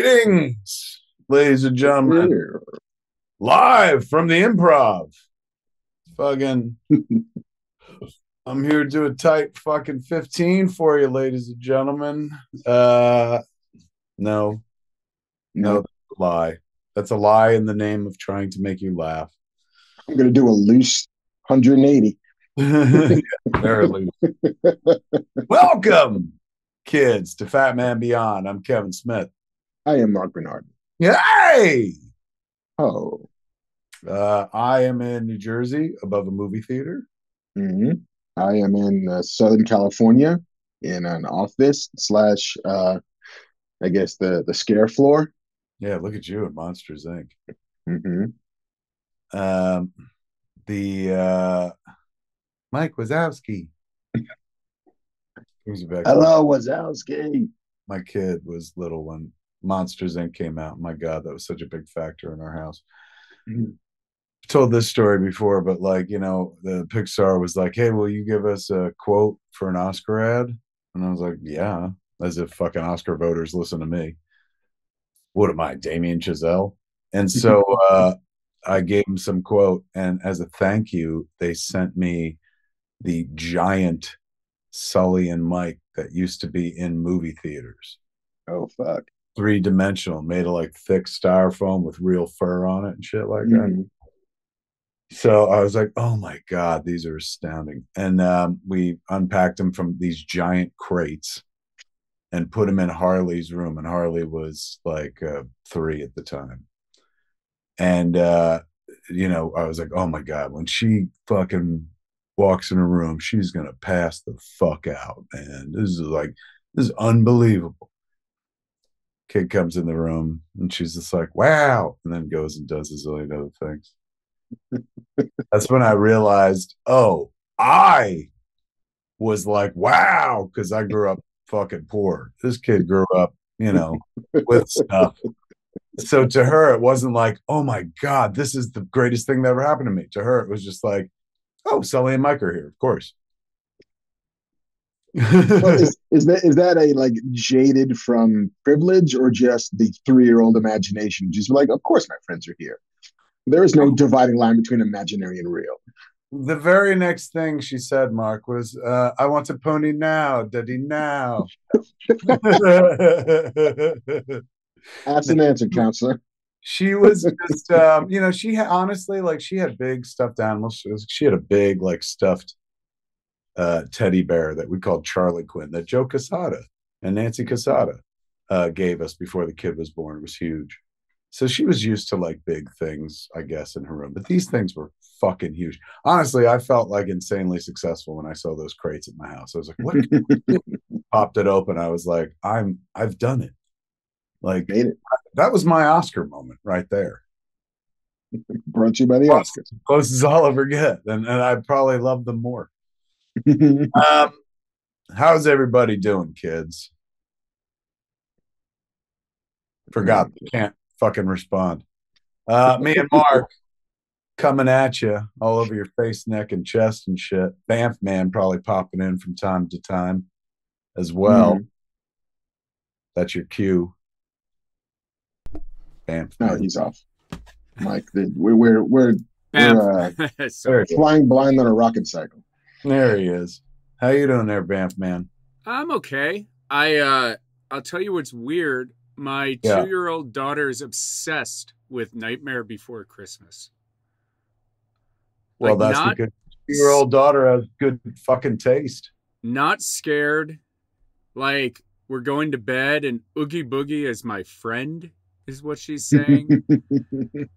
Greetings, ladies and gentlemen. Live from the improv. Fucking I'm here to do a tight fucking 15 for you, ladies and gentlemen. Uh no. No, that's a lie. That's a lie in the name of trying to make you laugh. I'm gonna do a loose 180. Very loose. Welcome, kids, to Fat Man Beyond. I'm Kevin Smith. I am Mark Bernard. Yay! Oh. Uh, I am in New Jersey above a movie theater. hmm I am in uh, Southern California in an office slash, uh, I guess the the scare floor. Yeah, look at you at Monsters Inc. hmm Um, the uh, Mike Wazowski. Back. Hello, Wazowski. My kid was little when Monsters Inc. came out. My God, that was such a big factor in our house. Mhm. Told this story before, but like you know, the Pixar was like, "Hey, will you give us a quote for an Oscar ad?" And I was like, "Yeah," as if fucking Oscar voters listen to me. What am I, Damien Chazelle? And so uh, I gave him some quote, and as a thank you, they sent me the giant Sully and Mike that used to be in movie theaters Oh fuck. Three dimensional, made of like thick styrofoam with real fur on it and shit like that. Mhm. So I was like, oh my God, these are astounding. And um, we unpacked them from these giant crates and put them in Harley's room. And Harley was like uh, three at the time. And, uh, you know, I was like, oh my God, when she fucking walks in a room, she's going to pass the fuck out, man. This is like, this is unbelievable kid comes in the room and she's just like, wow, and then goes and does a zillion other things. That's when I realized, oh, I was like, wow, because I grew up fucking poor. This kid grew up, you know, with stuff. So to her, it wasn't like, oh my God, this is the greatest thing that ever happened to me. To her, it was just like, oh, Sully and Mike are here, of course. Well, is, is that is that a like jaded from privilege or just the three year old imagination? Just like, of course, my friends are here. There is no dividing line between imaginary and real. The very next thing she said, Mark, was, uh, I want a pony now, daddy now. Ask an answer, counselor. she was just, um, you know, she had, honestly, like, she had big stuffed animals. She, was, she had a big, like, stuffed uh, teddy bear that we called Charlie Quinn that Joe Quesada and Nancy Quesada uh, gave us before the kid was born. It was huge. So she was used to like big things, I guess, in her room. But these things were fucking huge. Honestly, I felt like insanely successful when I saw those crates at my house. I was like, what? Popped it open. I was like, I'm, I've done it. Like Made it. that was my Oscar moment right there. Brought you by the Oscars. Close as I'll ever get. And, and I probably love them more. Um, how's everybody doing, kids? Forgot, can't fucking respond. Uh, me and Mark coming at you all over your face, neck, and chest and shit. Banff man probably popping in from time to time as well. That's your cue. Banff. no, he's off. Mike, we're we're we're, we're uh, There Sorry. he is. flying blind on a rocket cycle. There he is. How you doing there, Banff man? I'm okay. I uh I'll tell you what's weird. My Yeah. two-year-old daughter is obsessed with Nightmare Before Christmas. Well, Like, that's not- because your old daughter has good fucking taste. Not scared. Like we're going to bed and Oogie Boogie is my friend, is what she's saying.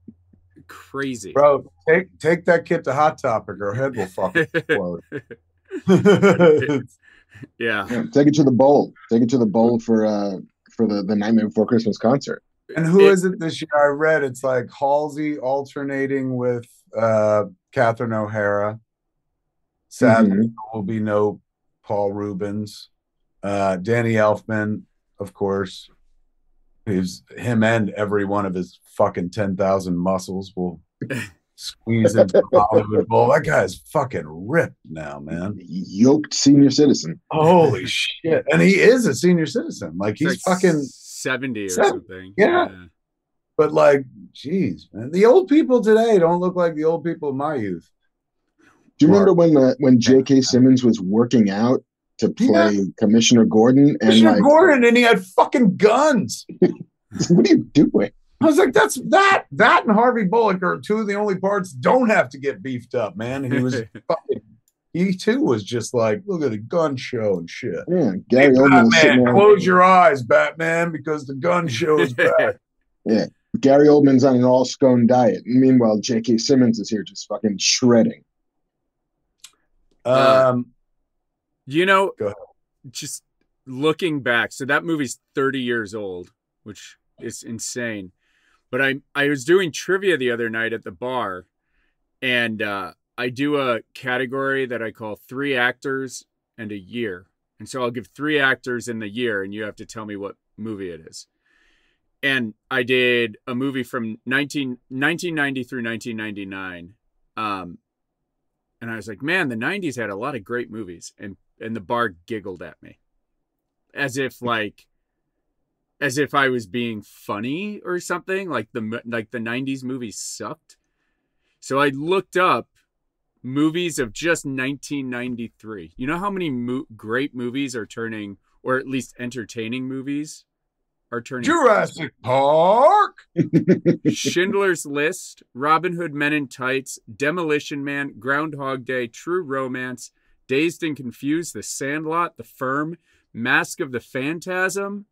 Crazy. Bro, take take that kid to Hot Topic, or her head will fucking explode. yeah. Yeah, take it to the bowl. Take it to the bowl for uh for the the Nightmare Before Christmas concert. and who It- is it this year? I read it's like Halsey alternating with uh Catherine O'Hara. Sadly, Mhm. there will be no Paul Reubens. Uh Danny Elfman, of course. Who's him and every one of his fucking ten thousand muscles will squeeze into the Hollywood Bowl. That guy's fucking ripped now, man. Yoked senior citizen. Holy shit. And he is a senior citizen. Like he's like fucking 70 or Seven- something. yeah. But like, geez, man, the old people today don't look like the old people of my youth. Do you remember when the when J.K. Simmons was working out to play Commissioner Gordon and Commissioner like, Gordon, and he had fucking guns. what are you doing? I was like, that's that, that and Harvey Bullock are two of the only parts don't have to get beefed up, man. And he was fucking, he too was just like, look at the gun show and shit. Yeah, Hey, Gary Oldman Batman, close your eyes, Batman, because the gun show is back. Gary Oldman's on an all scone diet. Meanwhile, J.K. Simmons is here just fucking shredding. um, You know, just looking back, so that movie's 30 years old, which is insane. But I I was doing trivia the other night at the bar, and uh, I do a category that I call three actors and a year. And so I'll give three actors in the year, and you have to tell me what movie it is. And I did a movie from 19, 1990 through 1999. Um, and I was like, man, the 90s had a lot of great movies. And and the bar giggled at me as if hmm. like as if I was being funny or something like the like the 90s movies sucked. So I looked up movies of just 1993. You know how many mo- great movies are turning or at least entertaining movies are turning Jurassic Park. Schindler's List, Robin Hood Men in Tights, Demolition Man, Groundhog Day, True Romance, Dazed and Confused, The Sandlot, The Firm, Mask of the Phantasm,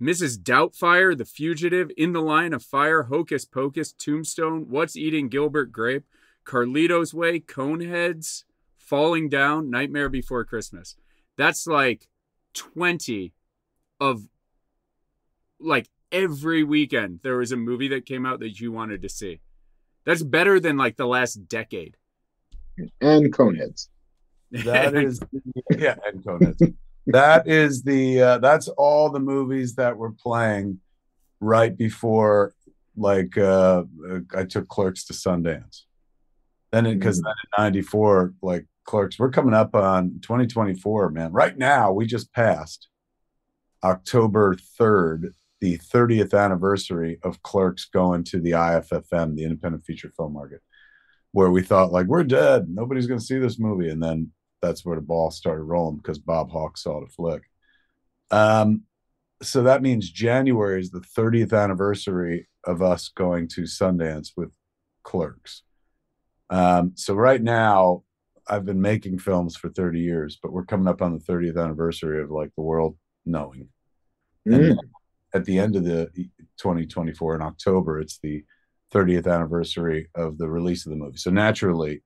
Mrs. Doubtfire, The Fugitive, In the Line of Fire, Hocus Pocus, Tombstone, What's Eating Gilbert Grape, Carlito's Way, Coneheads, Falling Down, Nightmare Before Christmas. That's like 20 of like every weekend there was a movie that came out that you wanted to see. That's better than like the last decade. and Coneheads. That is, yeah, and. That is the uh, that's all the movies that were playing right before, like uh, I took Clerks to Sundance. Then because then in '94, like Clerks, we're coming up on 2024, man. Right now, we just passed October 3rd, the 30th anniversary of Clerks going to the IFFM, the Independent Feature Film Market, where we thought like we're dead, nobody's going to see this movie, and then that's where the ball started rolling because Bob Hawk saw the flick. Um, so that means January is the 30th anniversary of us going to Sundance with Clerks. Um, so right now, I've been making films for 30 years, but we're coming up on the 30th anniversary of like the world knowing. Mm. at the end of the 2024 in October, it's the 30th anniversary of the release of the movie. So naturally,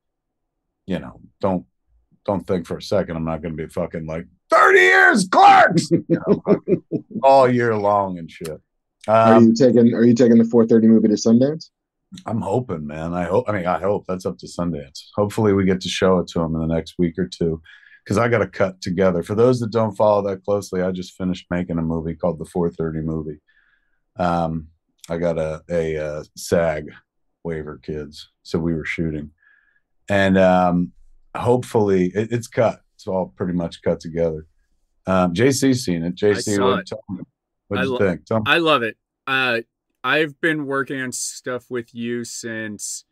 you know, don't don't think for a second I'm not going to be fucking like 30 years clerks you know, all year long and shit. Are Um, you taking Are you taking the 4:30 movie to Sundance? I'm hoping, man. I hope. I mean, I hope that's up to Sundance. Hopefully, we get to show it to them in the next week or two, because I got to cut together. For those that don't follow that closely, I just finished making a movie called the 430 movie. Um, I got a a, uh SAG waiver, kids, so we were shooting, and um, hopefully, it, it's cut. It's all pretty much cut together. Um, JC's seen it. JC, saw what it. tell me, what I do you lo- think? Tell me. I love it. Uh, I've been working on stuff with you since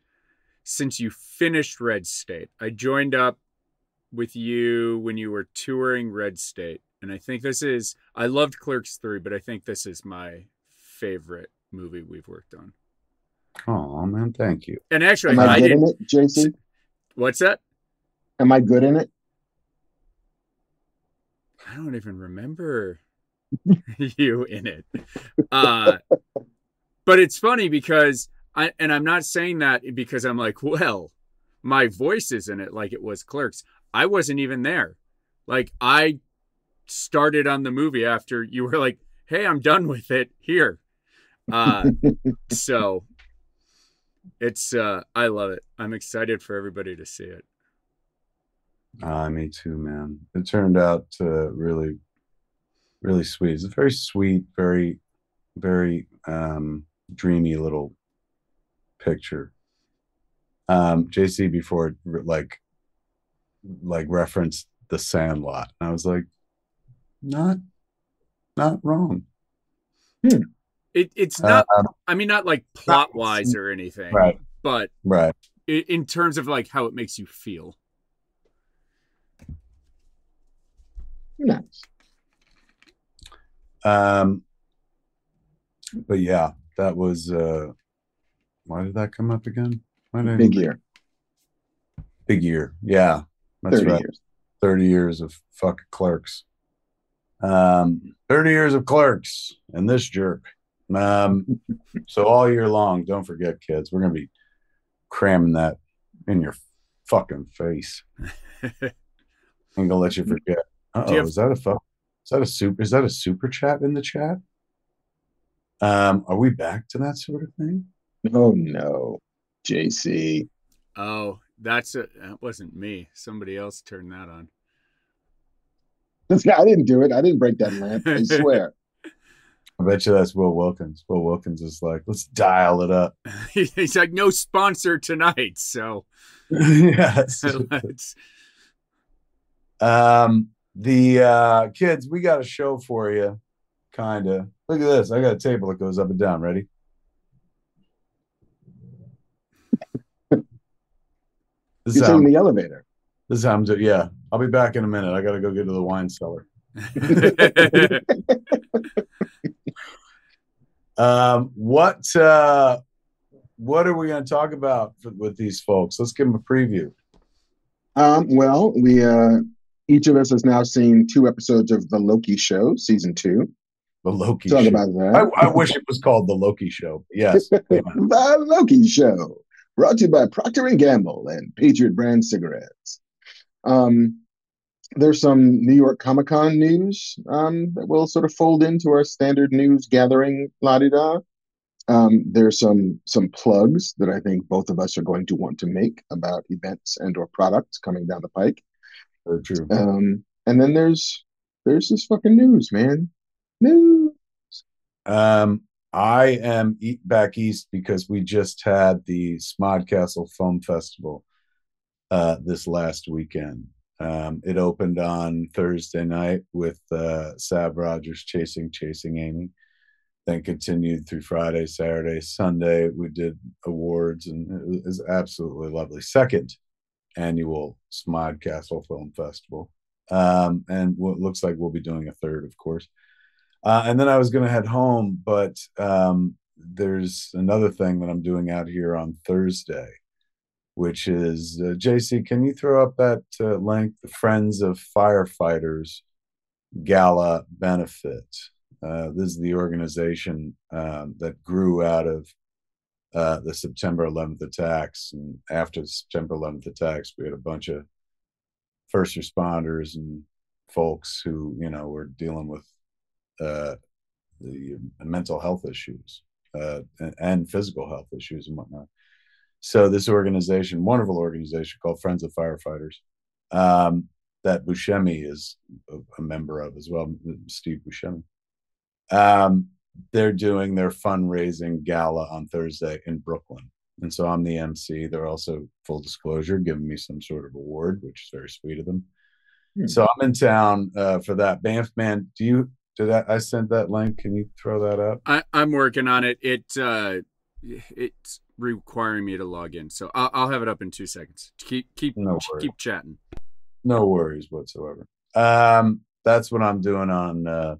since you finished Red State. I joined up with you when you were touring Red State, and I think this is. I loved Clerks three, but I think this is my favorite movie we've worked on. Oh man, thank you. And actually, Am I, I good didn't. it, JC? What's that? Am I good in it? I don't even remember you in it. Uh, but it's funny because I and I'm not saying that because I'm like, well, my voice is in it like it was Clerks. I wasn't even there. Like I started on the movie after you were like, "Hey, I'm done with it. Here." Uh, so it's uh, I love it. I'm excited for everybody to see it. Uh, me too, man. It turned out uh, really, really sweet. It's a very sweet, very, very um, dreamy little picture. Um, JC before like, like referenced the Sandlot, and I was like, not, not wrong. Hmm. It it's not. Um, I mean, not like plot wise or anything, right, but right. in terms of like how it makes you feel. Nice. Um, but yeah, that was. uh Why did that come up again? Why did I- Big year. Big year. Yeah, that's 30 right. years. 30 years of fuck clerks. Um, 30 years of clerks and this jerk. Um, so all year long, don't forget, kids, we're gonna be cramming that in your fucking face. I'm gonna let you forget. Do Oh, have- is that a fuck? Is that a super? Is that a super chat in the chat? Um, are we back to that sort of thing? Oh no, JC. Oh, that's a, that wasn't me. Somebody else turned that on. This guy, I didn't do it. I didn't break that lamp. I swear. I bet you that's Will Wilkins. Will Wilkins is like, let's dial it up. He's like, no sponsor tonight, so yes. let's. Um, the uh, kids, we got a show for you, kind of. Look at this. I got a table that goes up and down. Ready? This is, You're how, taking the elevator. this is how Yeah, I'll be back in a minute. I got to go get to the wine cellar. Um, what uh, what are we going to talk about for, with these folks? Let's give them a preview. Um, well, we uh each of us has now seen two episodes of the Loki show, season two. The Loki. Talk show. about I, that. I wish it was called the Loki Show. Yes. the Loki show, brought to you by Procter and Gamble and Patriot brand cigarettes. Um, there's some New York Comic Con news um, that will sort of fold into our standard news gathering, la di da. Um, there's some some plugs that I think both of us are going to want to make about events and or products coming down the pike. Very true. Um, and then there's there's this fucking news, man. News. Um, I am back east because we just had the Smodcastle Film Festival uh, this last weekend. Um, it opened on Thursday night with uh, Sav Rodgers chasing Chasing Amy. Then continued through Friday, Saturday, Sunday. We did awards, and it was absolutely lovely. Second annual Smodcastle Film Festival, um, and what looks like we'll be doing a third, of course. Uh, and then I was going to head home, but um, there's another thing that I'm doing out here on Thursday, which is uh, JC. Can you throw up that uh, link? The Friends of Firefighters Gala benefit. Uh, this is the organization um, that grew out of uh, the September 11th attacks. And after the September 11th attacks, we had a bunch of first responders and folks who, you know, were dealing with uh, the mental health issues uh, and, and physical health issues and whatnot. So this organization, wonderful organization called Friends of Firefighters, um, that Buscemi is a, a member of as well, Steve Buscemi. Um, they're doing their fundraising gala on Thursday in Brooklyn. And so I'm the MC. They're also, full disclosure, giving me some sort of award, which is very sweet of them. Hmm. So I'm in town uh, for that. Banff man, do you did I, I sent that link? Can you throw that up? I, I'm working on it. It uh, it's requiring me to log in, so I'll, I'll have it up in two seconds. Keep keep No keep chatting. No worries whatsoever. Um, that's what I'm doing on uh,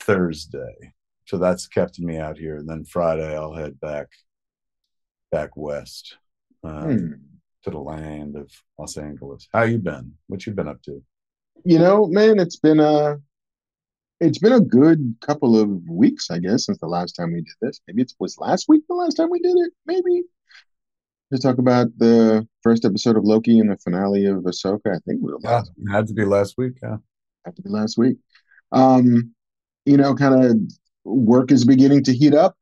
Thursday. So that's kept me out here. And then Friday I'll head back back west um, Hmm. to the land of Los Angeles. How you been? What you been up to? You know, man, it's been a it's been a good couple of weeks, I guess, since the last time we did this. Maybe it was last week the last time we did it. Maybe to talk about the first episode of Loki and the finale of Ahsoka. I think it was Yeah, had to be last week. Yeah. had to be last week. Um, you know, kind of work is beginning to heat up.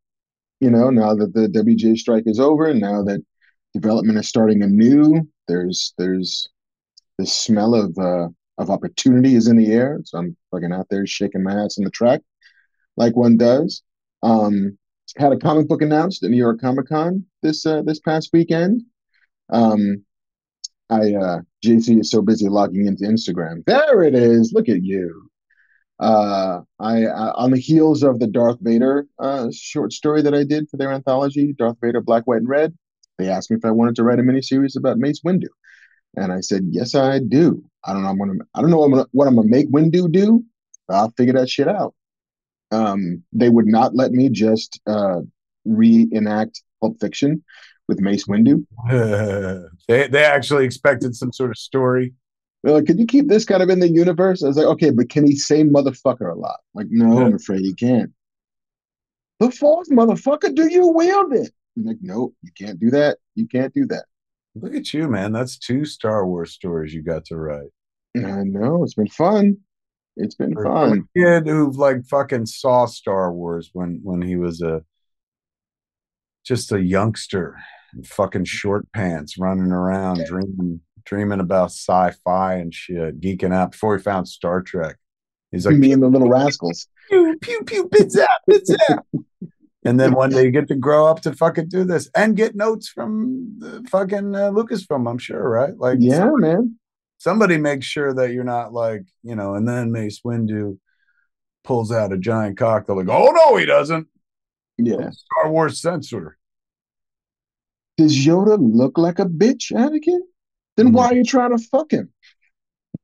You know, now that the WJ strike is over, and now that development is starting anew, there's there's the smell of uh, of opportunity is in the air. So I'm fucking out there shaking my ass in the track, like one does. Um, had a comic book announced at New York Comic Con this uh, this past weekend. Um, I uh, JC is so busy logging into Instagram. There it is. Look at you. Uh, I on the heels of the Darth Vader uh, short story that I did for their anthology, Darth Vader, Black, White, and Red. They asked me if I wanted to write a miniseries about Mace Windu, and I said yes, I do. I don't know. I'm gonna. I don't know what I'm gonna, what I'm gonna make Windu do. I'll figure that shit out. Um, they would not let me just uh, reenact Pulp Fiction with Mace Windu. they they actually expected some sort of story. They're like, could you keep this kind of in the universe? I was like, okay, but can he say motherfucker a lot? Like, no, I'm afraid he can't. The force, motherfucker, do you wield it? I'm like, nope, you can't do that. You can't do that. Look at you, man. That's two Star Wars stories you got to write. I know. It's been fun. It's been For fun. a kid who like fucking saw Star Wars when when he was a just a youngster in fucking short pants running around dreaming dreaming about sci-fi and shit, geeking out before he found Star Trek. He's like Me and the little rascals. pew pew pew bits out, bits out. And then one day you get to grow up to fucking do this and get notes from the fucking uh, Lucasfilm, I'm sure, right? Like, Yeah, man. somebody makes sure that you're not like, you know, and then Mace Windu pulls out a giant cock. They're like, oh no, he doesn't. Yeah. Star Wars censor. Does Yoda look like a bitch, Anakin? Then why are you trying to fuck him?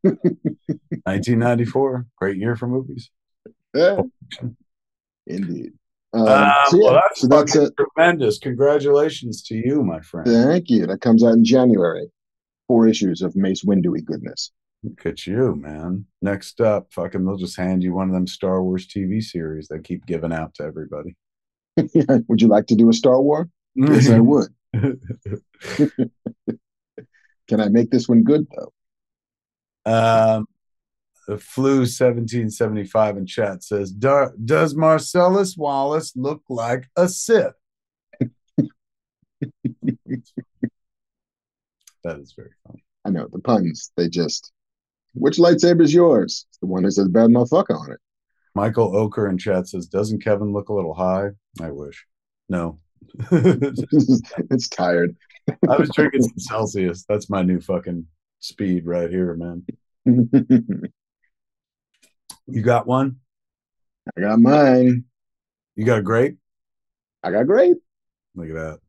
1994, great year for movies. Yeah. Indeed. Um, Um, so yeah, well, that's so that's it. tremendous. Congratulations to you, my friend. Thank you. That comes out in January. Four issues of Mace Windu goodness. Look at you, man. Next up, fucking, they'll just hand you one of them Star Wars TV series they keep giving out to everybody. would you like to do a Star War? Yes, I would. Can I make this one good though? Um, the flu 1775 in chat says, Does Marcellus Wallace look like a Sith? that is very funny. I know the puns. They just. Which lightsaber is yours? It's the one that says "bad motherfucker" on it. Michael Oker in chat says, Doesn't Kevin look a little high? I wish. No. It's tired. was drinking some Celsius. That's my new fucking speed right here, man. You got one? I got mine. You got a grape? I got grape. Look at that.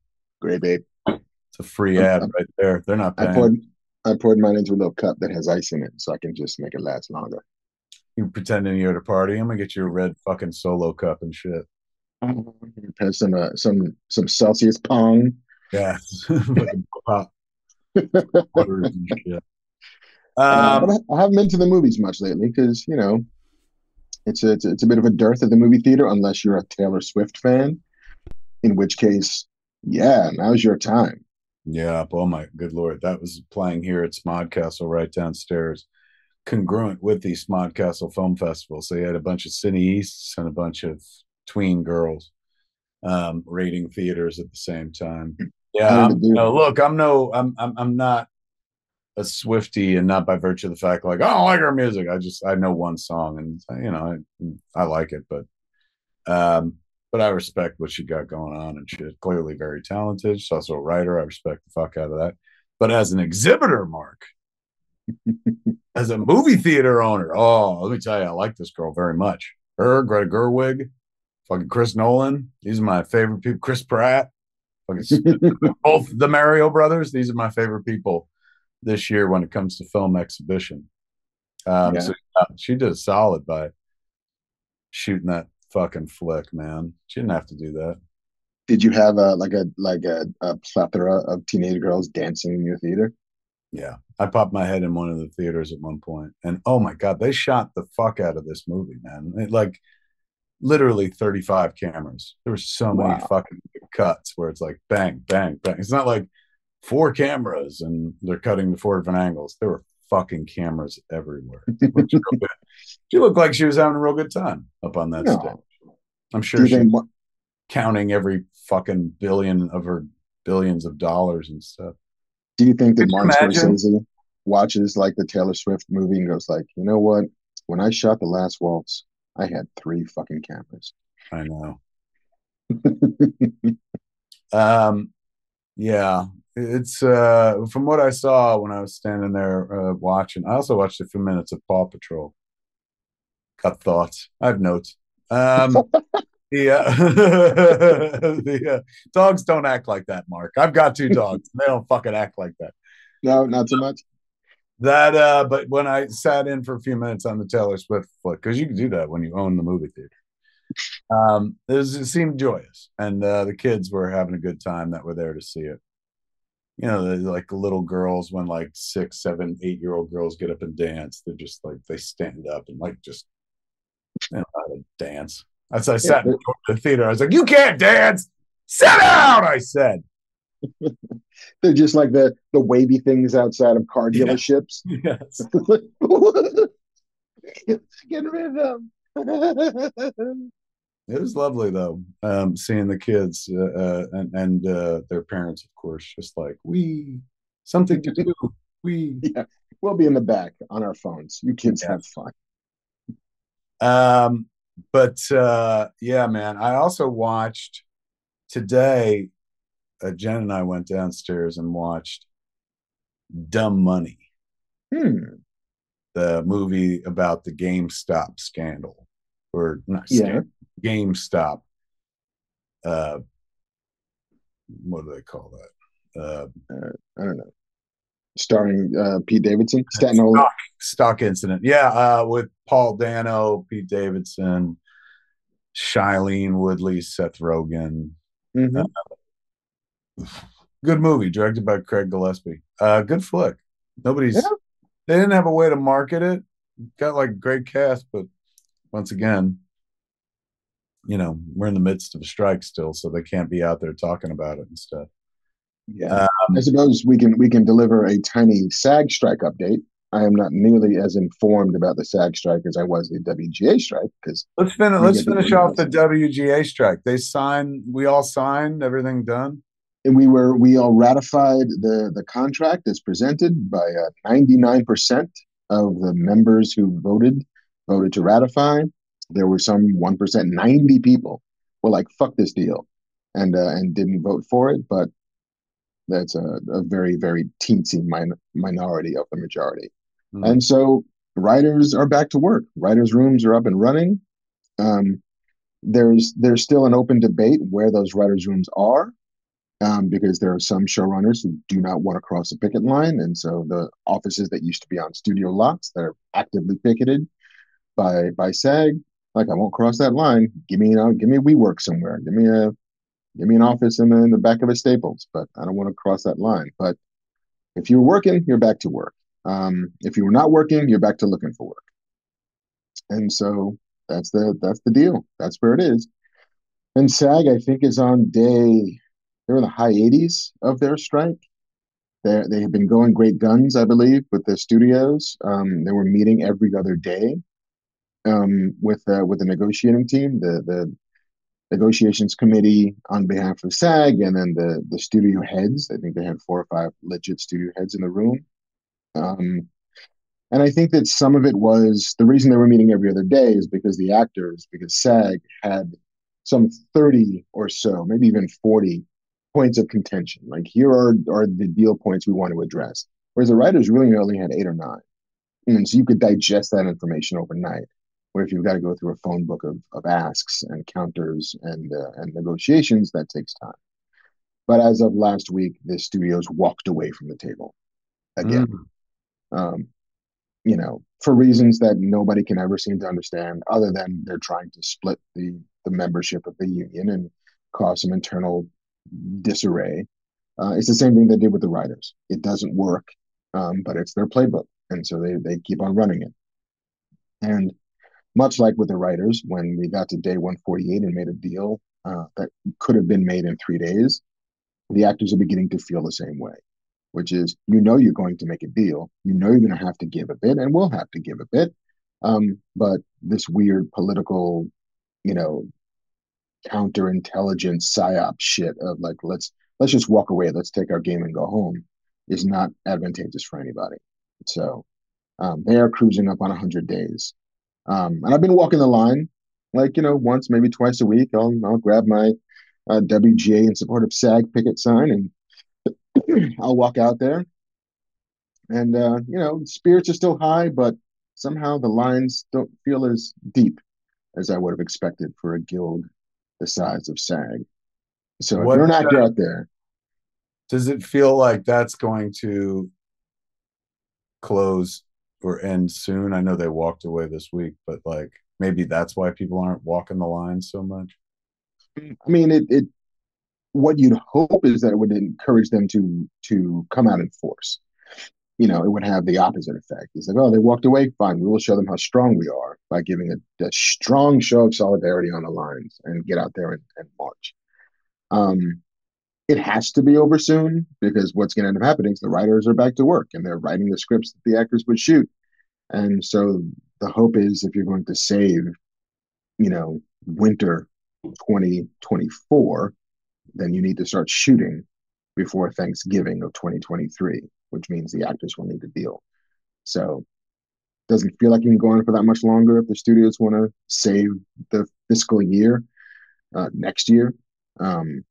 Grape babe. It's a free ad right there. They're not I paying. poured I poured mine into a little cup that has ice in it, so I can just make it last longer. you pretending you're at a party. I'm gonna get you a red fucking solo cup and shit. Have some uh, some some Celsius pong. Yeah. Fucking pop waters and shit. Uh, Um, but I, haven't been to the movies much lately because you know it's a, it's a it's a bit of a dearth at the movie theater unless you're a Taylor Swift fan, in which case, yeah, now's your time. yeah, oh my good lord. That was playing here at Smodcastle right downstairs, congruent with the Smodcastle Film Festival. So you had a bunch of cineastes and a bunch of tween girls um rating theaters at the same time. Yeah, How I'm, it you know, look, I'm no I'm I'm I'm not a Swifty and not by virtue of the fact like I don't like her music. I just I know one song and you know I, I like it, but um but I respect what she got going on and she's clearly very talented. She's also a writer. I respect the fuck out of that. But as an exhibitor, Mark, as a movie theater owner, oh, let me tell you, I like this girl very much. Her, Greta Gerwig, fucking Chris Nolan. These are my favorite people. Chris Pratt, fucking both the Mario brothers. These are my favorite people this year when it comes to film exhibition. Um, Yeah. So she did solid by shooting that fucking flick, man. She didn't have to do that. Did you have a like a like a, a plethora of teenage girls dancing in your theater? Yeah, I popped my head in one of the theaters at one point, and oh my god, they shot the fuck out of this movie, man. It, like literally 35 cameras. There were so many fucking cuts where it's like bang, bang, bang. It's not like four cameras and they're cutting the four different angles. There were fucking cameras everywhere. Which real good. she looked like she was having a real good time up on that No. stage. I'm sure she's counting every fucking billion of her billions of dollars and stuff. do you think that Could you Martin imagine? Scorsese watches like the Taylor Swift movie and goes like, you know what? When I shot the last waltz, I had three fucking cameras. I know. Um, yeah, it's uh, from what I saw when I was standing there uh, watching. I also watched a few minutes of Paw Patrol. Got thoughts. I have notes. Um, the, uh, the uh, dogs don't act like that, Mark. I've got two dogs. they don't fucking act like that. No, not so much. That, uh, but when I sat in for a few minutes on the Taylor Swift foot, because you can do that when you own the movie theater. Um, it, was, it seemed joyous, and uh, the kids were having a good time that were there to see it. You know, the, like little girls, when like six, seven, eight year old girls get up and dance, they're just like they stand up and like just you know how to dance. As I sat yeah, in the theater, I was like, "You can't dance. Sit down!" I said. They're just like the the wavy things outside of car dealerships. Yeah. Yes. Get rid of them. it was lovely though, um, seeing the kids uh, uh, and, and uh, their parents, of course, just like we something to do. We yeah, we'll be in the back on our phones. You kids have fun. Um, but uh, yeah, man. I also watched today. Uh, Jen and I went downstairs and watched Dumb Money, hmm. the movie about the GameStop scandal, or not yeah. Scandal, GameStop. Uh, what do they call that? Uh, uh, I don't know. Starring uh, Pete Davidson, Staten Island stock, stock incident. Yeah, uh, with Paul Dano, Pete Davidson, Shailene Woodley, Seth Rogen. Mm-hmm. Uh, good movie, directed by Craig Gillespie. Uh, good flick. Nobody's. Yeah. They didn't have a way to market it. Got like great cast, but once again, you know, we're in the midst of a strike still, so they can't be out there talking about it and stuff. Yeah, um, I suppose we can we can deliver a tiny SAG strike update. I am not nearly as informed about the SAG strike as I was the WGA strike because let's finish let's finish off the WGA strike. They signed, we all signed, everything done. And we were we all ratified the the contract as presented by ninety nine percent of the members who voted voted to ratify. There were some one percent, ninety people were like "fuck this deal," and uh, and didn't vote for it. But that's a, a very very teensy min- minority of the majority. Mm. And so writers are back to work. Writers' rooms are up and running. Um, there's there's still an open debate where those writers' rooms are, um, because there are some showrunners who do not want to cross the picket line, and so the offices that used to be on studio lots that are actively picketed by by SAG, like I won't cross that line. Give me know, give me WeWork somewhere. Give me a give me an office in the, in the back of a Staples, but I don't want to cross that line. But if you're working, you're back to work. Um, if you were not working, you're back to looking for work. And so that's the that's the deal. That's where it is. And SAG, I think, is on day they're in the high 80s of their strike. They they have been going great guns, I believe, with the studios. Um, they were meeting every other day um, with uh, with the negotiating team, the the negotiations committee on behalf of SAG, and then the the studio heads. I think they had four or five legit studio heads in the room. Um, and I think that some of it was the reason they were meeting every other day is because the actors, because SAG had some 30 or so, maybe even 40 points of contention. Like here are, are the deal points we want to address. Whereas the writers really only had eight or nine. And so you could digest that information overnight. Where if you've got to go through a phone book of, of asks and counters and uh, and negotiations, that takes time. But as of last week, the studios walked away from the table again. Mm um, you know, for reasons that nobody can ever seem to understand, other than they're trying to split the the membership of the union and cause some internal disarray. Uh, it's the same thing they did with the writers. It doesn't work, um, but it's their playbook, and so they they keep on running it. And much like with the writers, when we got to day 148 and made a deal uh, that could have been made in three days, the actors are beginning to feel the same way which is you know you're going to make a deal, you know you're going to have to give a bit, and we'll have to give a bit. Um, but this weird political, you know, counterintelligence psyop shit of like let's let's just walk away, let's take our game and go home, is not advantageous for anybody. So um, they are cruising up on 100 days, um, and I've been walking the line, like you know, once maybe twice a week. I'll I'll grab my uh, WGA in support of SAG picket sign and I'll walk out there, and uh, you know, spirits are still high, but somehow the lines don't feel as deep as I would have expected for a guild the size of SAG. So if What, you're an actor uh, out there, Does it feel like that's going to close or end soon? I know they walked away this week, but like maybe that's why people aren't walking the line so much. I mean, it, it what you'd hope is that it would encourage them to to come out in force. You know, it would have the opposite effect. It's like, oh, they walked away. Fine, we will show them how strong we are by giving a, a strong show of solidarity on the lines and get out there and, and march. Um, it has to be over soon because what's going to end up happening is the writers are back to work and they're writing the scripts that the actors would shoot. And so the hope is if you're going to save, you know, winter 2024, then you need to start shooting before Thanksgiving of 2023, which means the actors will need to deal. So doesn't feel like you can go on for that much longer if the studios want to save the fiscal year uh, next year. Um,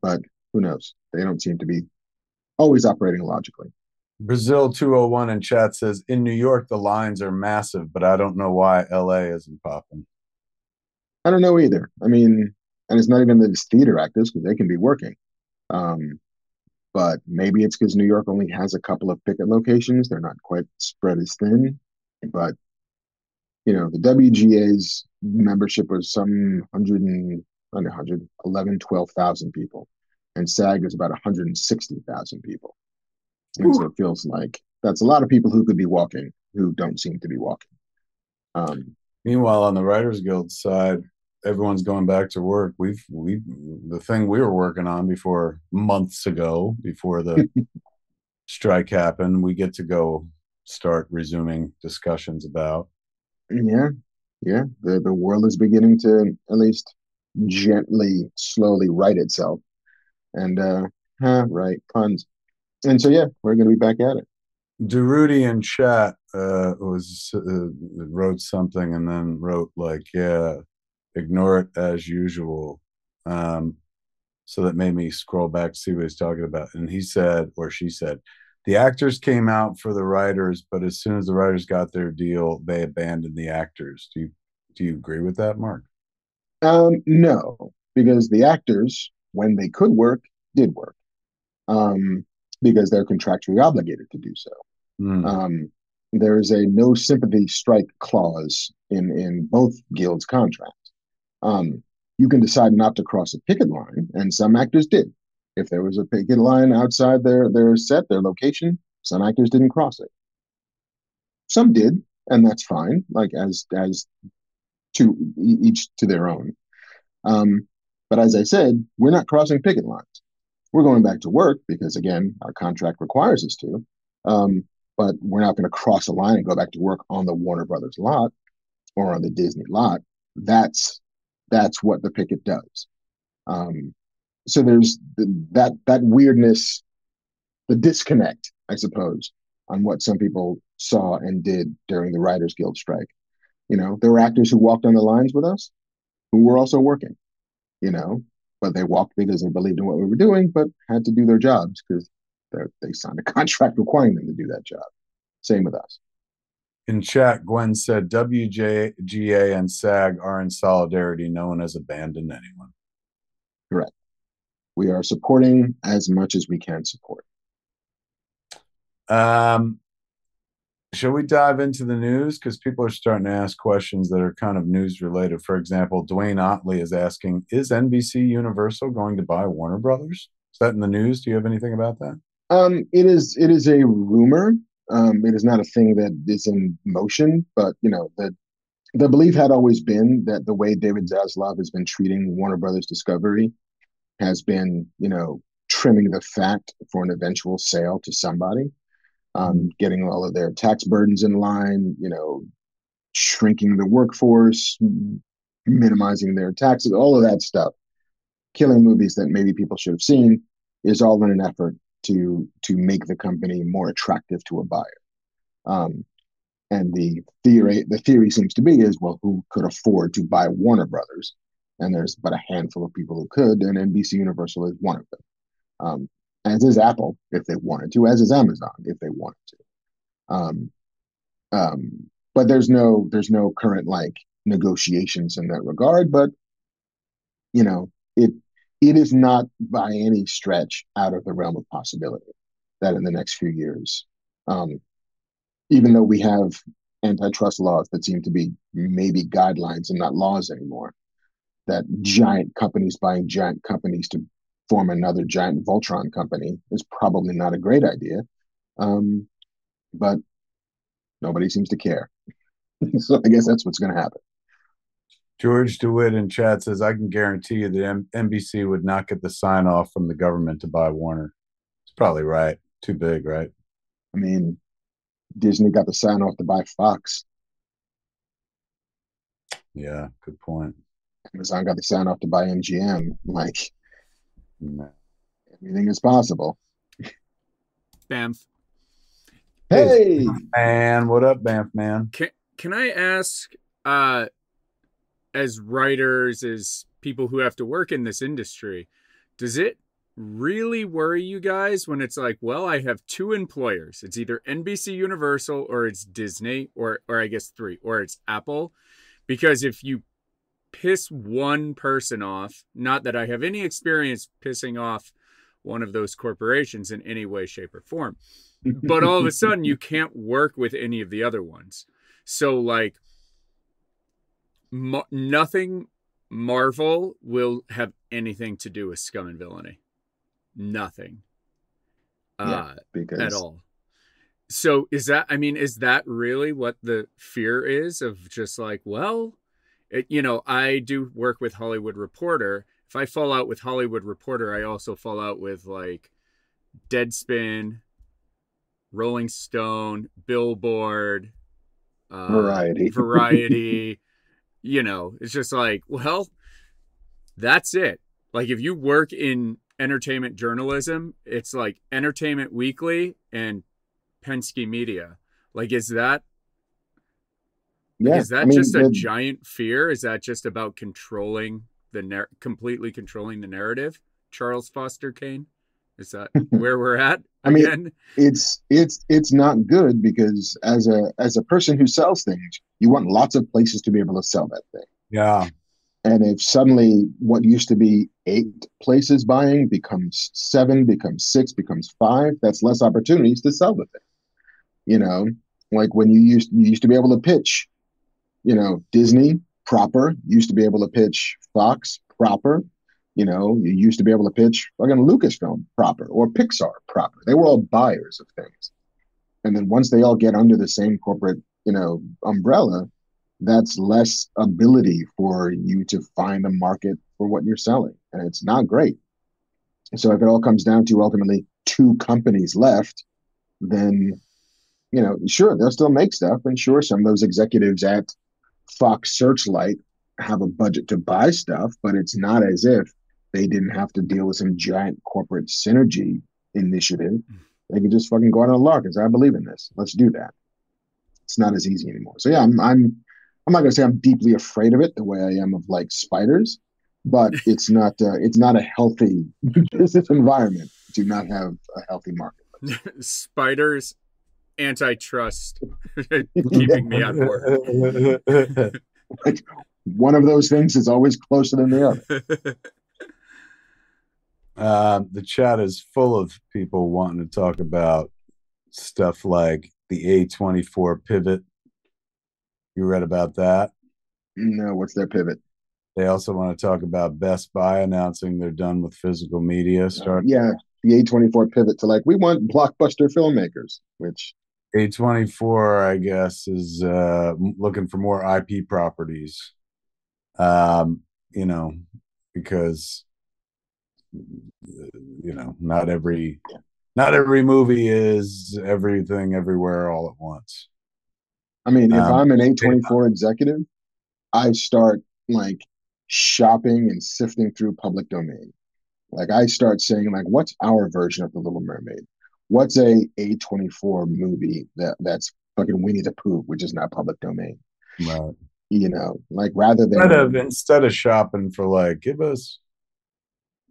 but who knows? They don't seem to be always operating logically. Brazil 201 in chat says in New York the lines are massive, but I don't know why LA isn't popping. I don't know either. I mean, and it's not even the theater actors because they can be working. Um, but maybe it's because New York only has a couple of picket locations. They're not quite spread as thin. But you know, the WGA's membership was some hundred and under 100, 11, 12,000 people, and SAG is about 160,000 people. And so it feels like that's a lot of people who could be walking who don't seem to be walking. Um, Meanwhile, on the Writers Guild side, everyone's going back to work. We've we the thing we were working on before months ago, before the strike happened, we get to go start resuming discussions about. Yeah, yeah. The the world is beginning to at least gently, slowly right itself. And uh huh, right, puns. And so yeah, we're gonna be back at it. Duruti in chat uh, was uh, wrote something and then wrote like, "Yeah, ignore it as usual." Um, so that made me scroll back to see what he's talking about. And he said, or she said, the actors came out for the writers, but as soon as the writers got their deal, they abandoned the actors. Do you do you agree with that, Mark? Um, no, because the actors, when they could work, did work. Um, because they're contractually obligated to do so. Hmm. Um, there is a no sympathy strike clause in in both guilds' contracts. Um, you can decide not to cross a picket line, and some actors did. If there was a picket line outside their their set, their location, some actors didn't cross it. Some did, and that's fine. Like as as to each to their own. Um, but as I said, we're not crossing picket lines. We're going back to work because again, our contract requires us to. Um, but we're not going to cross a line and go back to work on the Warner Brothers lot or on the Disney lot. That's that's what the picket does. Um, so there's the, that that weirdness, the disconnect, I suppose, on what some people saw and did during the Writers Guild strike. You know, there were actors who walked on the lines with us, who were also working. You know, but they walked because they believed in what we were doing, but had to do their jobs because they signed a contract requiring them to do that job. Same with us. In chat, Gwen said WJGA and SAG are in solidarity. No one has abandoned anyone. Correct. We are supporting as much as we can support. Um, shall we dive into the news? Because people are starting to ask questions that are kind of news related. For example, Dwayne Otley is asking Is NBC Universal going to buy Warner Brothers? Is that in the news? Do you have anything about that? Um, it is it is a rumor. Um, it is not a thing that is in motion, but you know the the belief had always been that the way David Zaslav has been treating Warner Brothers Discovery has been, you know, trimming the fat for an eventual sale to somebody, um, getting all of their tax burdens in line, you know, shrinking the workforce, minimizing their taxes, all of that stuff, killing movies that maybe people should have seen, is all in an effort to to make the company more attractive to a buyer. Um, and the theory the theory seems to be is well, who could afford to buy Warner Brothers? And there's but a handful of people who could, and NBC Universal is one of them. Um, as is Apple if they wanted to, as is Amazon if they wanted to. Um, um, but there's no there's no current like negotiations in that regard. But you know, it it is not by any stretch out of the realm of possibility that in the next few years, um, even though we have antitrust laws that seem to be maybe guidelines and not laws anymore, that giant companies buying giant companies to form another giant Voltron company is probably not a great idea. Um, but nobody seems to care. so I guess that's what's going to happen. George DeWitt in chat says, I can guarantee you that M- NBC would not get the sign off from the government to buy Warner. It's probably right. Too big, right? I mean, Disney got the sign off to buy Fox. Yeah, good point. Amazon got the sign off to buy MGM. Like, No. everything is possible. Bamf. Hey, Man, what up, Banff man? Can can I ask, uh, as writers, as people who have to work in this industry, does it really worry you guys when it's like, well, I have two employers. It's either NBC Universal or it's Disney, or or I guess three, or it's Apple. Because if you piss one person off, not that I have any experience pissing off one of those corporations in any way, shape, or form but all of a sudden you can't work with any of the other ones. So like mo- nothing Marvel will have anything to do with scum and villainy. Nothing. Yeah, Uh because at all. So is that I mean is that really what the fear is of just like well it, you know I do work with Hollywood Reporter if I fall out with Hollywood Reporter I also fall out with like Deadspin Rolling Stone Billboard uh, Variety. variety you know it's just like well that's it. Like if you work in entertainment journalism it's like entertainment weekly and penske media. Like is that yeah, is that I mean, just a the- giant fear? Is that just about controlling the nar- completely controlling the narrative? Charles foster kane is that where we're at I mean, again it's it's it's not good because as a as a person who sells things, you want lots of places to be able to sell that thing. Yeah. And if suddenly what used to be eight places buying becomes seven, becomes six, becomes five, that's less opportunities to sell the thing. You know, like when you used you used to be able to pitch, you know, Disney proper, used to be able to pitch Fox proper. You know, you used to be able to pitch fucking Lucasfilm proper or Pixar proper. They were all buyers of things. And then once they all get under the same corporate, you know, umbrella, that's less ability for you to find a market for what you're selling. And it's not great. So if it all comes down to ultimately two companies left, then, you know, sure, they'll still make stuff. And sure, some of those executives at Fox Searchlight have a budget to buy stuff, but it's not as if they didn't have to deal with some giant corporate synergy initiative. They could just fucking go out on a lark and say, I believe in this. Let's do that. It's not as easy anymore. So yeah, I'm I'm I'm not gonna say I'm deeply afraid of it the way I am of like spiders, but it's not uh, it's not a healthy business environment to not have a healthy market. spiders antitrust keeping me on board like, One of those things is always closer than the other. Uh, the chat is full of people wanting to talk about stuff like the A24 pivot. You read about that? No, what's their pivot? They also want to talk about Best Buy announcing they're done with physical media. Start Yeah, the A24 pivot to like we want blockbuster filmmakers, which A24, I guess, is uh, looking for more IP properties. Um, you know, because you know, not every not every movie is everything everywhere all at once. I mean, if Um, I'm an A24 executive, I start like shopping and sifting through public domain. Like I start saying like what's our version of the Little Mermaid? What's a A24 movie that that's fucking Winnie the Pooh, which is not public domain. Right. You know, like rather than Instead of instead of shopping for like, give us,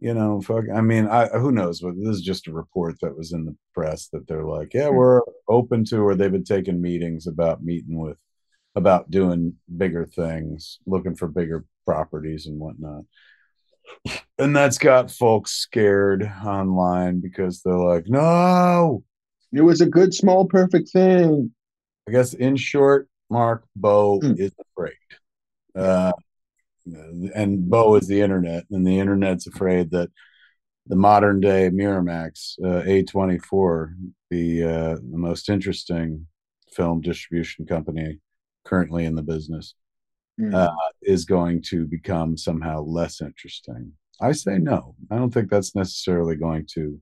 you know, fuck. I mean, I who knows? But this is just a report that was in the press that they're like, yeah, Hmm. we're open to, or they've been taking meetings about meeting with about doing bigger things, looking for bigger properties and whatnot. And that's got folks scared online because they're like, no. It was a good, small, perfect thing. I guess in short, Mark Bo Mm. is afraid. Uh, and Bo is the internet, and the internet's afraid that the modern day Miramax uh, A24, the uh, the most interesting film distribution company currently in the business, Mm. uh, is going to become somehow less interesting. I say no. I don't think that's necessarily going to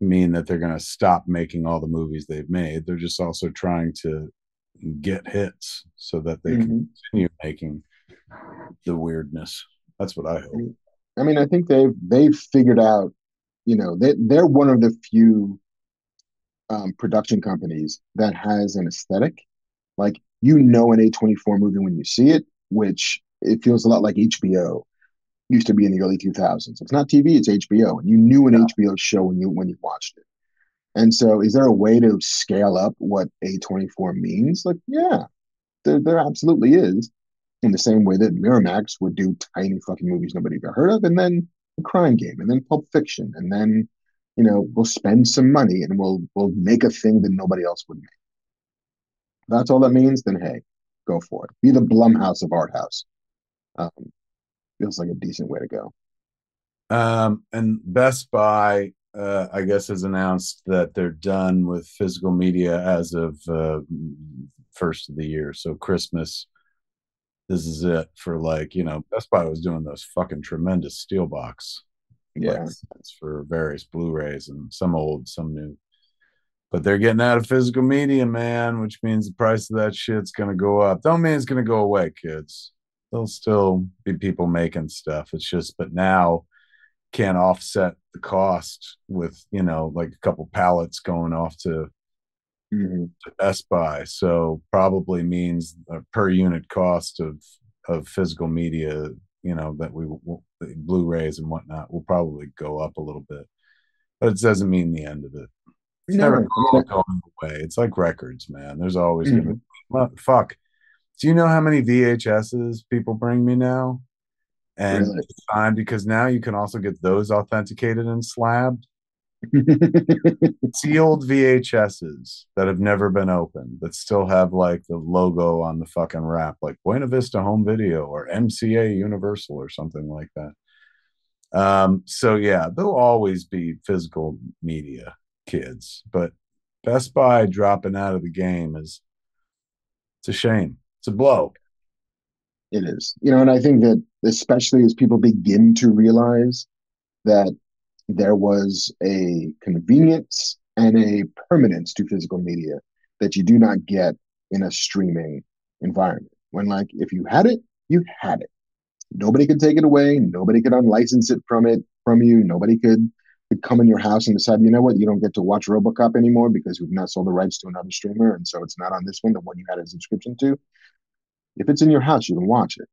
mean that they're going to stop making all the movies they've made. They're just also trying to get hits so that they can Mhm. continue making the weirdness. That's what I hope. I mean, I think they've they've figured out, you know, they they're one of the few um, production companies that has an aesthetic. Like you know an A24 movie when you see it, which it feels a lot like HBO used to be in the early 2000s. It's not TV, it's HBO, and you knew an Yeah. HBO show when you when you watched it. And so, is there a way to scale up what A24 means? Like, yeah, there, there absolutely is. In the same way that Miramax would do tiny fucking movies nobody ever heard of, and then a Crying Game, and then Pulp Fiction, and then, you know, we'll spend some money and we'll we'll make a thing that nobody else would make. If that's all that means, then hey, go for it. Be the Blumhouse of art house. Um, feels like a decent way to go. Um, and Best Buy, uh, I guess, has announced that they're done with physical media as of uh, first of the year. So Christmas, this is it for like you know. Best Buy was doing those fucking tremendous steel box Yeah. for various Blu-rays and some old, some new. But they're getting out of physical media, man, which means the price of that shit's gonna go up. Don't mean it's gonna go away, kids. There'll still be people making stuff. It's just, but now can't offset the cost with you know like a couple pallets going off to, Mhm. to Best Buy. So probably means a per unit cost of of physical media, you know, that we will- Blu-rays and whatnot will probably go up a little bit, but it doesn't mean the end of it. It's No, never going away. It's like records, man. There's always Mhm. gonna fuck. Do you know how many VHSs people bring me now? And Really? it's fine because now you can also get those authenticated and slabbed. Sealed VHSs that have never been opened that still have like the logo on the fucking wrap, like Buena Vista Home Video or MCA Universal or something like that. Um, so yeah, there'll always be physical media, kids, but Best Buy dropping out of the game is it's a shame. It's a blow. It is. You know, and I think that especially as people begin to realize that there was a convenience and a permanence to physical media that you do not get in a streaming environment. When like if you had it, you had it. Nobody could take it away, nobody could unlicense it from it from you, nobody could could come in your house and decide, you know what, you don't get to watch Robocop anymore because we've not sold the rights to another streamer, and so it's not on this one, the one you had a subscription to if it's in your house, you can watch it.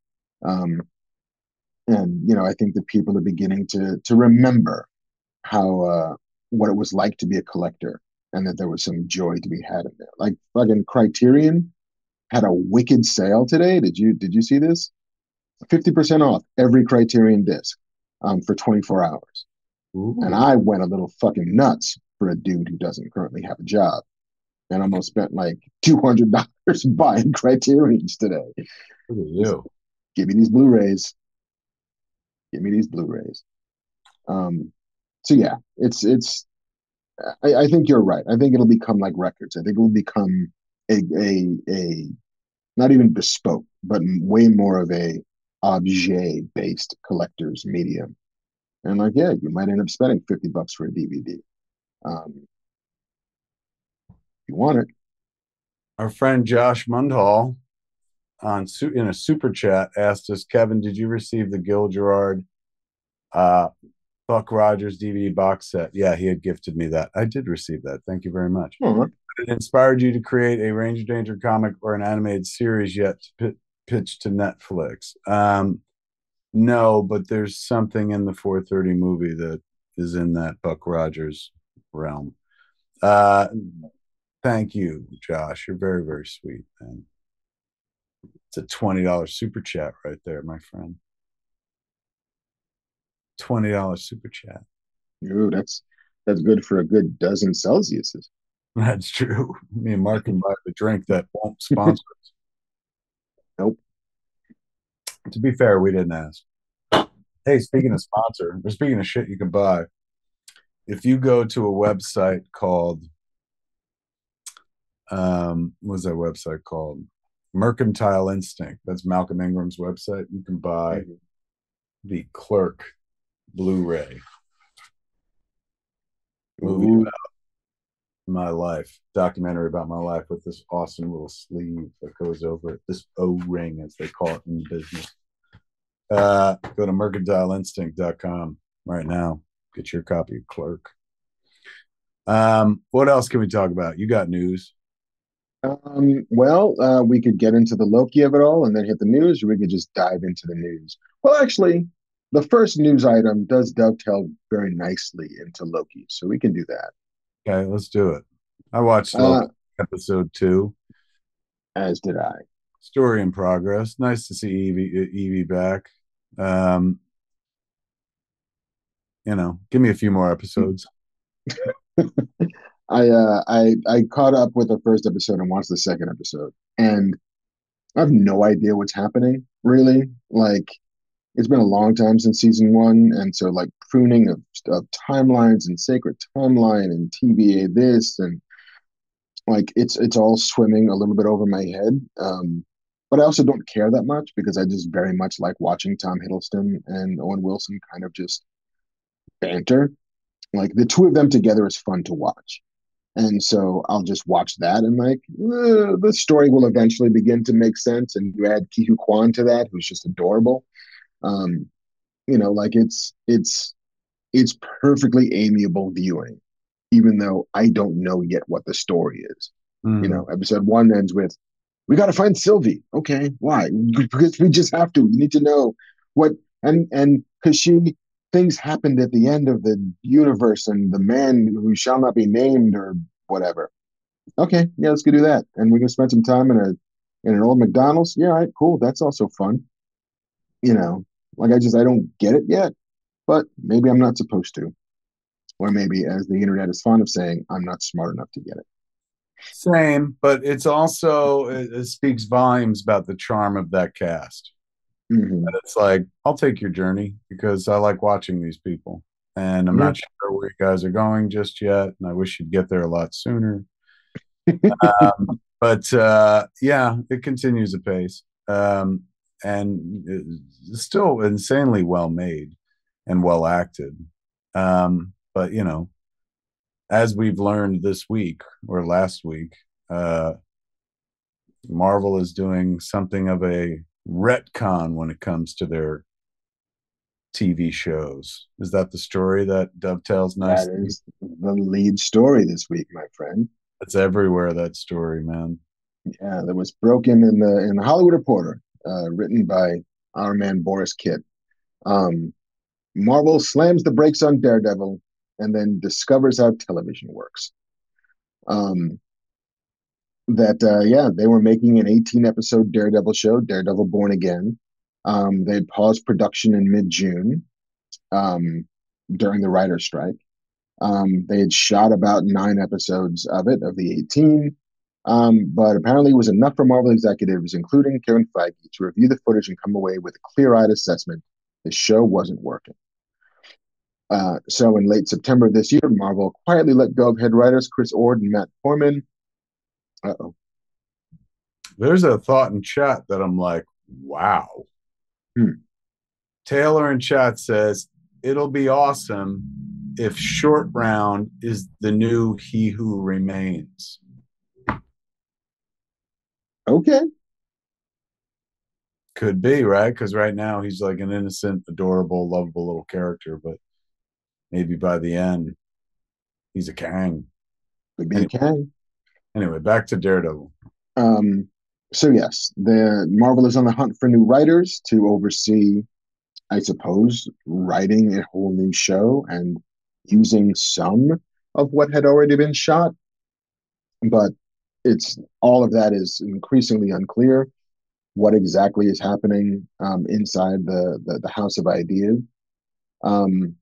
Um, and you know, I think that people are beginning to to remember how uh, what it was like to be a collector, and that there was some joy to be had in there. Like fucking Criterion had a wicked sale today. Did you did you see this? Fifty percent off every Criterion disc um, for twenty four hours. And I went a little fucking nuts for a dude who doesn't currently have a job, and almost spent like two hundred dollars buying Criterions today. Look give me these Blu-rays. Give me these Blu-rays. Um, so yeah, it's it's. I, I think you're right. I think it'll become like records. I think it will become a a a not even bespoke, but way more of a objet based collector's medium. And like, yeah, you might end up spending fifty bucks for a DVD. Um, if you want it. Our friend Josh Mundhall on in a super chat asked us, Kevin, did you receive the Gil Gerard uh, Buck Rogers DVD box set? Yeah, he had gifted me that. I did receive that. Thank you very much. Aw. It inspired you to create a Ranger Danger comic or an animated series yet to pi- pitch to Netflix? Um, no, but there's something in the 430 movie that is in that Buck Rogers realm. Uh, thank you, Josh. You're very, very sweet, man. It's a twenty dollars super chat right there, my friend. Twenty dollars super chat. Ooh, that's that's good for a good dozen Celsiuses. That's true. Me and Mark can buy the drink that won't sponsor us. Nope. To be fair, we didn't ask. Hey, speaking of sponsor, or speaking of shit you can buy, if you go to a website called um what's that website called? Mercantile Instinct. That's Malcolm Ingram's website. You can buy Mhm. the Clerk Blu-ray. Movie about my life, documentary about my life with this awesome little sleeve that goes over it, this O-ring as they call it in the business. Uh, go to mercantileinstinct.com right now. Get your copy of Clerk. Um, what else can we talk about? You got news. Um, well, uh, we could get into the Loki of it all and then hit the news, or we could just dive into the news. Well, actually, the first news item does dovetail very nicely into Loki, so we can do that. Okay, let's do it. I watched Uh, episode two. as did I. Story in progress. Nice to see Evie Evie back. Um, you know, give me a few more episodes. I uh I I caught up with the first episode and watched the second episode, and I have no idea what's happening really. Like it's been a long time since season one, and so like pruning of, of timelines and sacred timeline and TVA this and like it's it's all swimming a little bit over my head. Um, but I also don't care that much because I just very much like watching Tom Hiddleston and Owen Wilson kind of just banter. Like the two of them together is fun to watch. And so I'll just watch that and like uh, the story will eventually begin to make sense. And you add Ke Huy Quan to that, who's just adorable. Um, you know, like it's it's it's perfectly amiable viewing, even though I don't know yet what the story is. Mm. You know, episode one ends with, "We got to find Sylvie." Okay, why? Because we just have to. We need to know what and and because she things happened at the end of the universe, and the man who shall not be named or whatever. Okay, yeah, let's go do that, and we're gonna spend some time in a in an old McDonald's. Yeah, all right, cool. That's also fun. You know, like I just I don't get it yet, but maybe I'm not supposed to, or maybe as the internet is fond of saying, I'm not smart enough to get it. Same, but it's also it, it speaks volumes about the charm of that cast. Mhm. It's like I'll take your journey because I like watching these people, and I'm Yeah. not sure where you guys are going just yet, and I wish you'd get there a lot sooner. um, but uh, yeah, it continues apace, um, and still insanely well made and well acted. Um, but you know, as we've learned this week or last week, uh, Marvel is doing something of a retcon when it comes to their TV shows. Is that the story that dovetails That nicely? is the lead story this week, my friend. It's everywhere that story, man. Yeah, that was broken in the in the Hollywood Reporter, uh, written by our man Borys Kit. Um, Marvel slams the brakes on Daredevil and then discovers how television works. Um, that uh, yeah, they were making an 18 episode Daredevil show, Daredevil Born Again. Um, they had paused production in mid June um, during the writer's strike. Um, they had shot about nine episodes of it, of the 18. Um, but apparently it was enough for Marvel executives, including Kevin Feige, to review the footage and come away with a clear eyed assessment the show wasn't working. Uh, so in late September of this year, Marvel quietly let go of head writers Chris Ord and Matt Corman. Uh oh. There's a thought in chat that I'm like, wow. Hmm. Taylor in chat says it'll be awesome if Short Round is the new He Who Remains. Okay. Could be, right? Because right now he's like an innocent, adorable, lovable little character, but maybe by the end he's a Kang. Could be a Kang. Anyway, back to Daredevil. Um, so yes, the Marvel is on the hunt for new writers to oversee, I suppose, writing a whole new show and using some of what had already been shot. But it's all of that is increasingly unclear. what exactly is happening um, inside the, the, the house of ideas. Um,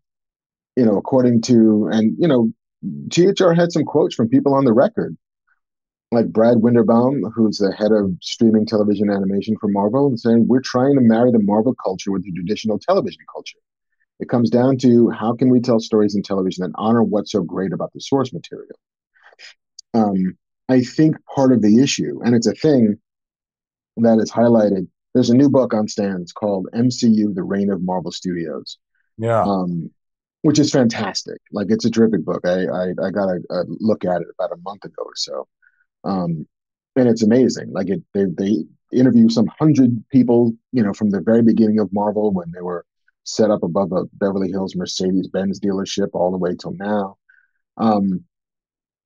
you know, according to and you know, THR had some quotes from people on the record, like Brad Winderbaum, who's the head of streaming television animation for Marvel, and saying we're trying to marry the Marvel culture with the traditional television culture. It comes down to how can we tell stories in television that honor what's so great about the source material. Um, I think part of the issue, and it's a thing that is highlighted. There's a new book on stands called MCU: The Reign of Marvel Studios. Yeah. Um, which is fantastic. Like it's a terrific book. I I, I got a, a, look at it about a month ago or so, um, and it's amazing. Like it, they they interview some hundred people, you know, from the very beginning of Marvel when they were set up above a Beverly Hills Mercedes Benz dealership all the way till now. Um,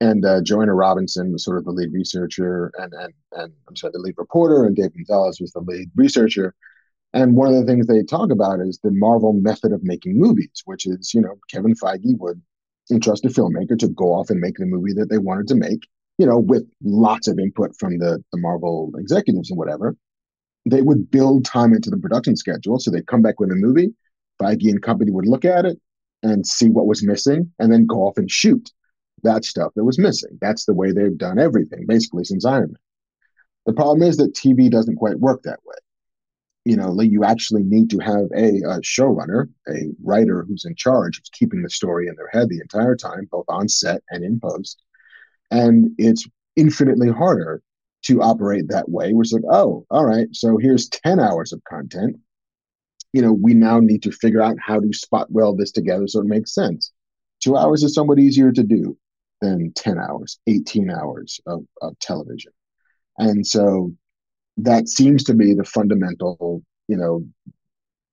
and uh, Joanna Robinson was sort of the lead researcher, and and and I'm sorry, the lead reporter, and Dave Gonzales was the lead researcher. And one of the things they talk about is the Marvel method of making movies, which is, you know, Kevin Feige would entrust a filmmaker to go off and make the movie that they wanted to make, you know, with lots of input from the, the Marvel executives and whatever. They would build time into the production schedule. So they'd come back with a movie, Feige and company would look at it and see what was missing and then go off and shoot that stuff that was missing. That's the way they've done everything, basically, since Iron Man. The problem is that TV doesn't quite work that way. You know, you actually need to have a, a showrunner, a writer who's in charge, who's keeping the story in their head the entire time, both on set and in post. And it's infinitely harder to operate that way. We're like, oh, all right, so here's 10 hours of content. You know, we now need to figure out how to spot weld this together so it makes sense. Two hours is somewhat easier to do than 10 hours, 18 hours of, of television. And so that seems to be the fundamental, you know,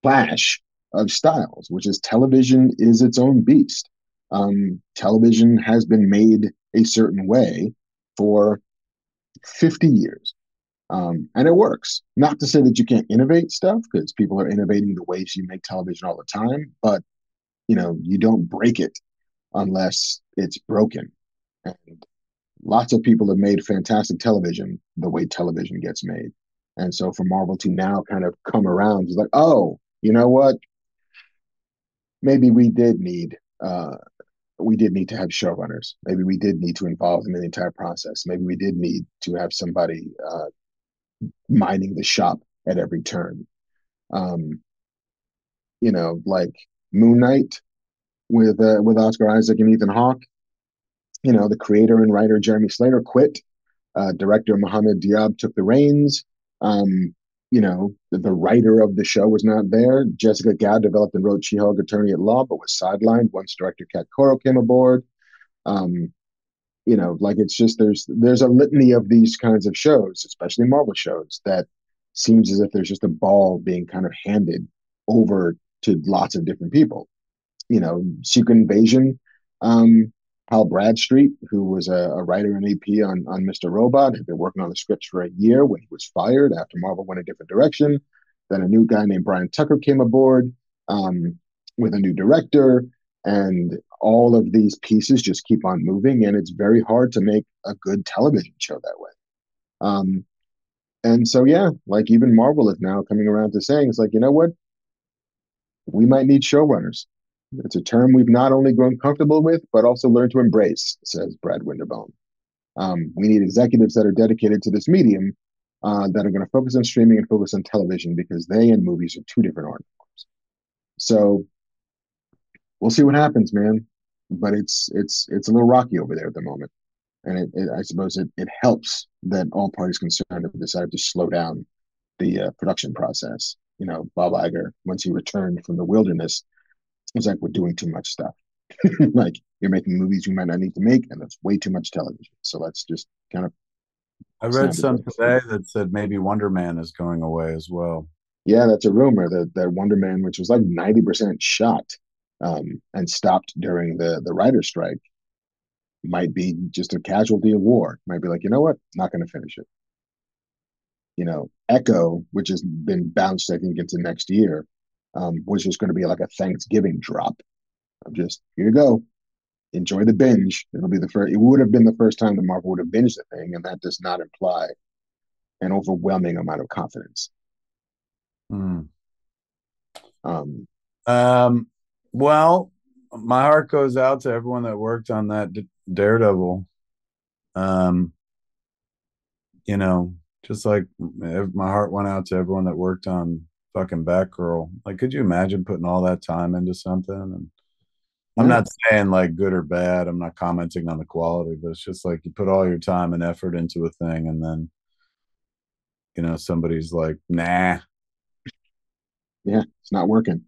clash of styles, which is television is its own beast. Um, television has been made a certain way for 50 years. Um, and it works. Not to say that you can't innovate stuff, because people are innovating the ways you make television all the time, but you know, you don't break it unless it's broken. And lots of people have made fantastic television the way television gets made. And so for Marvel to now kind of come around, it's like, oh, you know what? Maybe we did need uh, we did need to have showrunners. Maybe we did need to involve them in the entire process. Maybe we did need to have somebody uh, minding the shop at every turn. Um, you know, like Moon Knight with uh, with Oscar Isaac and Ethan Hawke. You know, the creator and writer Jeremy Slater quit. Uh, director Mohamed Diab took the reins. Um, you know, the, the, writer of the show was not there. Jessica Gao developed and wrote She-Hulk Attorney at Law, but was sidelined once director Kat Coiro came aboard. Um, you know, like it's just there's there's a litany of these kinds of shows, especially Marvel shows, that seems as if there's just a ball being kind of handed over to lots of different people. You know, Secret Invasion um, Hal Bradstreet, who was a, a, writer and AP on, on Mr. Robot, had been working on the scripts for a year when he was fired after Marvel went a different direction. Then a new guy named Brian Tucker came aboard um, with a new director, and all of these pieces just keep on moving, and it's very hard to make a good television show that way. Um, and so, yeah, like even Marvel is now coming around to saying, it's like, you know what? We might need showrunners. It's a term we've not only grown comfortable with, but also learned to embrace, says Brad Winderbaum. Um, we need executives that are dedicated to this medium uh, that are going to focus on streaming and focus on television because they and movies are two different art forms. So we'll see what happens, man. But it's it's it's a little rocky over there at the moment, and it, it, I suppose it, it helps that all parties concerned have decided to slow down the uh, production process. You know, Bob Iger, once he returned from the wilderness, it's like we're doing too much stuff. like you're making movies you might not need to make, and that's way too much television. So let's just kind of. I read some today that said maybe Wonder Man is going away as well. Yeah, that's a rumor that that Wonder Man, which was like ninety percent shot um, and stopped during the the writer strike, might be just a casualty of war. Might be like, you know what, not going to finish it. You know, Echo, which has been bounced, I think, into next year, um, was just going to be like a Thanksgiving drop. I'm just here you go. Enjoy the binge. It'll be the first. It would have been the first time that Marvel would have binged the thing, and that does not imply an overwhelming amount of confidence. Hmm. Um, Um, well, my heart goes out to everyone that worked on that D- Daredevil. Um, you know, just like my heart went out to everyone that worked on fucking Batgirl. Like, could you imagine putting all that time into something? And I'm not saying like good or bad. I'm not commenting on the quality, but it's just like you put all your time and effort into a thing, and then you know somebody's like, nah. yeah, it's not working.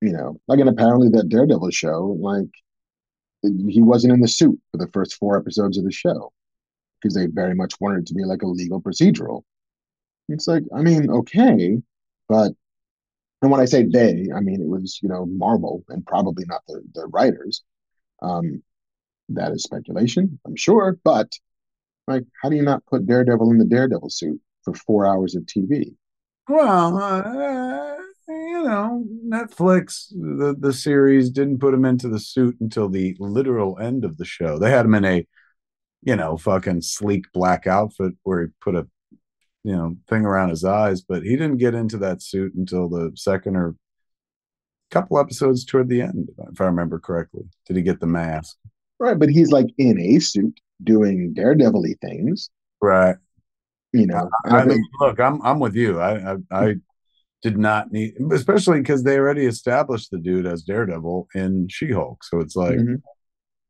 You know, like, and apparently that Daredevil show, like, he wasn't in the suit for the first four episodes of the show because they very much wanted it to be like a legal procedural. It's like, I mean, okay, but and when I say they, I mean it was, you know, Marvel and probably not the the writers. Um, that is speculation, I'm sure, but like, how do you not put Daredevil in the Daredevil suit for four hours of TV? Well, uh, you know, Netflix, the the series didn't put him into the suit until the literal end of the show. They had him in a, you know, fucking sleek black outfit where he put a, you know, thing around his eyes, but he didn't get into that suit until the second or couple episodes toward the end, if I remember correctly. Did he get the mask? Right, but he's like in a suit doing Daredevil-y things, Right. you know. I I mean, look, I'm I'm with you. I I, I did not need, especially because they already established the dude as Daredevil in She-Hulk. So it's like, Mhm.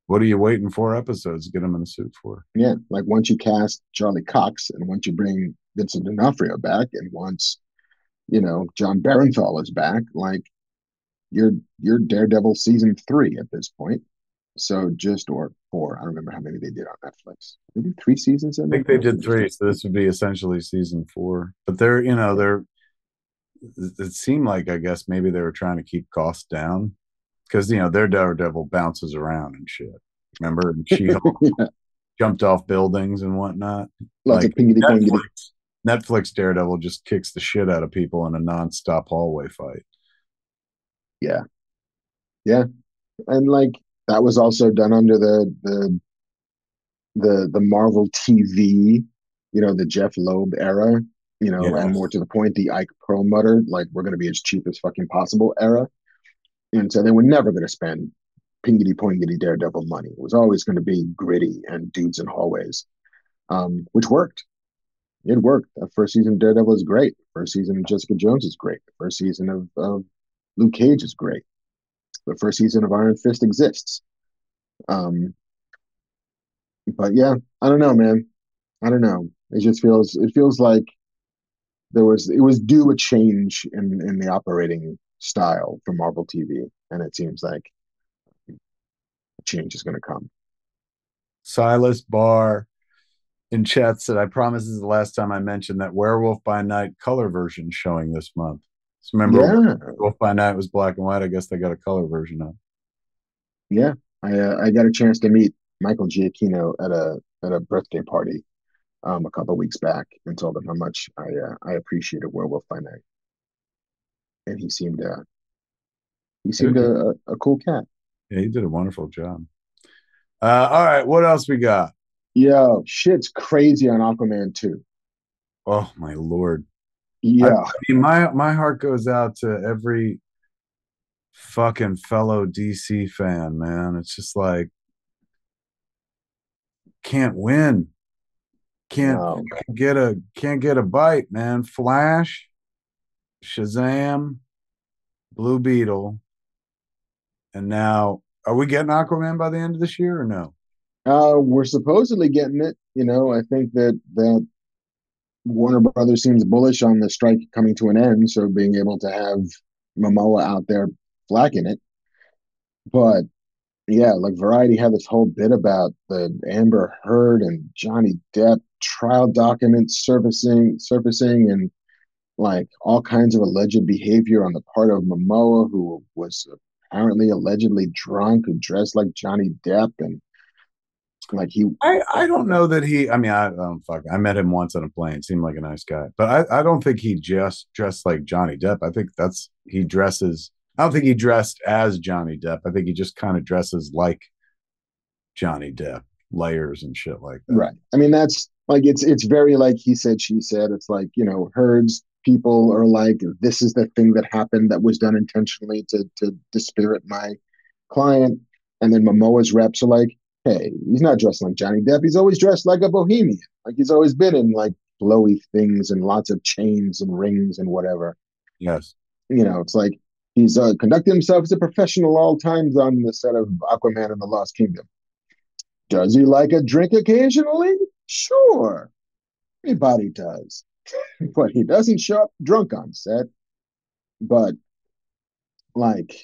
what are you waiting for episodes to get him in a suit for? yeah, like once you cast Charlie Cox and once you bring Vincent D'Onofrio back and once, you know, Jon Bernthal is back, like you're you're Daredevil season three at this point. So just or four. I don't remember how many they did on Netflix. Maybe three seasons. I think they did three, so this would be essentially season four. But they're, you know, they're. It seemed like I guess maybe they were trying to keep costs down because you know their Daredevil bounces around and shit. Remember, and She-Hulk yeah, jumped off buildings and whatnot. lots Like, of pingity. Netflix, Netflix Daredevil just kicks the shit out of people in a nonstop hallway fight. Yeah. Yeah. And like that was also done under the the the the Marvel TV, you know, the Jeph Loeb era, you know, and more to the point, the Ike Perlmutter, like we're gonna be as cheap as fucking possible era. And so they were never gonna spend pingity poingity daredevil money. It was always gonna be gritty and dudes in hallways. Um, which worked. It worked. The first season of Daredevil is great. First season of Jessica Jones is great. The first season of, of Luke Cage is great the first season of Iron Fist exists. Um, but yeah, I don't know, man. I don't know. It just feels it feels like there was it was due a change in in the operating style for Marvel TV, and it seems like change is going to come. Silas Barr in chat said, I promise this is the last time I mentioned that Werewolf by Night color version showing this month. So remember, Yeah, Werewolf by Night was black and white. I guess they got a color version of. yeah. I uh, I got a chance to meet Michael Giacchino at a at a birthday party um, a couple of weeks back and told him how much I uh, I appreciated Werewolf by Night, and he seemed uh, he seemed a, a, a cool cat. Yeah, he did a wonderful job. Uh, all right, what else we got? Yo, shit's crazy on Aquaman 2. Oh my lord! Yeah, I mean, my my heart goes out to every fucking fellow DC fan, man. It's just like can't win, can't no. get a can't get a bite, man. Flash, Shazam, Blue Beetle, and now are we getting Aquaman by the end of this year or no? Uh, we're supposedly getting it. You know, I think that that Warner Brothers seems bullish on the strike coming to an end, so being able to have Momoa out there flagging it. But yeah, like Variety had this whole bit about the Amber Heard and Johnny Depp trial documents surfacing, surfacing, and like all kinds of alleged behavior on the part of Momoa, who was apparently allegedly drunk and dressed like Johnny Depp, and like he I, I don't know that he. I mean, I, don't fuck. I met him once on a plane. Seemed like a nice guy, but I, I don't think he just dressed like Johnny Depp. I think that's he dresses. I don't think he dressed as Johnny Depp. I think he just kind of dresses like Johnny Depp, layers and shit like that. Right. I mean, that's like it's it's very like he said, she said. It's like you know, Heard's people are like, this is the thing that happened that was done intentionally to to dispirit my client, and then Momoa's reps are like, hey, he's not dressed like Johnny Depp. He's always dressed like a bohemian. Like he's always been in like flowy things and lots of chains and rings and whatever. Yes. You know, it's like he's uh, conducting himself as a professional all times on the set of Aquaman and the Lost Kingdom. Does he like a drink occasionally? Sure. Everybody does. but he doesn't show up drunk on set. But like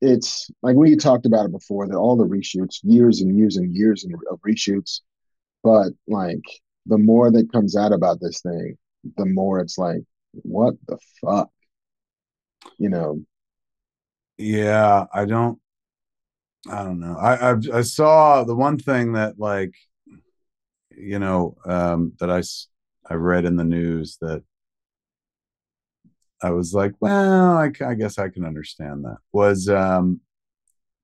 it's like we talked about it before that all the reshoots, years and years and years of reshoots. But like the more that comes out about this thing, the more it's like, what the fuck? You know. Yeah, I don't I don't know. I, I I saw the one thing that like you know um that I I read in the news that I was like, well, I, I guess I can understand that. Was um,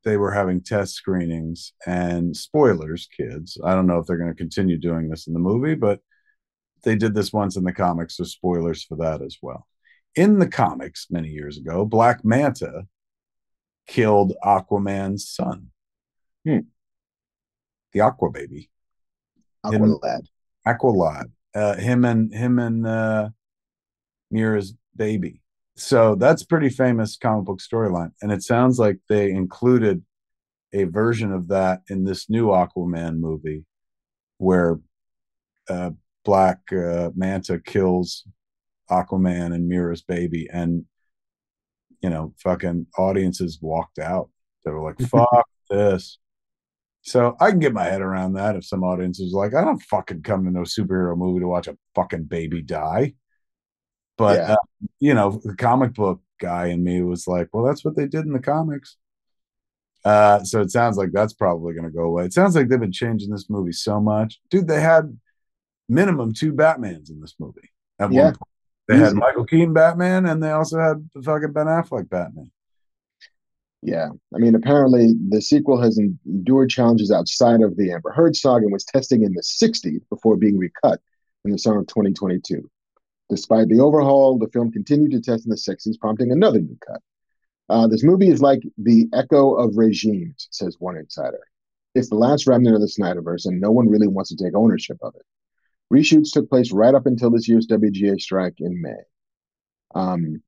they were having test screenings and spoilers, kids. I don't know if they're going to continue doing this in the movie, but they did this once in the comics, so spoilers for that as well. In the comics, many years ago, Black Manta killed Aquaman's son, hmm. the Aqua Baby, Aqualad, Aqualad. Uh, him and him and uh, Mera's baby. So that's pretty famous comic book storyline. And it sounds like they included a version of that in this new Aquaman movie where uh, Black uh, Manta kills Aquaman and Mera's baby. And, you know, fucking audiences walked out. They were like, fuck this. So I can get my head around that if some audience is like, I don't fucking come to no superhero movie to watch a fucking baby die. But yeah. uh, you know, the comic book guy in me was like, well, that's what they did in the comics. Uh, so it sounds like that's probably going to go away. It sounds like they've been changing this movie so much, dude. They had minimum two Batmans in this movie at yeah. one point. They Easy. had Michael Keaton Batman, and they also had the fucking Ben Affleck Batman. Yeah, I mean, apparently the sequel has endured challenges outside of the Amber Heard saga and was testing in the '60s before being recut in the summer of 2022. Despite the overhaul, the film continued to test in the 60s, prompting another new cut. Uh, this movie is like the echo of regimes, says one insider. It's the last remnant of the Snyderverse, and no one really wants to take ownership of it. Reshoots took place right up until this year's WGA strike in May. Um,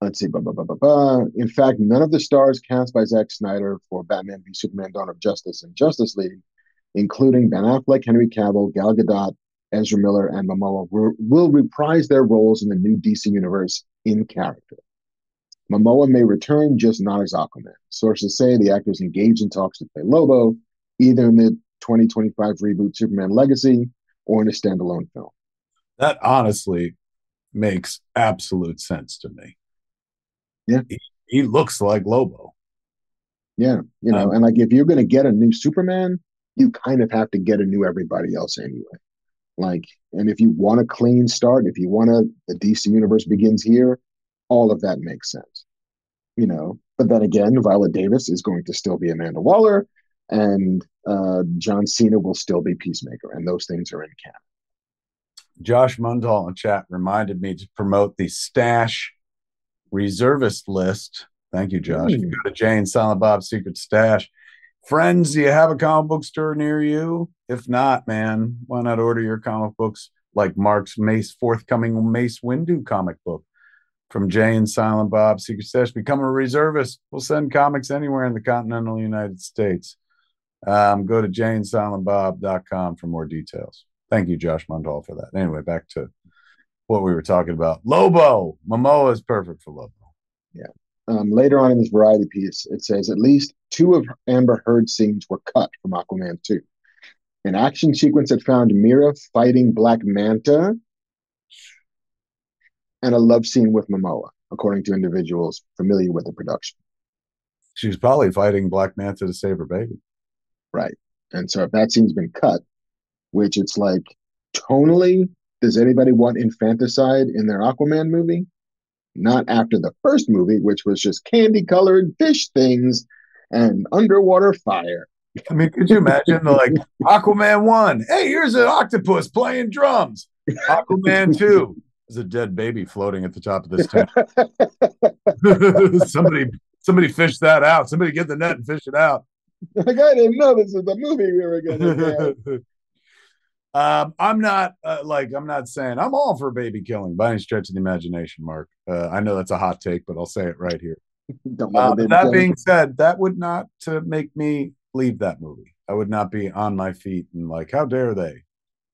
let's see. Blah, blah, blah, blah, blah. In fact, none of the stars cast by Zack Snyder for Batman v Superman: Dawn of Justice and Justice League, including Ben Affleck, Henry Cavill, Gal Gadot, Ezra Miller and Momoa will, will reprise their roles in the new DC universe in character. Momoa may return, just not as Aquaman. Sources say the actor is engaged in talks to play Lobo, either in the 2025 reboot Superman Legacy or in a standalone film. That honestly makes absolute sense to me. Yeah. He, he looks like Lobo. Yeah. You know, um, and like if you're going to get a new Superman, you kind of have to get a new everybody else anyway. Like, and if you want a clean start, if you want to, the DC universe begins here, all of that makes sense. You know, but then again, Viola Davis is going to still be Amanda Waller, and uh, John Cena will still be Peacemaker, and those things are in canon. Josh Mundall in chat reminded me to promote the Stash reservist list. Thank you, Josh. Mm. You go to Jay and Silent Bob's Secret Stash. Friends, do you have a comic book store near you? If not, man, why not order your comic books like Mark's Mace forthcoming Mace Windu comic book from Jay and Silent Bob Secret Stash. Become a reservist. We'll send comics anywhere in the continental United States. Um, go to jayandsilentbob.com for more details. Thank you, Josh Mundall, for that. Anyway, back to what we were talking about. Lobo. Momoa is perfect for Lobo. Yeah. Um, later on in this variety piece, it says at least two of Amber Heard's scenes were cut from Aquaman 2. An action sequence that found Mera fighting Black Manta and a love scene with Momoa, according to individuals familiar with the production. She's probably fighting Black Manta to save her baby. Right. And so if that scene's been cut, which it's like tonally, does anybody want infanticide in their Aquaman movie? not after the first movie, which was just candy colored fish things and underwater fire. I mean, could you imagine the like Aquaman one? Hey, here's an octopus playing drums. Aquaman two is a dead baby floating at the top of this tent. somebody, somebody fish that out. Somebody get the net and fish it out. Like I didn't know this was the movie we were gonna get. Um, I'm not uh, like I'm not saying I'm all for baby killing by any stretch of the imagination, Mark. Uh, I know that's a hot take, but I'll say it right here. Uh, that being said, that would not to make me leave that movie. I would not be on my feet and like, how dare they?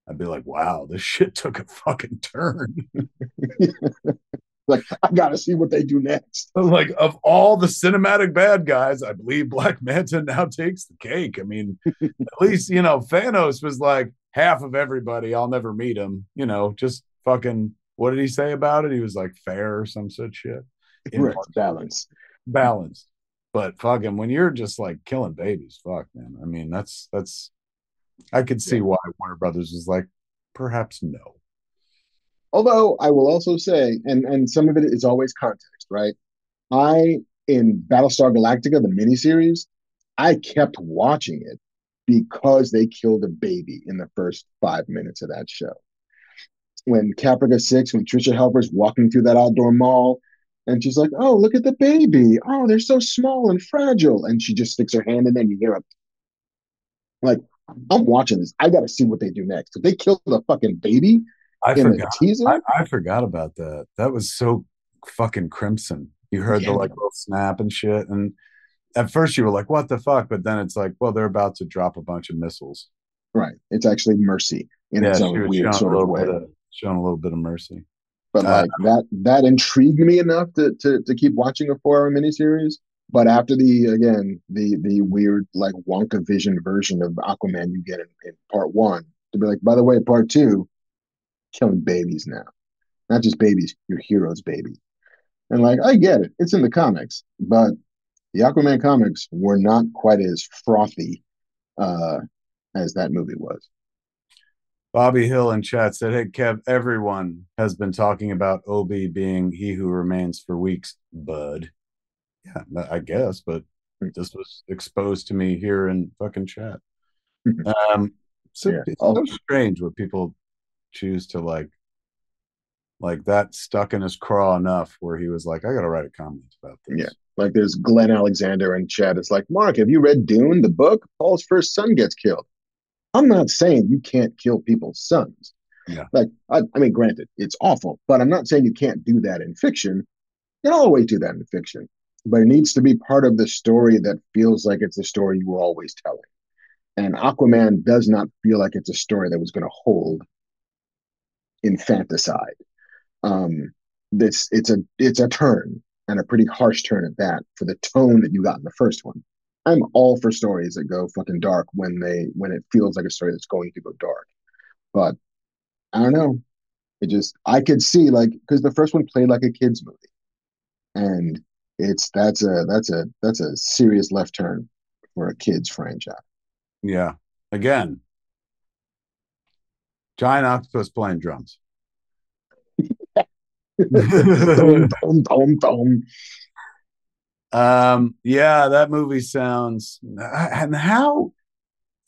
I'd be like, wow, this shit took a fucking turn. like, I gotta see what they do next. Like, of all the cinematic bad guys, I believe Black Manta now takes the cake. I mean, at least you know, Thanos was like half of everybody. I'll never meet him. You know, just fucking. What did he say about it? He was like fair or some such shit. Right, balance, balance. But fucking, when you're just like killing babies, fuck, man. I mean, that's that's. I could see yeah. why Warner Brothers was like, perhaps no. Although I will also say, and and some of it is always context, right? I in Battlestar Galactica, the miniseries, I kept watching it because they killed a baby in the first five minutes of that show. When Caprica Six, when Tricia Helfer's walking through that outdoor mall, and she's like, "Oh, look at the baby! Oh, they're so small and fragile," and she just sticks her hand in there, and you hear it. Like, I'm watching this. I got to see what they do next. If they kill the fucking baby I in forgot. teaser, I, I, forgot about that. That was so fucking crimson. You heard yeah. the like little snap and shit, and at first you were like, "What the fuck?" But then it's like, "Well, they're about to drop a bunch of missiles." Right. It's actually mercy in yeah, its own weird sort of way. Of, showing a little bit of mercy. But uh, like that that intrigued me enough to to to keep watching a four hour miniseries. But after the again the the weird like Wonka Vision version of Aquaman you get in, in part one to be like, by the way, part two, killing babies now, not just babies, your hero's baby. And like I get it, it's in the comics, but the Aquaman comics were not quite as frothy uh, as that movie was. Bobby Hill in chat said, Hey, Kev, everyone has been talking about Obi being he who remains for weeks, bud. Yeah, I guess, but this was exposed to me here in fucking chat. Um, so yeah. it's so strange what people choose to like, like that stuck in his craw enough where he was like, I got to write a comment about this. Yeah. Like there's Glenn Alexander in chat. It's like, Mark, have you read Dune, the book? Paul's first son gets killed. I'm not saying you can't kill people's sons. Yeah. Like, I, I mean, granted, it's awful, but I'm not saying you can't do that in fiction. You can always do that in fiction, but it needs to be part of the story that feels like it's a story you were always telling. And Aquaman does not feel like it's a story that was going to hold infanticide. Um, this it's a it's a turn and a pretty harsh turn at that for the tone that you got in the first one. I'm all for stories that go fucking dark when they when it feels like a story that's going to go dark. But I don't know. It just I could see like because the first one played like a kids movie, and it's that's a that's a that's a serious left turn for a kids franchise. Yeah. Again, giant octopus playing drums. dum, dum, dum. Um, yeah, that movie sounds and how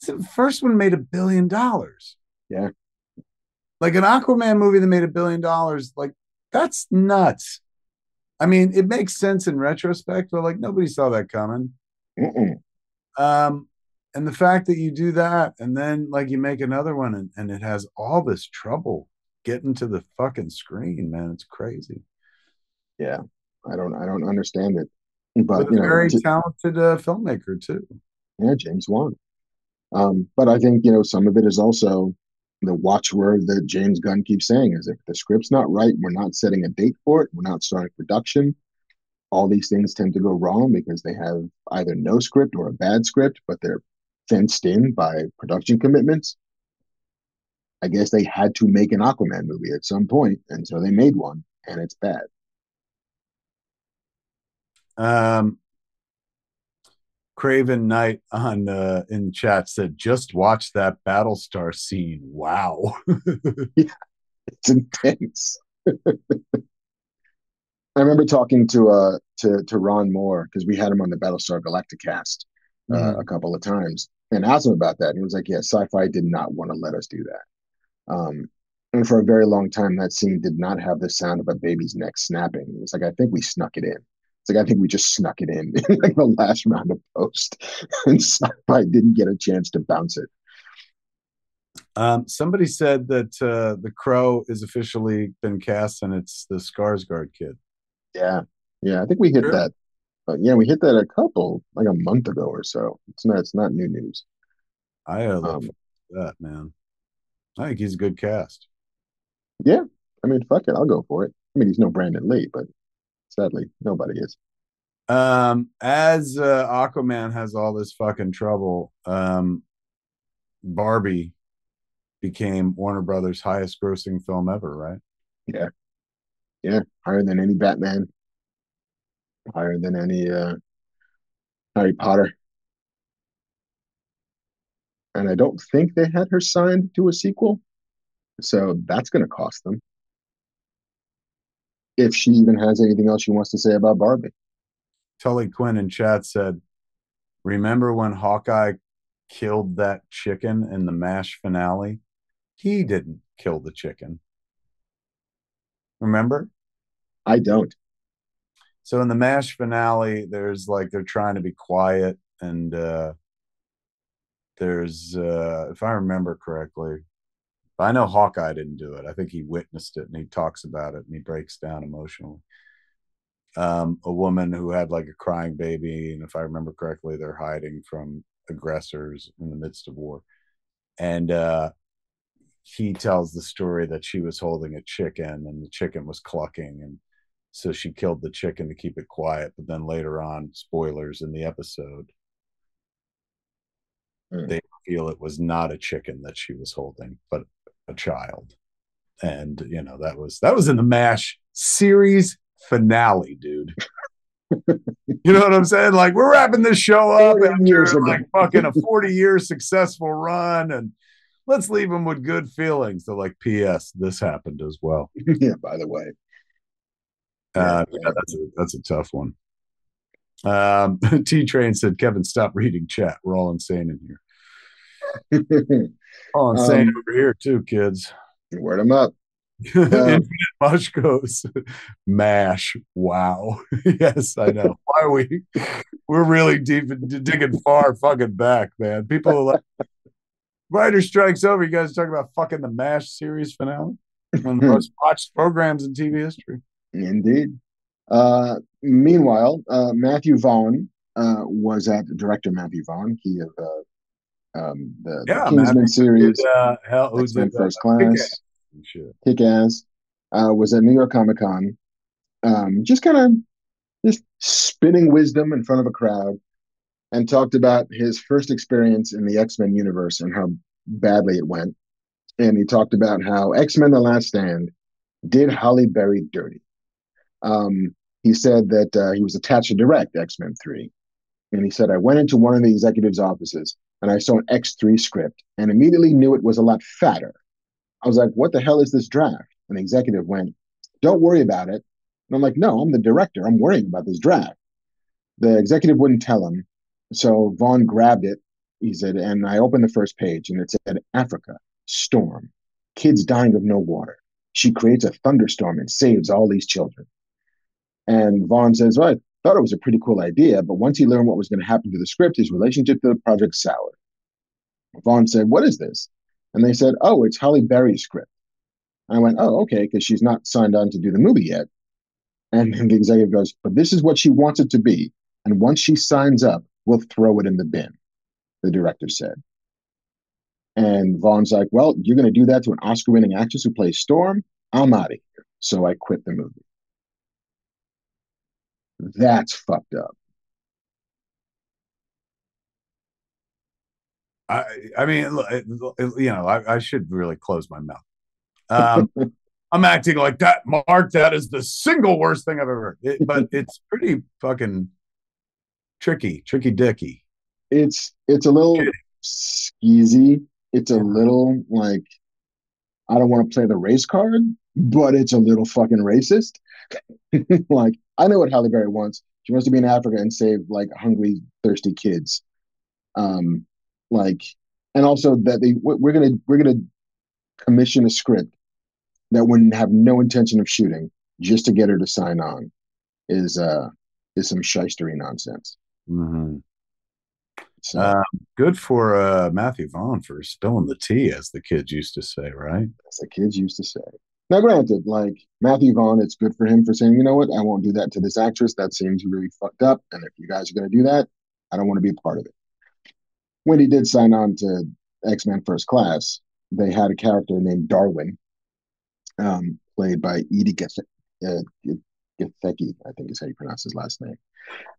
the first one made a billion dollars. Yeah. Like an Aquaman movie that made a billion dollars, like that's nuts. I mean, it makes sense in retrospect, but like nobody saw that coming. Mm-mm. Um, and the fact that you do that and then like you make another one and, and it has all this trouble getting to the fucking screen, man, it's crazy. Yeah, I don't, I don't understand it. But you know, very talented uh, filmmaker too. Yeah, James Wan. Um, but I think you know some of it is also the watchword that James Gunn keeps saying is if the script's not right, we're not setting a date for it, we're not starting production. All these things tend to go wrong because they have either no script or a bad script, but they're fenced in by production commitments. I guess they had to make an Aquaman movie at some point, and so they made one, and it's bad. Um, Craven Knight on uh, in chat said, "Just watch that Battlestar scene. Wow, yeah, it's intense." I remember talking to uh to to Ron Moore because we had him on the Battlestar Galactica cast, uh, Mhm. a couple of times and asked him about that. And he was like, "Yeah, sci-fi did not want to let us do that." Um, and for a very long time, that scene did not have the sound of a baby's neck snapping. It was like I think we snuck it in. It's like I think we just snuck it in like the last round of post, and sci-fi didn't get a chance to bounce it. Um, somebody said that uh, the Crow is officially been cast, and it's the Skarsgård kid. Yeah, yeah, I think we hit Sure. that. Uh, yeah, we hit that a couple like a month ago or so. It's not. It's not new news. I uh, look Um, that man. I think he's a good cast. Yeah, I mean, fuck it, I'll go for it. I mean, he's no Brandon Lee, but sadly, nobody is. Um, as uh, Aquaman has all this fucking trouble, um, Barbie became Warner Brothers' highest grossing film ever, right? Yeah, yeah, higher than any Batman, higher than any uh, Harry Potter. And I don't think they had her signed to a sequel, so that's going to cost them. If she even has anything else she wants to say about Barbie. Tully Quinn in chat said, Remember when Hawkeye killed that chicken in the MASH finale? He didn't kill the chicken. Remember? I don't. So in the MASH finale, there's like they're trying to be quiet, and uh there's uh if I remember correctly, I know Hawkeye didn't do it. I think he witnessed it and he talks about it and he breaks down emotionally. Um, a woman who had like a crying baby, and if I remember correctly, they're hiding from aggressors in the midst of war. And uh he tells the story that she was holding a chicken and the chicken was clucking and so she killed the chicken to keep it quiet but then later on spoilers in the episode Hmm. they feel it was not a chicken that she was holding but a child and you know that was that was in the mash series finale dude you know what i'm saying like we're wrapping this show up 40 years after ago. like fucking a 40 year successful run and let's leave them with good feelings they're like ps this happened as well yeah, by the way. Uh, yeah, that's a that's a tough one. Um, T Train said, "Kevin, stop reading chat. We're all insane in here. All insane Um, over here too, kids." Word them up. Infinite Mush goes, mash. Wow. yes, I know. Why are we? We're really deep, digging far fucking back, man. People are like, writer strikes over. You guys talking about fucking the Mash series finale, one of the most watched programs in TV history. Indeed. Uh, meanwhile, uh, Matthew Vaughn uh, was at director Matthew Vaughn, he of uh, um, the, Yeah, the Kingsman series, Did, uh, hell, who did uh, First Class, Kick-Ass and shit. Kick Ass, uh, was at New York Comic Con, um, just kind of just spitting wisdom in front of a crowd, and talked about his first experience in the X Men universe and how badly it went. And he talked about how X Men: The Last Stand did Halle Berry dirty. Um, he said that uh, he was attached to direct X Men 3. And he said, I went into one of the executive's offices and I saw an X3 script and immediately knew it was a lot fatter. I was like, what the hell is this draft? And the executive went, don't worry about it. And I'm like, no, I'm the director. I'm worrying about this draft. The executive wouldn't tell him. So Vaughn grabbed it. He said, and I opened the first page and it said, Africa, storm, kids dying of no water. She creates a thunderstorm and saves all these children. And Vaughn says, Well, thought it was a pretty cool idea, but once he learned what was going to happen to the script, his relationship to the project soured. Vaughn said, What is this? And they said, Oh, it's Halle Berry's script. I went, Oh, okay, because she's not signed on to do the movie yet. And the executive goes, But this is what she wants it to be. And once she signs up, we'll throw it in the bin, the director said. And Vaughn's like, Well, you're going to do that to an Oscar winning actress who plays Storm? I'm out of here. So I quit the movie. That's fucked up. I, I mean, look, it- it- you know, I, I should really close my mouth. Um, I'm acting like that, Mark. That is the single worst thing I've ever heard. It, but it's pretty fucking tricky, tricky dicky. It's it's a little skeezy. It's a little like I don't want to play the race card, but it's a little fucking racist. like I know what Halle Berry wants. She wants to be in Africa and save like hungry, thirsty kids. Um, like, and also that they we're gonna we're gonna commission a script that wouldn't have no intention of shooting just to get her to sign on is uh is some shystery nonsense. Mhm. So Um, good for uh, Matthew Vaughn for spilling the tea, as the kids used to say, right? as the kids used to say. Now, granted, like Matthew Vaughn, it's good for him for saying, you know what, I won't do that to this actress. That seems really fucked up. And if you guys are going to do that, I don't want to be a part of it. When he did sign on to X Men First Class, they had a character named Darwin, um, played by Edie Geth- uh, Gethecki, I think is how you pronounce his last name.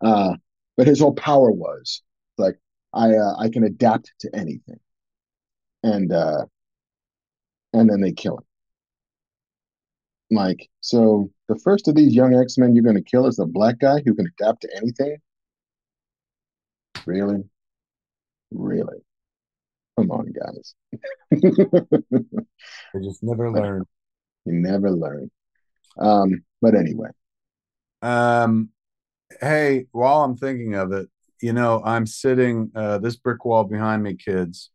Uh, but his whole power was like, I uh, I can adapt to anything, and uh, and then they kill him. Like, so the first of these young X Men you're going to kill is a black guy who can adapt to anything. Really, really, come on, guys. you just never learn. You never learn. Um, but anyway, Um, hey, while I'm thinking of it, you know, I'm sitting uh, this brick wall behind me, kids.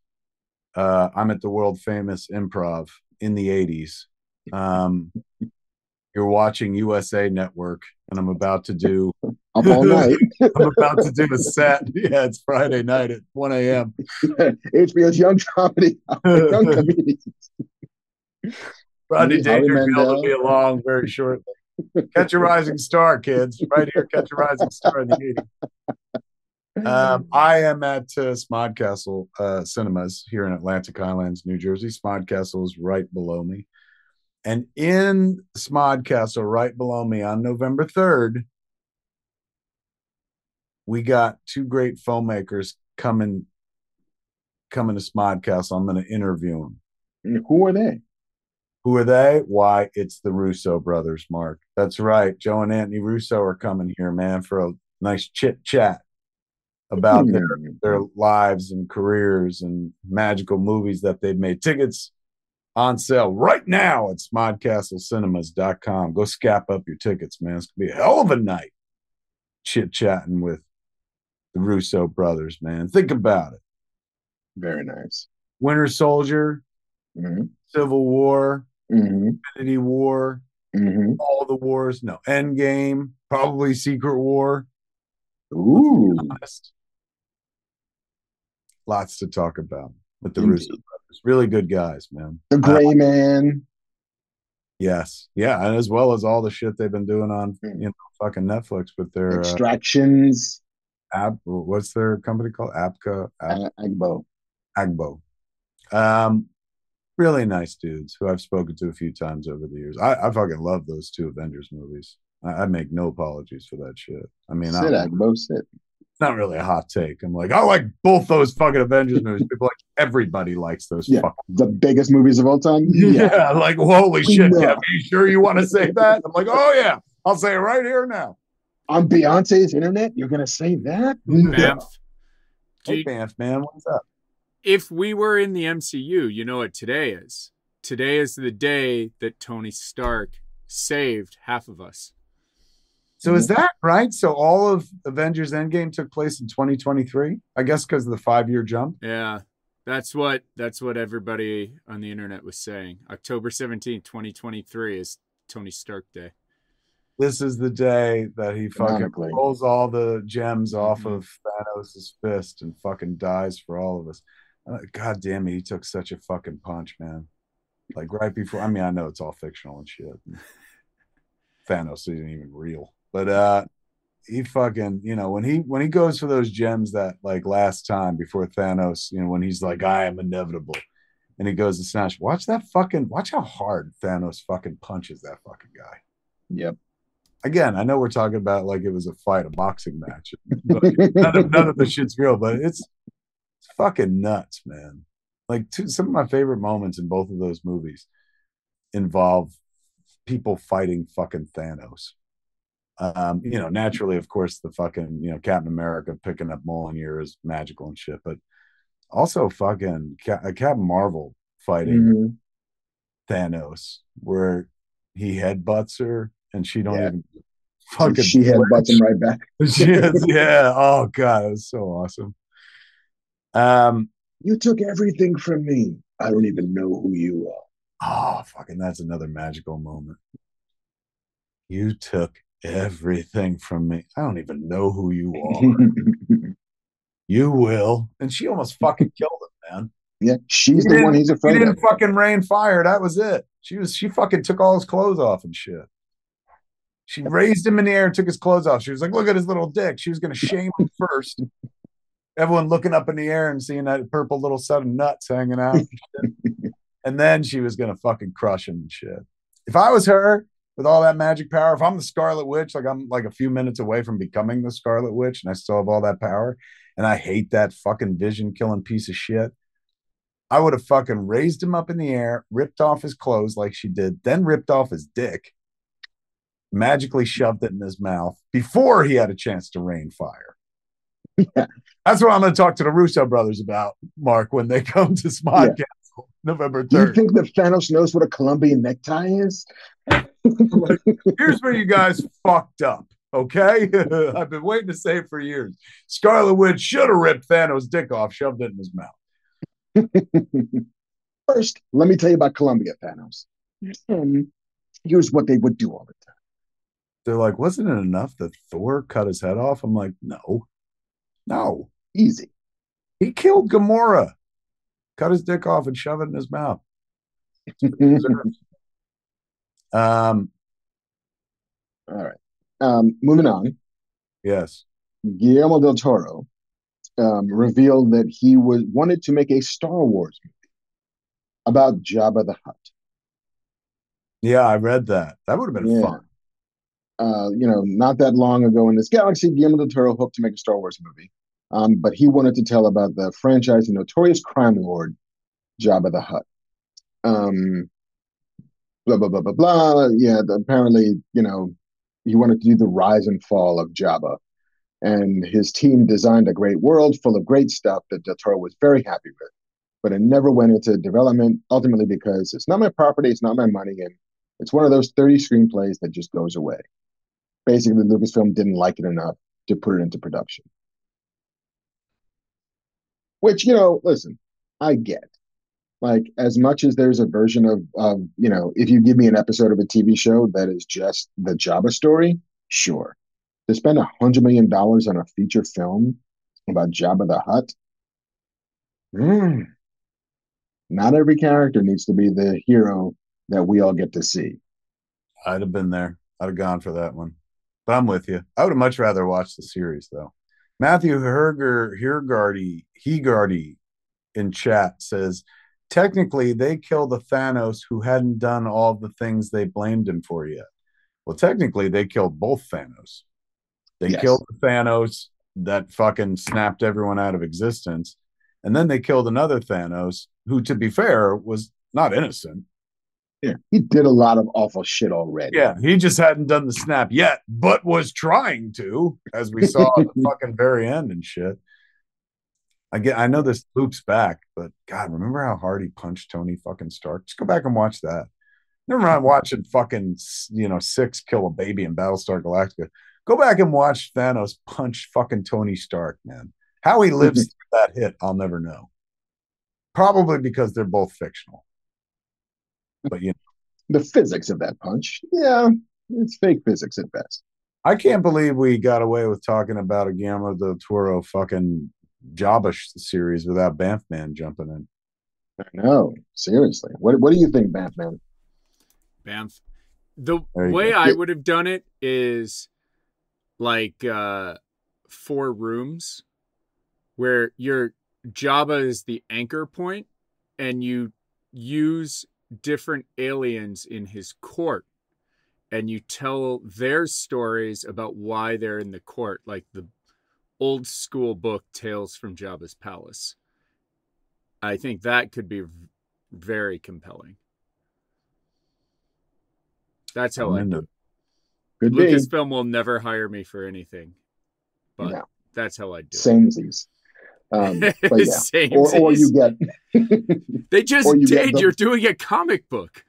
Uh, I'm at the world famous improv in the 80s. Um, you're watching USA Network, and I'm about to do up all night. I'm about to do a set. Yeah, it's Friday night at 1 a.m. HBO's Young Comedy, Young Comedians. Rodney Dangerfield will be along very shortly. Catch a rising star, kids. Right here, catch a rising star in the 80s. Um, I am at uh, Smodcastle uh, Cinemas here in Atlantic Highlands, New Jersey. Smodcastle is right below me. And in Smodcastle, right below me on November 3rd, we got two great filmmakers coming coming to Smodcastle. I'm going to interview them. And Who are they? Who are they? Why, it's the Russo brothers, Mark. That's right. Joe and Anthony Russo are coming here, man, for a nice chit chat about their, Hmm. their lives and careers and magical movies that they've made. Tickets on sale right now at smodcastlecinemas.com. Go scap up your tickets, man. It's going to be a hell of a night chit chatting with the Russo brothers, man. Think about it. Very nice. Winter Soldier, hmm Civil War, hmm Infinity War, hmm all the wars. No, Endgame, probably Secret War. Ooh, Lots to talk about with the Indeed. Russo brothers. Really good guys, man. the Gray Man. Yes, yeah, and as well as all the shit they've been doing on Hmm. you know fucking Netflix with their uh, Extractions. app. What's their company called? Apca, Ap- Uh, Agbo. Agbo. Um, really nice dudes who I've spoken to a few times over the years. I, I fucking love those two Avengers movies. I, I make no apologies for that shit. I mean, Sit, I, Agbo, sit. It's not really a hot take. I'm like, I like both those fucking Avengers movies. People like everybody likes those. Yeah. fucking The biggest movies of all time? yeah. like holy shit. know. Yeah, you sure you want to say that? I'm like, oh yeah, I'll say it right here now. On Beyonce's internet, you're going to say that? Banff. Do Hey, you- Banff, man, what's up? if we were in the MCU, you know what today is? Today is the day that Tony Stark saved half of us. So is that right? So all of Avengers Endgame took place in 2023? I guess because of the five year jump. Yeah. That's what that's what everybody on the internet was saying. October 17th, 2023 is Tony Stark Day. This is the day that he fucking pulls all the gems off Mhm. of Thanos' fist and fucking dies for all of us. Uh, God damn it, he took such a fucking punch, man. Like right before. I mean, I know it's all fictional and shit. Thanos isn't even real, but uh, he fucking, you know, when he when he goes for those gems that like last time before Thanos, you know, when he's like, I am inevitable, and he goes to snatch. Watch that fucking. Watch how hard Thanos fucking punches that fucking guy Yep. again, I know we're talking about like it was a fight, a boxing match. But none, of, none of the shit's real, but it's it's fucking nuts, man. Like two, some of my favorite moments in both of those movies involve people fighting fucking Thanos. Um, you know, naturally, of course, the fucking you know Captain America picking up Mjolnir is magical and shit, but also fucking Ca- uh, Captain Marvel fighting Mhm. Thanos, where he headbutts her and she don't Yeah. even fucking she had butts him right back. yeah. Oh god, it was so awesome. Um, You took everything from me. I don't even know who you are. oh, fucking, that's another magical moment. You took everything from me. I don't even know who you are. you will. And she almost fucking killed him, man. yeah, she's He the one he's He afraid didn't of. fucking rain fire. That was it. She was she fucking took all his clothes off and shit. She raised him in the air and took his clothes off. She was like, look at his little dick. She was gonna shame him first. Everyone looking up in the air and seeing that purple little set of nuts hanging out. And, and then she was gonna fucking crush him and shit. If I was her with all that magic power, if I'm the Scarlet Witch, like I'm like a few minutes away from becoming the Scarlet Witch, and I still have all that power, and I hate that fucking vision killing piece of shit. I would have fucking raised him up in the air, ripped off his clothes like she did, then ripped off his dick, magically shoved it in his mouth before he had a chance to rain fire. Yeah. That's what I'm going to talk to the Russo brothers about, Mark, when they come to Smod Yeah. November Do you think that Thanos knows what a Colombian necktie is? Here's where you guys fucked up. Okay, I've been waiting to say it for years. Scarlet Witch should have ripped Thanos' dick off, shoved it in his mouth. First, let me tell you about Columbia Thanos. And here's what they would do all the time. They're like, wasn't it enough that Thor cut his head off? I'm like, no, no. Easy. He killed Gamora, cut his dick off and shove it in his mouth. Um, All right. Um, moving on. yes. Guillermo del Toro um, revealed that he was wanted to make a Star Wars movie about Jabba the Hutt. Yeah, I read that. That would have been Yeah. fun. Uh, you know, not that long ago in this galaxy, Guillermo del Toro hoped to make a Star Wars movie, um, but he wanted to tell about the franchise and notorious crime lord Jabba the Hutt. Um, blah blah blah blah blah. Yeah, the- apparently, you know, he wanted to do the rise and fall of Jabba, and his team designed a great world full of great stuff that Del Toro was very happy with, but it never went into development. Ultimately, because it's not my property, it's not my money, and it's one of those thirty screenplays that just goes away. Basically, Lucasfilm didn't like it enough to put it into production. Which you know, listen, I get like as much as there's a version of of you know if you give me an episode of a tv show that is just the Jabba story sure to spend a hundred million dollars on a feature film about jabba the hutt mm, not every character needs to be the hero that we all get to see I'd have been there. I'd have gone for that one. But I'm with you. I would have much rather watched the series though. Matthew Herger Hergardy Hegardy in chat says technically they killed the Thanos who hadn't done all the things they blamed him for yet. Well, technically they killed both Thanos. They Yes. killed the Thanos that fucking snapped everyone out of existence. And then they killed another Thanos who, to be fair, was not innocent. Yeah he did a lot of awful shit already Yeah, he just hadn't done the snap yet, but was trying to, as we saw at the fucking very end and shit. I get, I know this loops back, but God, remember how hard he punched Tony fucking Stark? Just go back and watch that. Never mind watching fucking, you know, six kill a baby in Battlestar Galactica. Go back and watch Thanos punch fucking Tony Stark, man. How he lives mm-hmm. through that hit, I'll never know. Probably because they're both fictional. But you know. the physics of that punch yeah it's fake physics at best I can't believe we got away with talking about a Guillermo del Toro fucking Jabba sh- series without Banff Man jumping in. no seriously what, what do you think batman Banff. The way go. I would have done it is like uh four rooms where your Jabba is the anchor point and you use different aliens in his court and you tell their stories about why they're in the court like the old school book Tales from Jabba's Palace. I think that could be very compelling. That's how I it. Could. Lucasfilm will never hire me for anything, but No. that's how I do. it. Samesies. Um, but yeah. Same Or, or you get, they just you did. You're doing a comic book.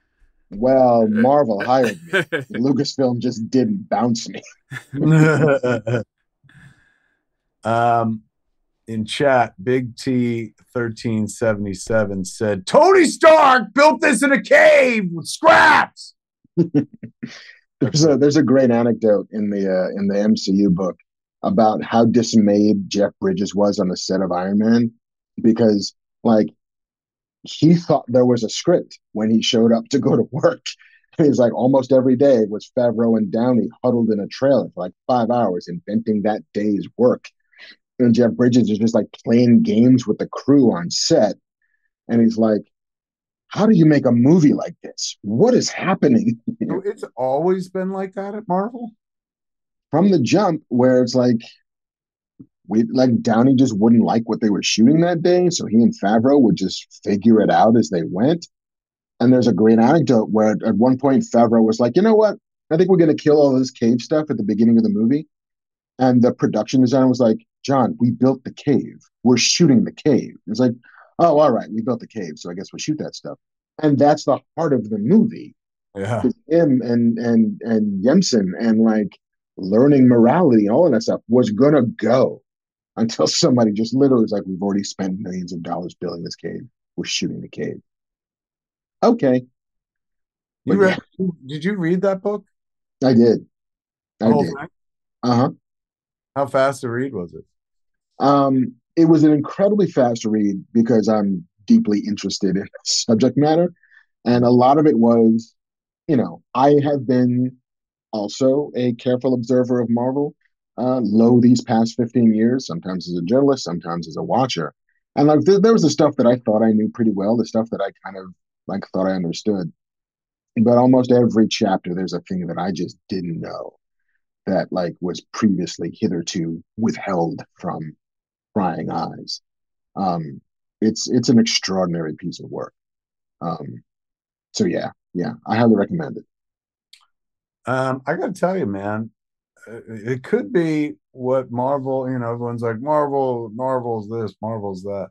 well, Marvel hired me. Lucasfilm just didn't bounce me. um, in chat, Big T thirteen seventy seven said Tony Stark built this in a cave with scraps. there's a there's a great anecdote in the uh, in the MCU book about how dismayed Jeff Bridges was on the set of Iron Man because like he thought there was a script when he showed up to go to work. He's like almost every day was Favreau and Downey huddled in a trailer for like five hours inventing that day's work. And Jeff Bridges is just like playing games with the crew on set. And he's like, how do you make a movie like this? What is happening? it's always been like that at Marvel. From the jump, where it's like we like Downey just wouldn't like what they were shooting that day, so he and Favreau would just figure it out as they went. And there's a great anecdote where at one point Favreau was like, you know what? I think we're gonna kill all this cave stuff at the beginning of the movie. And the production designer was like, Jon, we built the cave. We're shooting the cave. It's like, oh, all right, we built the cave, so I guess we'll shoot that stuff. And that's the heart of the movie. Yeah. Him and and and Yinsen and like learning morality, and all of that stuff was gonna go until somebody just literally was like, We've already spent millions of dollars building this cave. We're shooting the cave. Okay. You read, yeah. did you read that book? I did. I did. Uh huh. How fast to read was it? Um, it was an incredibly fast read because I'm deeply interested in subject matter. And a lot of it was, you know, I have been also a careful observer of Marvel uh, low these past 15 years, sometimes as a journalist, sometimes as a watcher. And like th- there was the stuff that I thought I knew pretty well, the stuff that I kind of like thought I understood. But almost every chapter, there's a thing that I just didn't know that like was previously hitherto withheld from prying eyes. Um, it's it's an extraordinary piece of work. Um, so yeah, yeah, I highly recommend it. Um, I got to tell you, man, uh, it could be what Marvel, you know, everyone's like Marvel, Marvel's this, Marvel's that.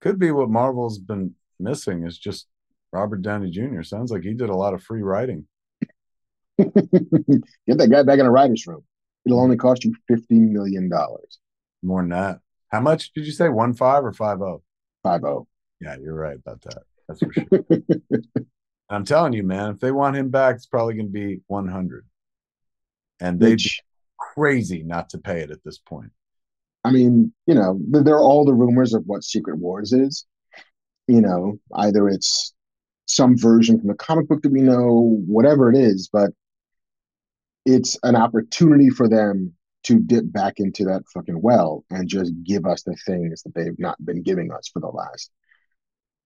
Could be what Marvel's been missing is just Robert Downey Jr. Sounds like he did a lot of free writing. Get that guy back in a writer's room. It'll only cost you fifty million dollars. More than that. How much did you say? One five or five oh? Five oh. Yeah, you're right about that. That's for sure. I'm telling you, man, if they want him back, it's probably going to be 100. And they'd be crazy not to pay it at this point. I mean, you know, there are all the rumors of what Secret Wars is. You know, either it's some version from the comic book that we know, whatever it is, but it's an opportunity for them to dip back into that fucking well and just give us the things that they've not been giving us for the last,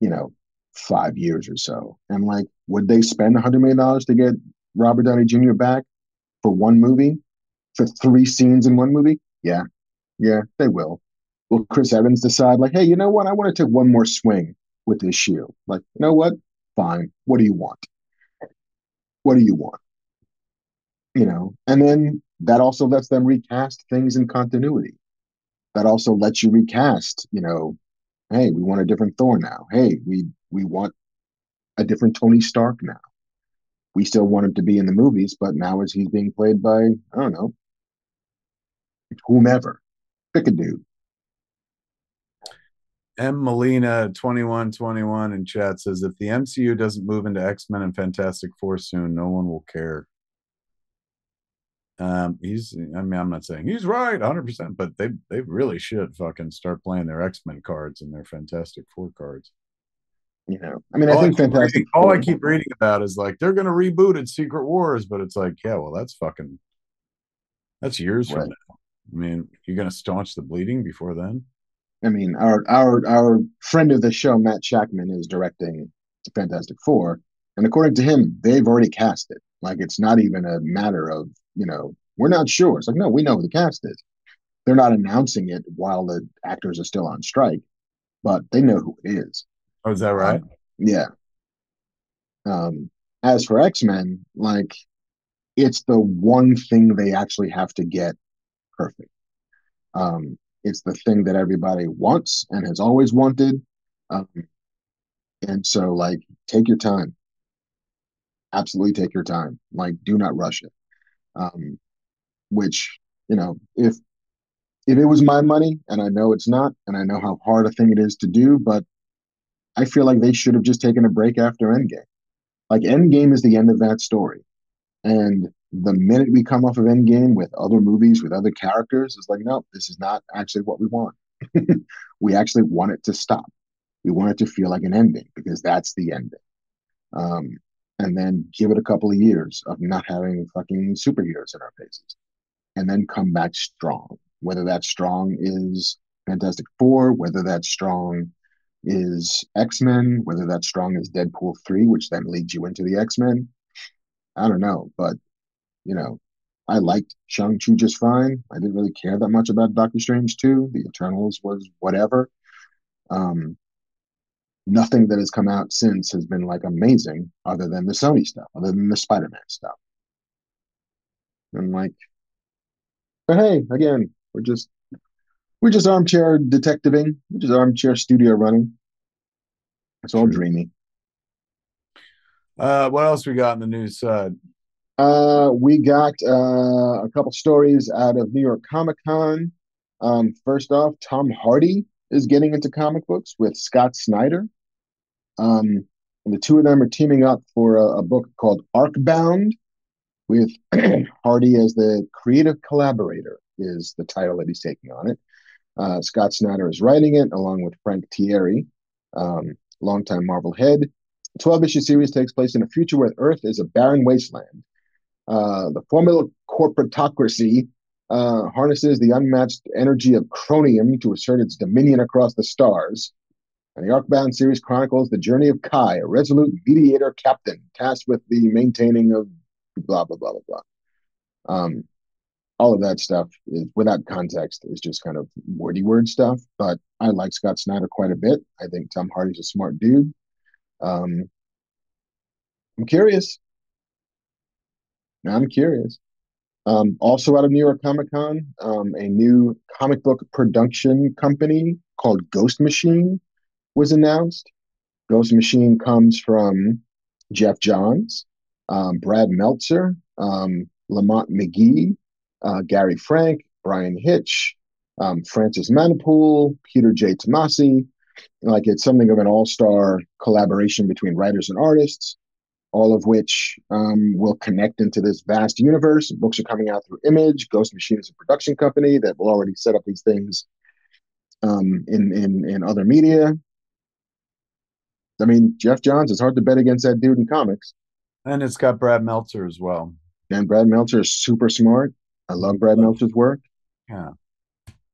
you know, five years or so. And like, would they spend a hundred million dollars to get Robert Downey Jr. back for one movie, for three scenes in one movie? Yeah, yeah, they will. Will Chris Evans decide like, hey, you know what? I want to take one more swing with this shield. Like, you know what? Fine. What do you want? What do you want? You know, and then that also lets them recast things in continuity. That also lets you recast, you know, hey, we want a different Thor now. Hey, we we want a different Tony Stark now. We still want him to be in the movies, but now as he's being played by, I don't know, whomever. Pick a dude. M. Molina 2121 in chat says if the MCU doesn't move into X Men and Fantastic Four soon, no one will care. Um, he's, I mean, I'm not saying he's right 100%, but they they really should fucking start playing their X Men cards and their Fantastic Four cards. You know, I mean, all I think I Fantastic. Reading, all I keep reading about is like they're going to reboot it Secret Wars, but it's like, yeah, well, that's fucking, that's years right. from now. I mean, you're going to staunch the bleeding before then. I mean, our our our friend of the show, Matt Shakman, is directing Fantastic Four, and according to him, they've already cast it. Like it's not even a matter of you know we're not sure. It's like no, we know who the cast is. They're not announcing it while the actors are still on strike, but they know who it is. Oh, is that right? Um, yeah. Um, as for X Men, like it's the one thing they actually have to get perfect. Um, it's the thing that everybody wants and has always wanted. Um, and so, like, take your time. Absolutely take your time. Like, do not rush it. Um, which, you know, if if it was my money, and I know it's not, and I know how hard a thing it is to do, but I feel like they should have just taken a break after Endgame. Like Endgame is the end of that story. And the minute we come off of Endgame with other movies, with other characters, it's like, no, this is not actually what we want. we actually want it to stop. We want it to feel like an ending because that's the ending. Um, and then give it a couple of years of not having fucking superheroes in our faces and then come back strong. Whether that strong is Fantastic Four, whether that strong is X Men, whether that strong is Deadpool 3, which then leads you into the X Men. I don't know, but you know, I liked Shang-Chi just fine. I didn't really care that much about Doctor Strange 2. The Eternals was whatever. Um, nothing that has come out since has been like amazing other than the Sony stuff, other than the Spider-Man stuff. And like, but hey, again, we're just we're just armchair detectiving, we're just armchair studio running. It's all dreamy. Uh, what else we got in the news side? Uh, we got uh, a couple stories out of New York Comic Con. Um, first off, Tom Hardy is getting into comic books with Scott Snyder. Um, the two of them are teaming up for a, a book called Arcbound, with Hardy as the creative collaborator, is the title that he's taking on it. Uh, Scott Snyder is writing it along with Frank Tieri, um, longtime Marvel head. The 12 issue series takes place in a future where Earth is a barren wasteland. Uh, the formula corporatocracy uh, harnesses the unmatched energy of chromium to assert its dominion across the stars. And the Arcbound series chronicles the journey of Kai, a resolute mediator captain tasked with the maintaining of blah, blah, blah, blah, blah. Um, all of that stuff is, without context is just kind of wordy word stuff. But I like Scott Snyder quite a bit. I think Tom Hardy's a smart dude. Um, I'm curious. I'm curious. Um, also out of New York Comic Con, um, a new comic book production company called Ghost Machine was announced. Ghost Machine comes from Geoff Johns, um, Brad Meltzer, um, Lamont Magee, uh, Gary Frank, Bryan Hitch, um, Francis Manapul, Peter J. Tomasi. Like it's something of an all star collaboration between writers and artists all of which um, will connect into this vast universe. Books are coming out through Image. Ghost Machine is a production company that will already set up these things um, in in in other media. I mean, Geoff Johns. It's hard to bet against that dude in comics. And it's got Brad Meltzer as well. And Brad Meltzer is super smart. I love Brad Meltzer's work. Yeah.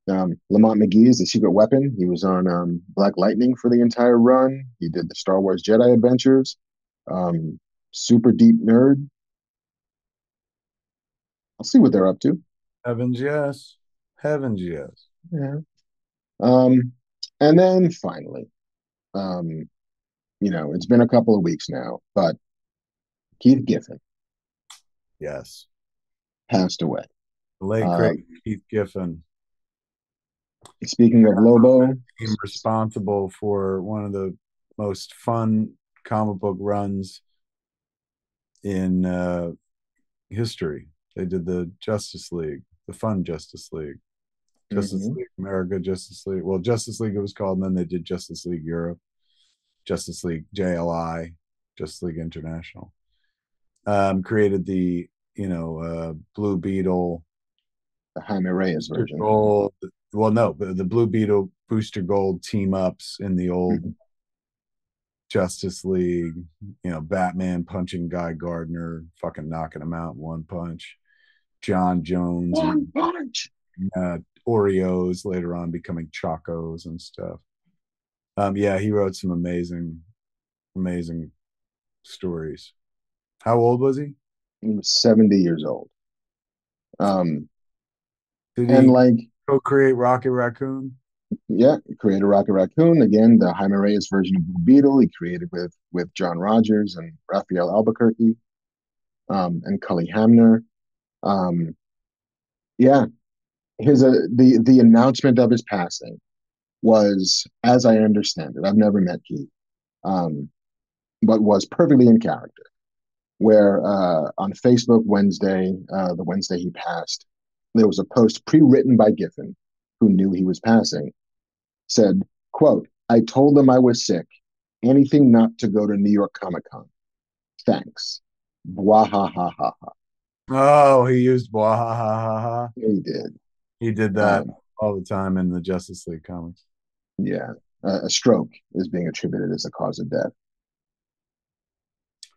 Um, Lamont Magee is the secret weapon. He was on um, Black Lightning for the entire run. He did the Star Wars Jedi Adventures. Um, super deep nerd. I'll see what they're up to. Heavens, yes. Heavens, yes. Yeah. Um, and then finally, um, you know, it's been a couple of weeks now, but Keith Giffen. Yes. Passed away. The late uh, great Keith Giffen. Speaking of Lobo, responsible for one of the most fun comic book runs in uh, history. They did the Justice League, the fun Justice League, Justice mm-hmm. League America, Justice League. Well, Justice League it was called, and then they did Justice League Europe, Justice League JLI, Justice League International. Um, created the you know uh, Blue Beetle, the Jaime Reyes version. Gold, well, no, the, the Blue Beetle Booster Gold team ups in the old mm-hmm. Justice League, you know, Batman punching Guy Gardner, fucking knocking him out one punch. John Jones. One punch. Uh, Oreos later on becoming Chocos and stuff. Um, yeah, he wrote some amazing, amazing stories. How old was he? He was 70 years old. Um, Did and like co-create Rocket Raccoon? yeah, created Rocket Raccoon again, the Jaime Reyes version of Blue Beetle. He created with with John Rogers and Rafael Albuquerque, um, and Cully Hamner. Um, yeah, his uh, the the announcement of his passing was, as I understand it, I've never met Keith, um, but was perfectly in character. Where uh, on Facebook Wednesday, uh, the Wednesday he passed, there was a post pre-written by Giffen who knew he was passing, said, quote, I told them I was sick. Anything not to go to New York Comic Con. Thanks. Blah ha ha ha ha. Oh, he used blah ha ha ha ha. He did. He did that Um, all the time in the Justice League comics. Yeah. Uh, a stroke is being attributed as the cause of death.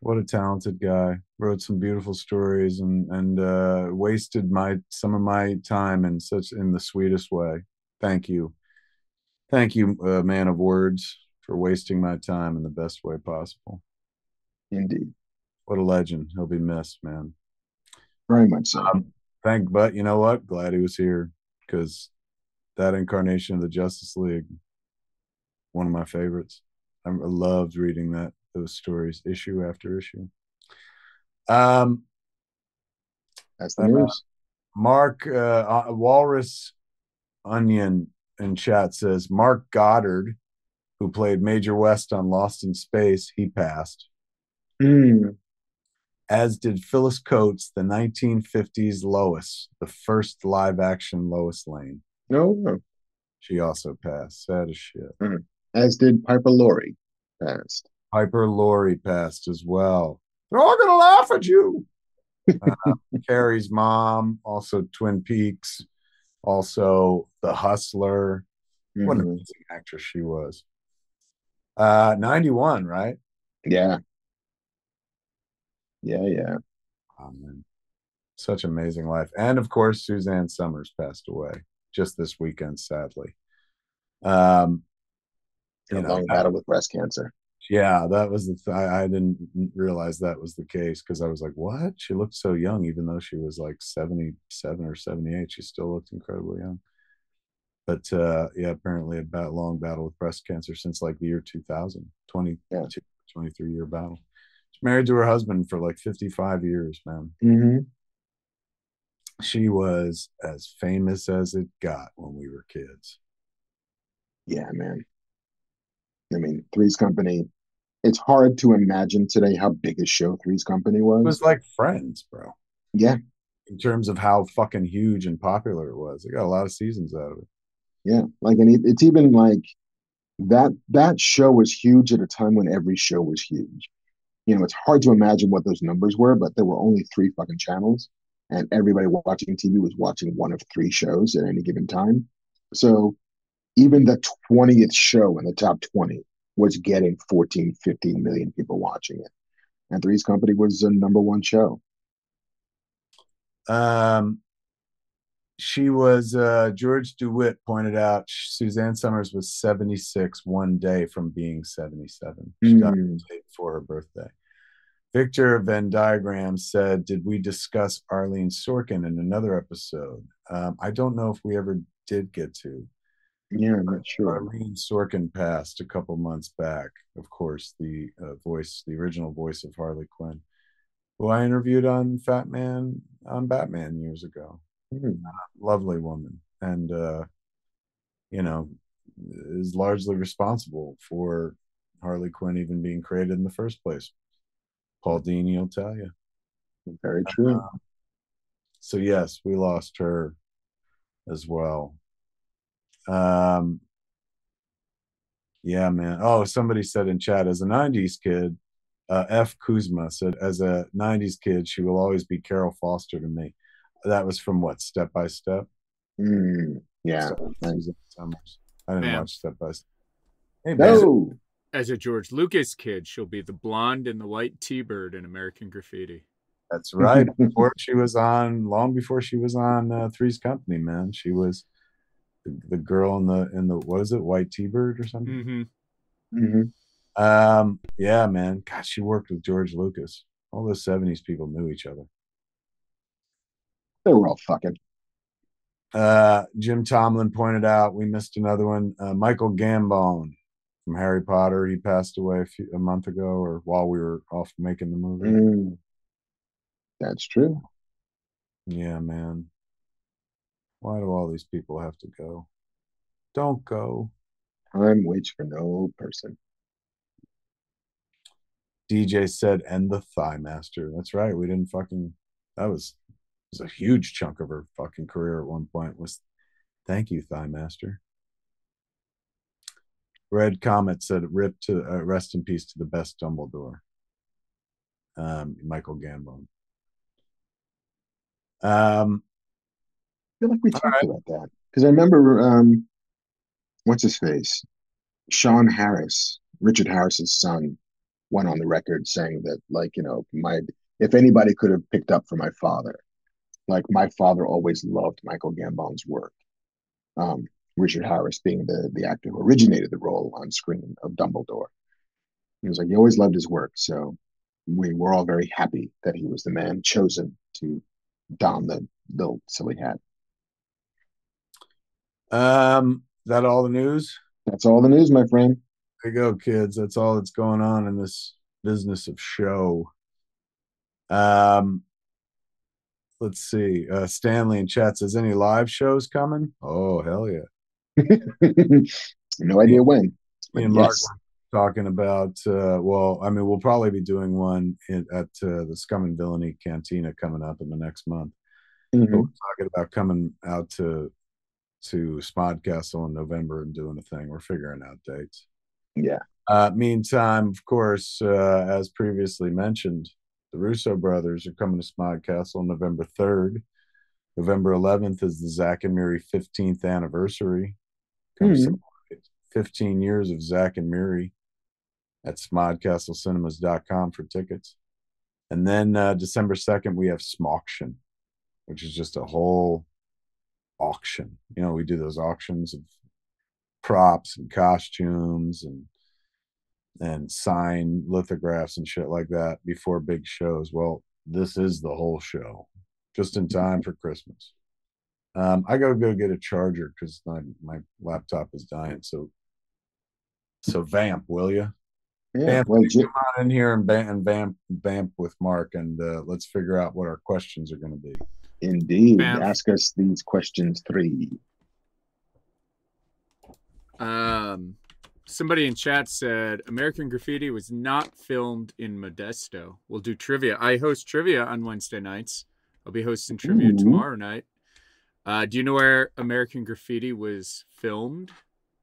What a talented guy. Wrote some beautiful stories and and uh, wasted my some of my time in such in the sweetest way. Thank you, thank you, uh, man of words, for wasting my time in the best way possible. Indeed. What a legend. He'll be missed, man. Very much so. Um, thank, but you know what? Glad he was here because that incarnation of the Justice League, one of my favorites. I I loved reading that those stories issue after issue. Um, That's the news. Mark uh, uh, Walrus Onion in chat says Mark Goddard, who played Major West on Lost in Space, he passed. Mm. As did Phyllis Coates, the 1950s Lois, the first live action Lois Lane. No, no. She also passed. Sad as shit. As did Piper Laurie. Passed. Piper Laurie passed as well. They're all gonna laugh at you. Uh, Carrie's mom, also Twin Peaks, also The Hustler. What an Mhm. amazing actress she was. Uh, 91, right? Yeah. Yeah, yeah. Oh, man. Such amazing life. And of course, Suzanne Somers passed away just this weekend, sadly. Um, A you know, long battle with breast cancer. Yeah, that was the th- I, I didn't realize that was the case because I was like, what? She looked so young, even though she was like 77 or 78. She still looked incredibly young. But uh, yeah, apparently a bat- long battle with breast cancer since like the year 2000, 22, Yeah. 23 year battle. She's married to her husband for like 55 years, man. Mm-hmm. She was as famous as it got when we were kids. Yeah, man. I mean, Three's Company. It's hard to imagine today how big a show Three's Company was. It was like Friends, bro. yeah, In terms of how fucking huge and popular it was, they got a lot of seasons out of it. yeah. Like, and it, it's even like that. That show was huge at a time when every show was huge. You know, it's hard to imagine what those numbers were, but there were only three fucking channels, and everybody watching TV was watching one of three shows at any given time. So even the 20th show in the top 20 was getting 14, 15 million people watching it. And Three's Company was the number one show. Um, she was uh, George DeWitt pointed out Suzanne Somers was 76 one day from being 77. She died Mm. day before her birthday. Victor Venn Diagram said, Did we discuss Arlene Sorkin in another episode? Um, I don't know if we ever did get to. Yeah, I'm not sure. Arlene Sorkin passed a couple months back. Of course, the uh, voice, the original voice of Harley Quinn, who I interviewed on Fat Man on Batman years ago. Mm. Lovely woman, and uh, you know, is largely responsible for Harley Quinn even being created in the first place. Paul Dini will tell you. Very true. Uh, so yes, we lost her as well. Um, yeah, man. Oh, somebody said in chat as a '90s kid, uh, F. Kuzma said, as a '90s kid, she will always be Carol Foster to me. That was from what Step by Step. Mm. Yeah. So, Somers. I didn't Man. watch Step by Step. Hey, man. No. As a George Lucas kid, she'll be the blonde and the white T-bird in American Graffiti. That's right. Before she was on, long before she was on uh, Three's Company, man, she was the, the girl in the in the what is it, White T-Bird or something. hmm hmm Um, yeah, man. God, she worked with George Lucas. All those '70s people knew each other. They were all fucking. Uh, Jim Tomlin pointed out we missed another one. Uh, Michael gambon from Harry Potter. He passed away a, few, a month ago, or while we were off making the movie. Mm. That's true. Yeah, man. Why do all these people have to go? Don't go. Time waits for no person. DJ said, "And the Thigh Master." That's right. We didn't fucking. That was was a huge chunk of her fucking career at one point. Was Thank you, Thigh Master. Red Comet said, "Rip to uh, rest in peace to the best Dumbledore." Um, Michael Gambon. Um, feel like we talked right. about that because I remember um, what's his face, Sean Harris, Richard Harris's son, went on the record saying that, like, you know, my if anybody could have picked up for my father, like my father always loved Michael Gambon's work. Um, Richard Harris being the the actor who originated the role on screen of Dumbledore. He was like he always loved his work, so we were all very happy that he was the man chosen to don the little silly hat. Um, that all the news? That's all the news, my friend. There you go, kids. That's all that's going on in this business of show. Um, let's see. Uh, Stanley in chat says, "Any live shows coming?" Oh, hell yeah! no idea when. Me and Mark yes. talking about. Uh, well, I mean, we'll probably be doing one in, at uh, the Scum and Villainy Cantina coming up in the next month. Mm-hmm. we're talking about coming out to to Smodcastle in November and doing a thing. We're figuring out dates. Yeah. Uh, meantime, of course, uh, as previously mentioned, the Russo brothers are coming to Smodcastle November 3rd. November 11th is the Zack and Miri 15th anniversary. Mm-hmm. 15 years of Zack and Miri at smodcastlecinemas.com for tickets. And then uh, December 2nd, we have Smauction, which is just a whole auction. You know, we do those auctions of props and costumes and and sign lithographs and shit like that before big shows. Well, this is the whole show, just in time for Christmas. Um, I gotta go get a charger because my my laptop is dying. So, so vamp, will you? Yeah, vamp, well, come on in here and, and vamp, vamp with Mark, and uh, let's figure out what our questions are going to be. Indeed, ask us these questions three. Um, somebody in chat said American Graffiti was not filmed in Modesto. We'll do trivia. I host trivia on Wednesday nights. I'll be hosting trivia Ooh. tomorrow night. Uh, do you know where American Graffiti was filmed?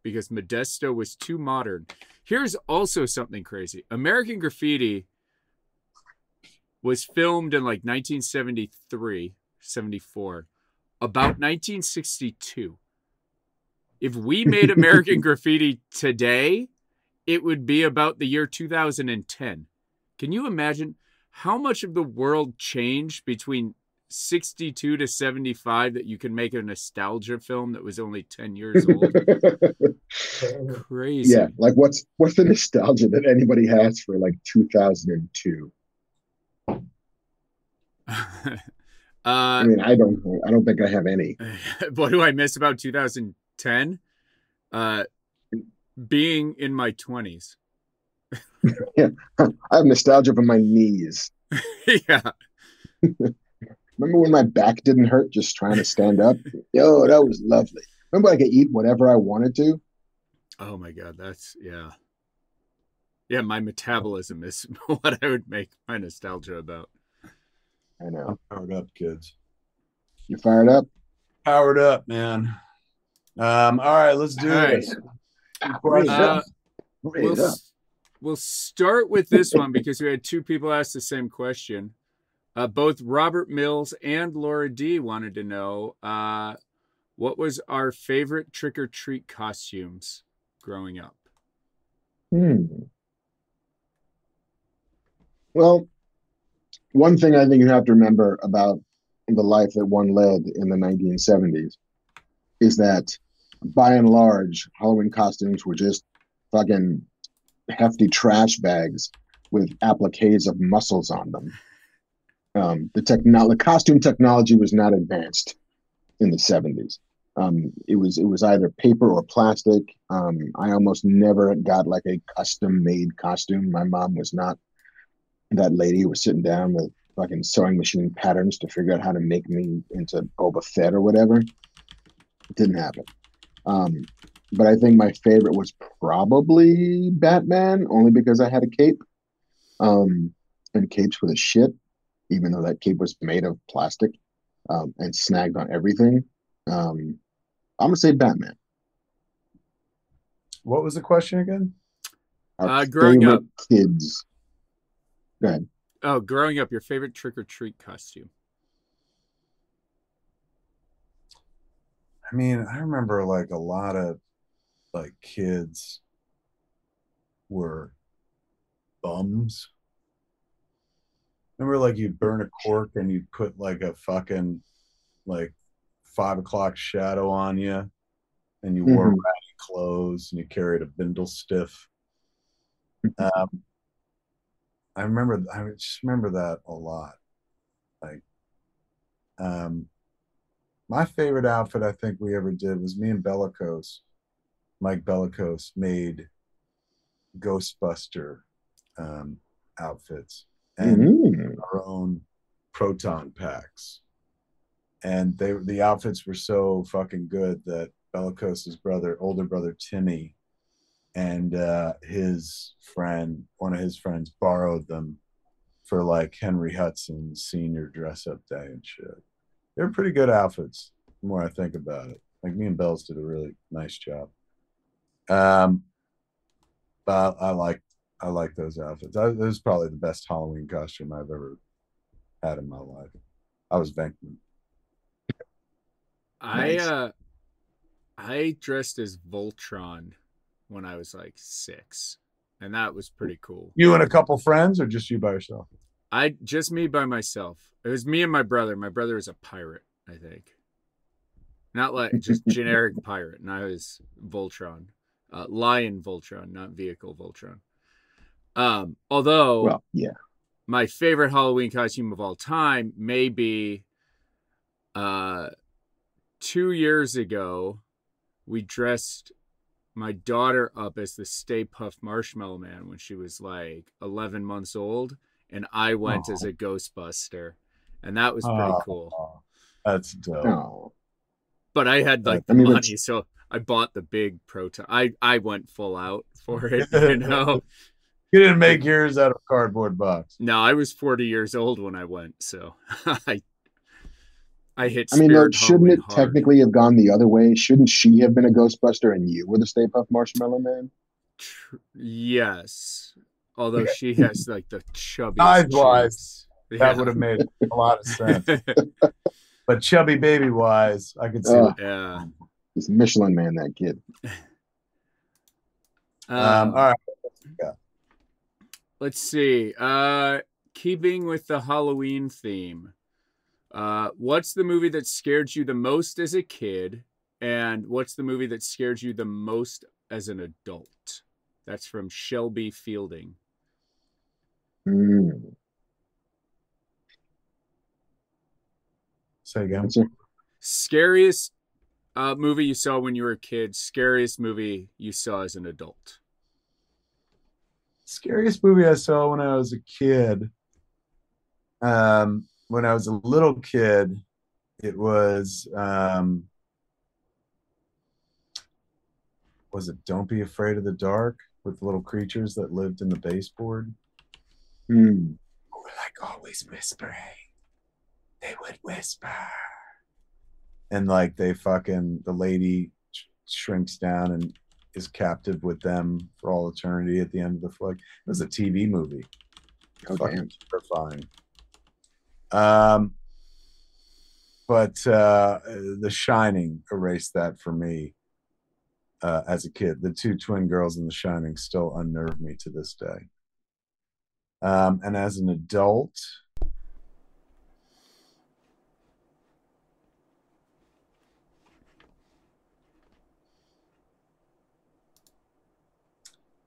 Because Modesto was too modern. Here's also something crazy American Graffiti was filmed in like 1973, 74, about 1962. If we made American Graffiti today, it would be about the year 2010. Can you imagine how much of the world changed between 62 to 75 that you can make a nostalgia film that was only 10 years old. Crazy. Yeah, like what's what's the nostalgia that anybody has for like 2002? uh, I mean, I don't I don't think I have any. What do I miss about 2010? Uh being in my 20s. yeah. I have nostalgia for my knees. yeah. Remember when my back didn't hurt just trying to stand up? Yo, that was lovely. Remember I could eat whatever I wanted to? Oh my god, that's yeah. Yeah, my metabolism is what I would make my nostalgia about. I know. I'm powered up, kids. You fired up? Powered up, man. Um, all right, let's do this. Uh, we'll, we'll start with this one because we had two people ask the same question. Uh, both Robert Mills and Laura D wanted to know uh, what was our favorite trick or treat costumes growing up. Hmm. Well, one thing I think you have to remember about the life that one led in the 1970s is that by and large, Halloween costumes were just fucking hefty trash bags with appliques of muscles on them um, the techno- the costume technology was not advanced in the 70s. Um, it was it was either paper or plastic. Um, I almost never got like a custom made costume. My mom was not that lady who was sitting down with fucking sewing machine patterns to figure out how to make me into Boba Fett or whatever. It didn't happen. Um, but I think my favorite was probably Batman, only because I had a cape. Um, and capes were a shit even though that cape was made of plastic um, and snagged on everything. Um, I'm gonna say Batman. What was the question again? Our Uh, growing favorite up. kids. Go ahead. Oh, growing up, your favorite trick or treat costume? I mean, I remember like a lot of like kids were bums. Remember, like you'd burn a cork and you'd put like a fucking like five o'clock shadow on you, and you wore Mhm. ratty clothes and you carried a bindle stiff. Um, I remember, I just remember that a lot. Like, um, my favorite outfit I think we ever did was me and Bellicose, Mike Bellicose made Ghostbuster um, outfits and Mm. our own proton packs. And they the outfits were so fucking good that Bellicose's brother, older brother Timmy, and uh, his friend, one of his friends, borrowed them for like Henry Hudson's senior dress up day and shit. They're pretty good outfits. The more I think about it, like me and Bells did a really nice job. Um, but I like I like those outfits. I, it was probably the best Halloween costume I've ever had in my life. I was Venkman. I Nice. uh I dressed as Voltron when I was like six. And that was pretty cool. You and a couple friends, or just you by yourself? I just me by myself. It was me and my brother. My brother is a pirate, I think. Not like just generic pirate. And I was Voltron. Uh, Lion Voltron, not vehicle Voltron. Um, although Well, yeah. my favorite Halloween costume of all time may be uh two years ago we dressed my daughter up as the Stay Puft Marshmallow Man when she was like 11 months old and I went as a Ghostbuster and that was pretty cool. That's dope. No. But I had like I the mean, money that's- so I bought the big proton. I I went full out for it, you know. You didn't make yours out of a cardboard box. No, I was 40 years old when I went, so I I hit I mean, though, shouldn't it hard. technically have gone the other way? Shouldn't she have been a Ghostbuster and you were the Stay Puft Marshmallow Man? Yes. Although she has like the chubby Size-wise, That would have made a lot of sense. But chubby baby wise, I could see. Uh, what- yeah. He's Michelin Man, that kid. um, Um, all right. Let's see. Uh keeping with the Halloween theme. Uh what's the movie that scared you the most as a kid and what's the movie that scared you the most as an adult? That's from Shelby Fielding. Mm. Say again. Scariest uh movie you saw when you were a kid, scariest movie you saw as an adult. Scariest movie I saw when I was a kid. Um, when I was a little kid, it was um, was it Don't Be Afraid of the Dark with little creatures that lived in the baseboard? Mm. were like always whispering. They would whisper. And like they fucking, the lady sh- shrinks down and is captive with them for all eternity at the end of the flick. It was a TV movie. Oh, Fucking damn. terrifying. Um, but uh, The Shining erased that for me uh, as a kid. The two twin girls in The Shining still unnerve me to this day. Um, and as an adult,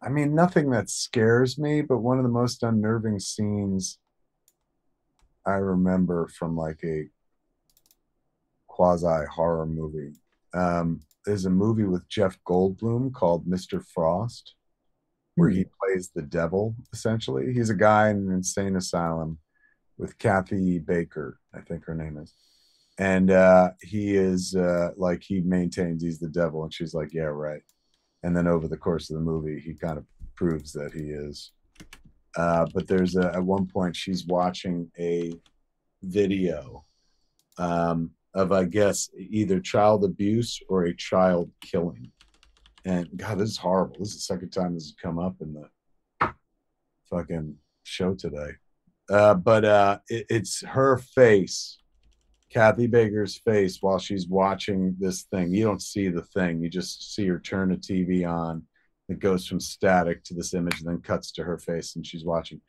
I mean, nothing that scares me, but one of the most unnerving scenes I remember from like a quasi horror movie um, is a movie with Jeff Goldblum called Mr. Frost, where he plays the devil essentially. He's a guy in an insane asylum with Kathy Baker, I think her name is. And uh, he is uh, like, he maintains he's the devil. And she's like, yeah, right. And then over the course of the movie, he kind of proves that he is. Uh, but there's a, at one point, she's watching a video um, of I guess either child abuse or a child killing. And God, this is horrible. This is the second time this has come up in the fucking show today. Uh, but uh, it, it's her face, Kathy Baker's face, while she's watching this thing. You don't see the thing; you just see her turn the TV on. It goes from static to this image, and then cuts to her face, and she's watching.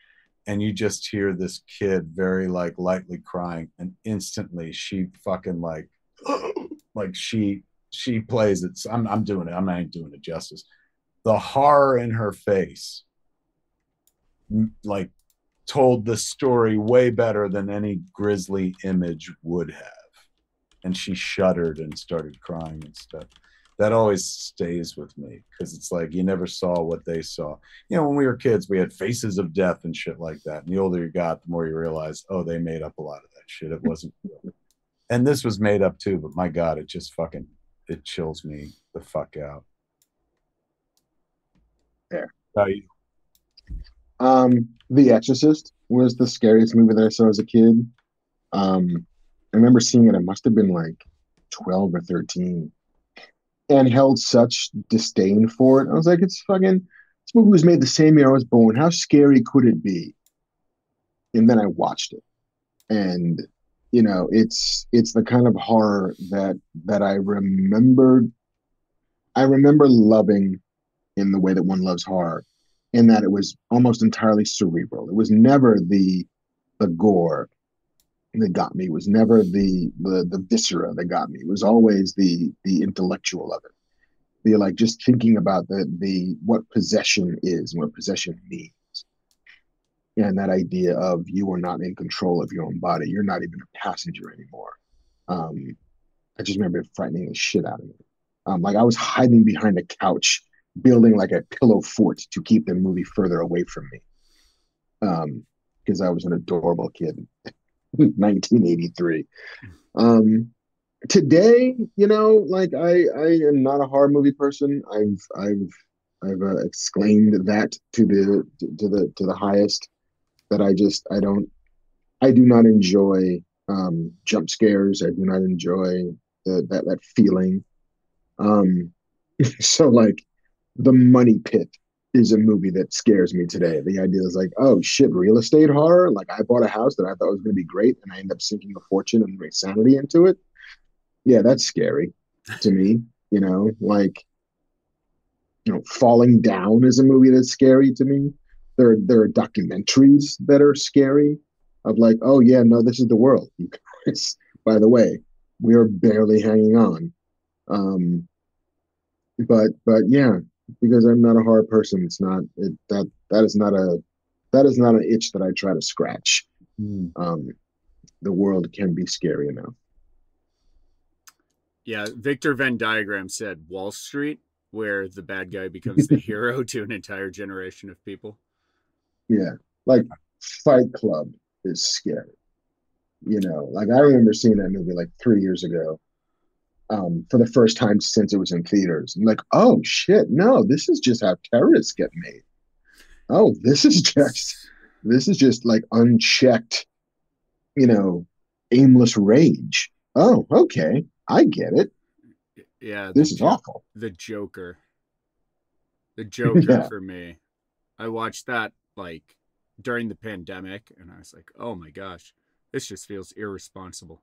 And you just hear this kid very like lightly crying, and instantly she fucking like, like she she plays it. I'm I'm doing it. I'm not doing it justice. The horror in her face, like told the story way better than any grisly image would have. And she shuddered and started crying and stuff. That always stays with me because it's like you never saw what they saw. You know, when we were kids, we had faces of death and shit like that. And the older you got, the more you realize, oh, they made up a lot of that shit. It wasn't real. And this was made up too, but my God, it just fucking it chills me the fuck out. There. How you? Um, The Exorcist was the scariest movie that I saw as a kid. Um, I remember seeing it. I must have been like twelve or thirteen, and held such disdain for it. I was like, "It's fucking." This movie was made the same year I was born. How scary could it be? And then I watched it, and you know, it's it's the kind of horror that that I remembered. I remember loving in the way that one loves horror in that it was almost entirely cerebral. It was never the the gore that got me. Was never the the the viscera that got me. It was always the the intellectual of it. The like just thinking about the the what possession is and what possession means. And that idea of you are not in control of your own body. You're not even a passenger anymore. Um, I just remember it frightening the shit out of me. Um, like I was hiding behind a couch building like a pillow fort to keep the movie further away from me. Um, because I was an adorable kid. 1983. Um, today, you know, like I, I am not a horror movie person. I've, I've, I've uh, exclaimed that to the to the to the highest. That I just I don't I do not enjoy um, jump scares. I do not enjoy the, that that feeling. Um, so like the money pit is a movie that scares me today. The idea is like, oh shit, real estate horror. Like I bought a house that I thought was going to be great, and I end up sinking a fortune and my sanity into it. Yeah, that's scary to me. You know, like you know, falling down is a movie that's scary to me. There, there are documentaries that are scary. Of like, oh yeah, no, this is the world. You guys, by the way, we are barely hanging on. Um, but but yeah, because I'm not a hard person. It's not it, that that is not a that is not an itch that I try to scratch. Mm. Um, the world can be scary enough. Yeah, Victor Venn diagram said Wall Street, where the bad guy becomes the hero to an entire generation of people. Yeah, like Fight Club is scary. You know, like I remember seeing that movie like three years ago, um, for the first time since it was in theaters. I'm like, oh shit, no, this is just how terrorists get made. Oh, this is just this is just like unchecked, you know, aimless rage. Oh, okay, I get it. Yeah, this is jo- awful. The Joker, the Joker yeah. for me. I watched that like during the pandemic, and I was like, oh my gosh, this just feels irresponsible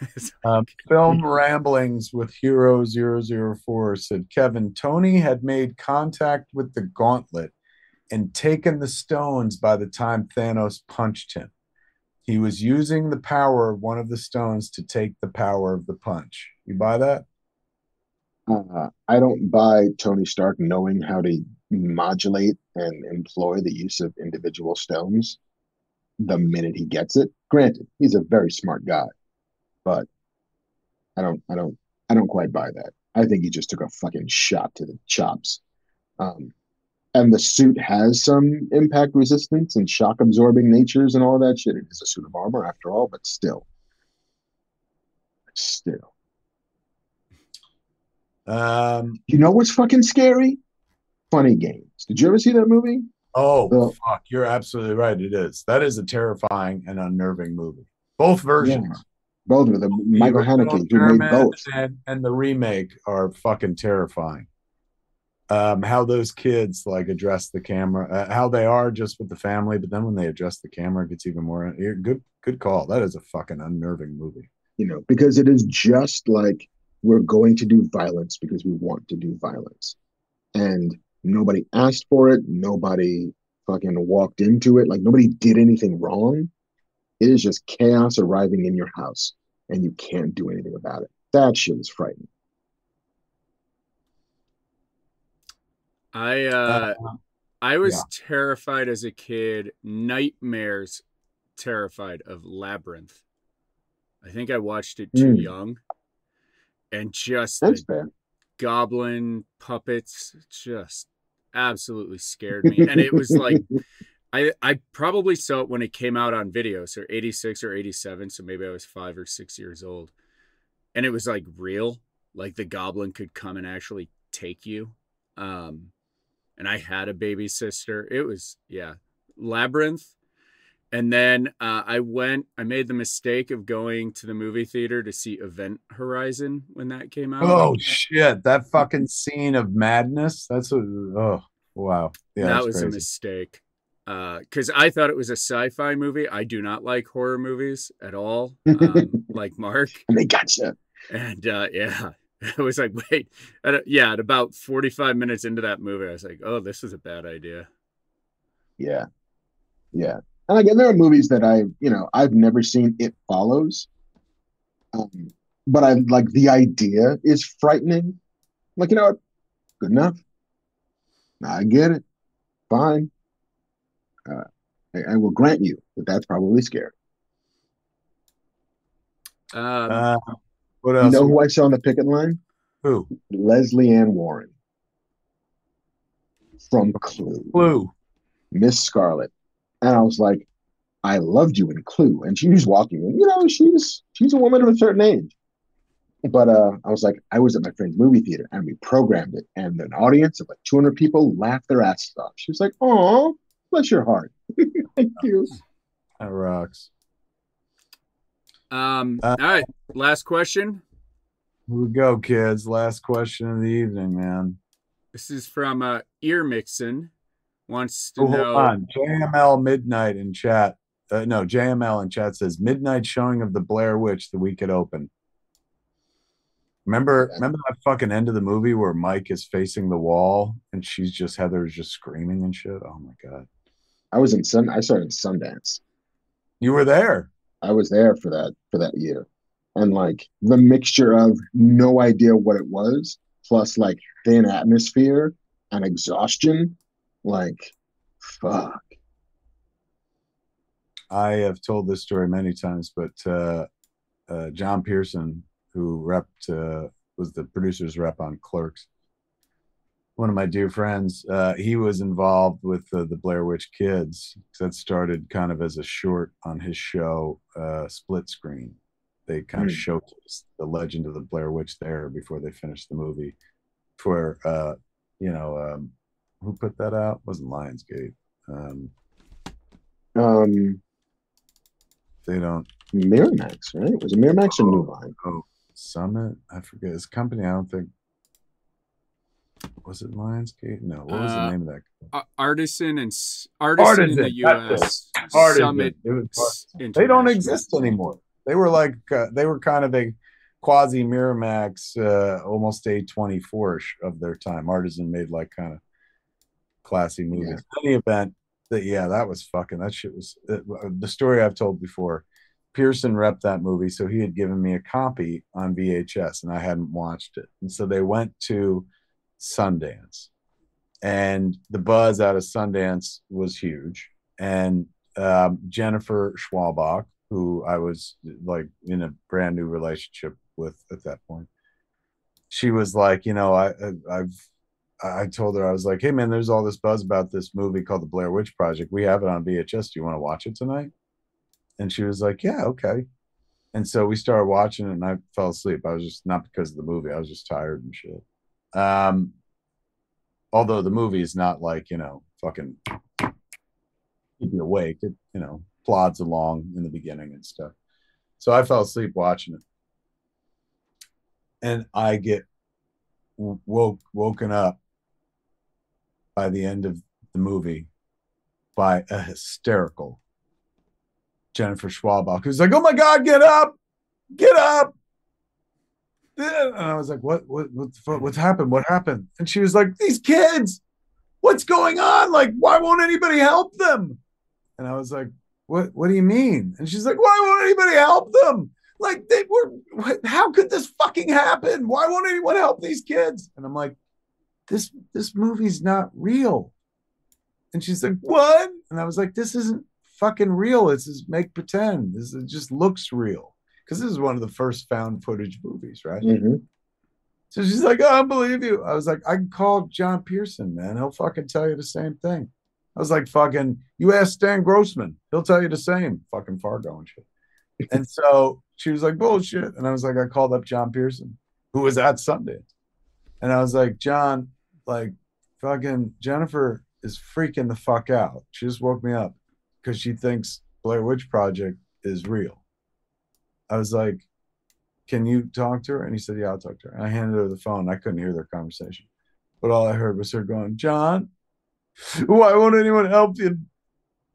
um, film ramblings with hero 004 said kevin tony had made contact with the gauntlet and taken the stones by the time thanos punched him. He was using the power of one of the stones to take the power of the punch. You buy that? Uh, i don't buy tony stark knowing how to modulate and employ the use of individual stones the minute he gets it. Granted he's a very smart guy but I don't, I don't, I don't quite buy that. I think he just took a fucking shot to the chops. Um, and the suit has some impact resistance and shock absorbing natures and all that shit. It is a suit of armor after all, but still, still. Um, you know what's fucking scary? Funny Games. Did you ever see that movie? Oh, the, fuck. You're absolutely right. It is. That is a terrifying and unnerving movie. Both versions. Yeah. Both of them. Michael The Haneke, who made both. and, and the remake are fucking terrifying. Um, how those kids like address the camera, uh, how they are just with the family, but then when they address the camera, it gets even more. Good, good call. That is a fucking unnerving movie. You know, because it is just like we're going to do violence because we want to do violence. And nobody asked for it. Nobody fucking walked into it. Like nobody did anything wrong. It is just chaos arriving in your house and you can't do anything about it. That shit is frightening. I uh, I was yeah. terrified as a kid, nightmares terrified of Labyrinth. I think I watched it too mm. young. And just That's the fair. goblin puppets just absolutely scared me. And it was like I I probably saw it when it came out on video, so 86 or 87, so maybe I was 5 or 6 years old. And it was like real, like the goblin could come and actually take you. Um and I had a baby sister. It was yeah, Labyrinth. And then uh, I went. I made the mistake of going to the movie theater to see Event Horizon when that came out. Oh shit! That fucking scene of madness. That's a oh wow. Yeah, that was crazy. a mistake. Because uh, I thought it was a sci-fi movie. I do not like horror movies at all. Um, like Mark. And they gotcha. And uh, yeah, I was like, wait, yeah, at about 45 minutes into that movie, I was like, oh, this is a bad idea. Yeah. Yeah. And again, there are movies that I, you know, I've never seen It Follows. Um, but I like the idea is frightening. Like, you know what? Good enough. I get it. Fine. Uh, I, I, will grant you that that's probably scary. Um, uh, what else? You know who I saw on the picket line? Who? Lesley Ann Warren from Clue. Clue. Miss Scarlet. And I was like, I loved you in Clue. And she was walking in, you know, she's she's a woman of a certain age. But uh, I was like, I was at my friend's movie theater and we programmed it, and an audience of like 200 people laughed their asses off. She was like, "Oh, bless your heart." Thank you. That rocks. Um. Uh, all right. Last question. Here we go, kids. Last question of the evening, man. This is from uh, Ear Mixon. Wants to oh, know. Hold on. JML Midnight in chat. Uh, no, JML in chat says midnight showing of the Blair Witch the week it opened. Remember, remember that fucking end of the movie where Mike is facing the wall and she's just Heather's just screaming and shit. Oh my god! I was in Sun. I started in Sundance. You were there. I was there for that for that year, and like the mixture of no idea what it was, plus like thin atmosphere and exhaustion, like fuck. I have told this story many times, but uh, uh, John Pierson, who repped uh, was the producer's rep on Clerks, one of my dear friends, uh, he was involved with the, the Blair Witch Kids. That started kind of as a short on his show, uh, Split Screen. They kind mm. of hmm. showcased the legend of the Blair Witch there before they finished the movie. For uh, you know, um, who put that out? It wasn't Lionsgate. Um, um, they don't. Miramax, right? Was it Miramax oh, or New Line? Oh, Summit. I forget his company. I don't think was it Lionsgate? No, what was uh, the name of that? Artisan and Artisan, Artisan in the U.S. Summit. They don't exist anymore. They were like uh, they were kind of a quasi Miramax, uh, almost a twenty four ish of their time. Artisan made like kind of classy movies. Yeah. Any event, that yeah, that was fucking. That shit was uh, the story I've told before. Pierson repped that movie, so he had given me a copy on VHS, and I hadn't watched it. And so they went to Sundance, and the buzz out of Sundance was huge. And um, Jennifer Schwalbach, who I was like in a brand new relationship with at that point, she was like, you know, I, I've I told her I was like, hey man, there's all this buzz about this movie called The Blair Witch Project. We have it on VHS. Do you want to watch it tonight? And she was like, yeah, okay. And so we started watching it, and I fell asleep. I was just not because of the movie. I was just tired and shit. Um, although the movie is not like you know fucking keep you awake. It you know plods along in the beginning and stuff. So I fell asleep watching it. And I get woke woken up by the end of the movie by a hysterical Jennifer Schwalbach who's like, "Oh my God, get up, get up!" And I was like, "What? What? What? What's happened? What happened?" And she was like, "These kids, what's going on? Like, why won't anybody help them?" And I was like, "What? What do you mean?" And she's like, "Why won't anybody help them? Like, they were. How could this fucking happen? Why won't anyone help these kids?" And I'm like, "This this movie's not real." And she's like, "What?" And I was like, "This isn't fucking real. It's just make pretend. This it just looks real." Because this is one of the first found footage movies, right? hmm So she's like, oh, I don't believe you. I was like, I can call John Pierson, man. He'll fucking tell you the same thing. I was like, fucking, you ask Stan Grossman, he'll tell you the same. Fucking Fargo and shit. and so she was like, bullshit. And I was like, I called up John Pierson, who was at Sunday. And I was like, John, like, fucking Jennifer is freaking the fuck out. She just woke me up because she thinks Blair Witch Project is real. I was like, can you talk to her? And he said, yeah, I'll talk to her. And I handed her the phone. I couldn't hear their conversation. But all I heard was her going, John, why won't anyone help you?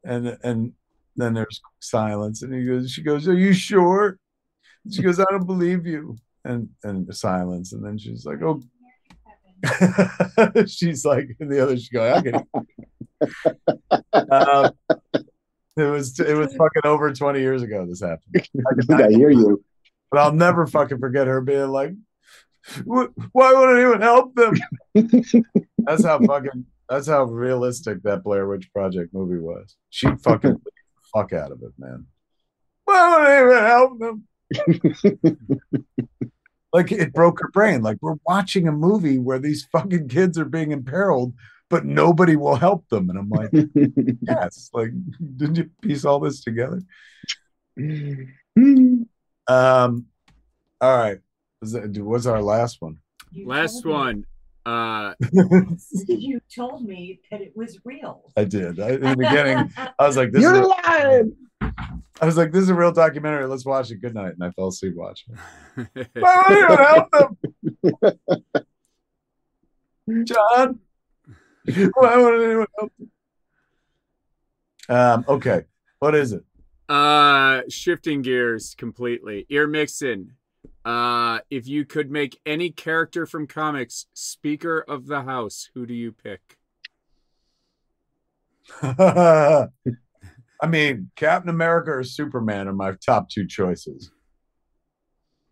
And and then there's silence. And he goes, she goes, Are you sure? She goes, I don't believe you. And and silence. And then she's like, Oh she's like, and the other she's going, I can um, it was it was fucking over 20 years ago this happened. I hear you. But I'll never fucking forget her being like, "Why wouldn't anyone help them?" that's how fucking. That's how realistic that Blair Witch Project movie was. She fucking fuck out of it, man. Why won't anyone help them? like it broke her brain. Like we're watching a movie where these fucking kids are being imperiled, but nobody will help them. And I'm like, yes. Like, didn't you piece all this together? Um, all right. Was that, what's our last one? You Last one. Uh, You told me that it was real. I did. I, in the beginning, I was like, "This is." You're A, lying. I was like, "This is a real documentary. Let's watch it." Good night, and I fell asleep watching. it. Why won't anyone help them, John? Why won't anyone help? Um. Okay. What is it? uh, shifting gears completely. Ear mixing. Uh, if you could make any character from comics Speaker of the House, who do you pick? I mean, Captain America or Superman are my top two choices.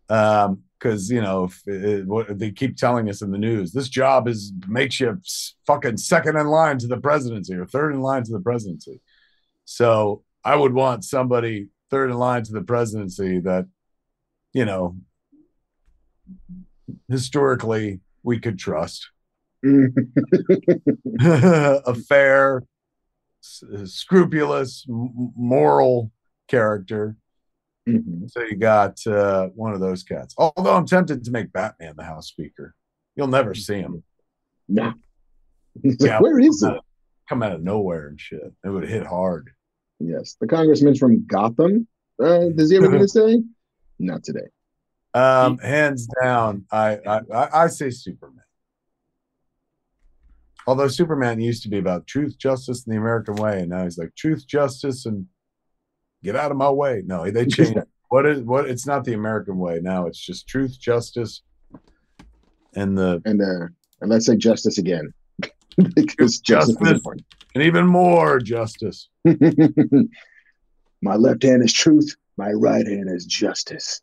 Um, because you know, if it, what they keep telling us in the news, this job is makes you fucking second in line to the presidency or third in line to the presidency. So I would want somebody third in line to the presidency that, you know, historically we could trust. a fair, s- eh, scrupulous, m- moral character. Mhm. So you got uh, one of those cats. Although I'm tempted to make Batman the House Speaker. You'll never see him Nah. Yeah. where is he? come out of nowhere and shit. It would hit hard. Yes, the congressman's from Gotham. Uh, does he ever get a say? Not today. Um, hands down, I, I I I say Superman. Although Superman used to be about truth, justice, and the American way, and now he's like truth, justice, and get out of my way. No, they changed. what is what? It's not the American way now. It's just truth, justice, and the And uh, and let's say justice again, because justice Justice. and even more justice. my left hand is truth. My right hand is justice.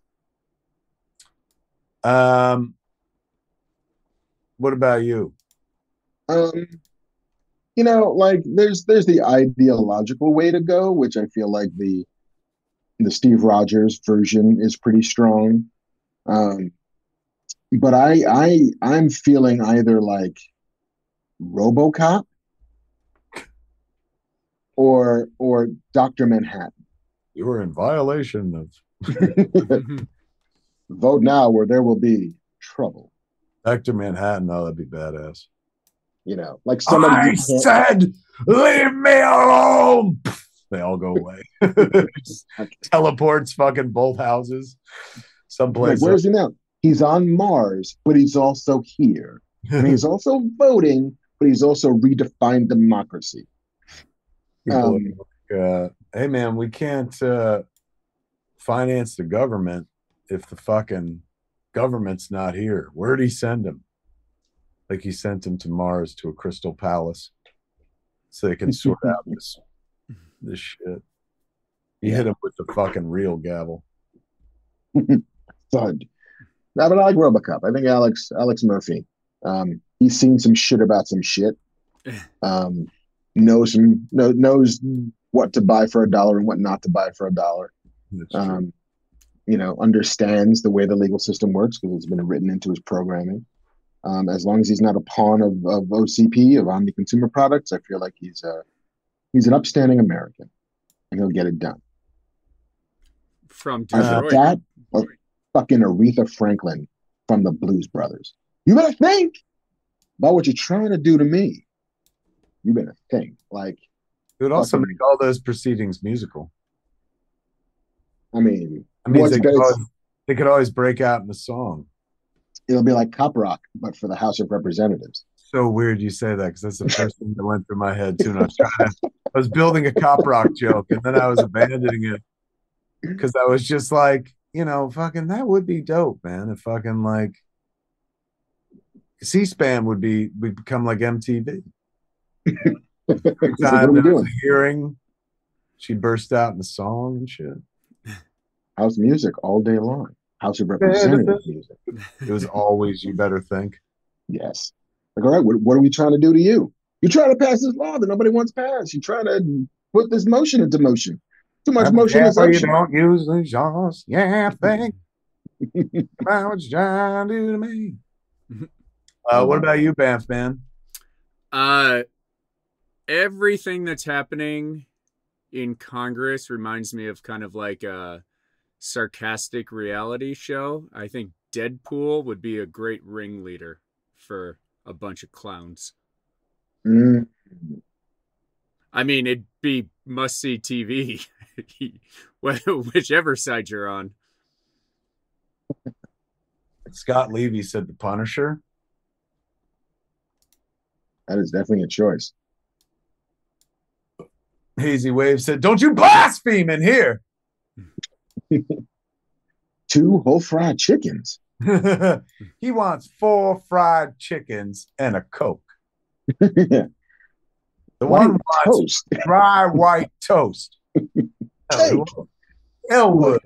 Um, what about you? Um, you know, like there's there's the ideological way to go, which I feel like the the Steve Rogers version is pretty strong. Um, but I I I'm feeling either like RoboCop or or Doctor Manhattan. You are in violation of Vote now, or there will be trouble. Hector Manhattan. Oh, that'd be badass. You know, like somebody I said, leave me alone. They all go away. Teleports fucking both houses. Like, Someplace. where's he now? He's on Mars, but he's also here. And he's also voting, but he's also redefined democracy. Um, like, uh, hey man, we can't uh, finance the government if the fucking government's not here. Where'd he send him? Like he sent him to Mars to a crystal palace so they can sort out this this shit. He hit him with the fucking real gavel. Thud. No, but I like Robocop. I think Alex Alex Murphy. Um, he's seen some shit about some shit. Um, knows some know, knows what to buy for a dollar and what not to buy for a dollar. Um, you know, understands the way the legal system works because it's been written into his programming. Um, as long as he's not a pawn of, of OCP of Omni Consumer Products, I feel like he's a he's an upstanding American, and he'll get it done. From Uh, that or fucking Aretha Franklin from the Blues Brothers. You better think about what you're trying to do to me. You better think. Like, it would also fucking- make all those proceedings musical. I mean, I mean, they could, always, they could always break out in a song. it'll be like Cop Rock, but for the House of Representatives. So weird you say that because that's the first thing that went through my head too. And I was trying to, I was building a cop rock joke, and then I was abandoning it because I was just like, you know, fucking that would be dope, man. If fucking like C-SPAN would be would become like MTV. Every time there was a hearing, she'd burst out in a song and shit. House music all day long. House of Representatives music. It was always you better think. Yes. Like, all right, what, what are we trying to do to you? You're trying to pass this law that nobody wants passed. You're trying to put this motion into motion. Too much motion is you don't use the jaws. Yeah, think about what you're trying to do to me. Uh, what about you, Banff man? Uh, everything that's happening in Congress reminds me of kind of like a sarcastic reality show. I think Deadpool would be a great ringleader for a bunch of clowns. Mm, I mean, it'd be must see TV, whichever side you're on. Scott Levy said the Punisher. that is definitely a choice. Hazy Wave said, "Don't you blaspheme in here." Two whole fried chickens. he wants four fried chickens and a coke. The one wants toast? dry white toast. Jake. Elwood.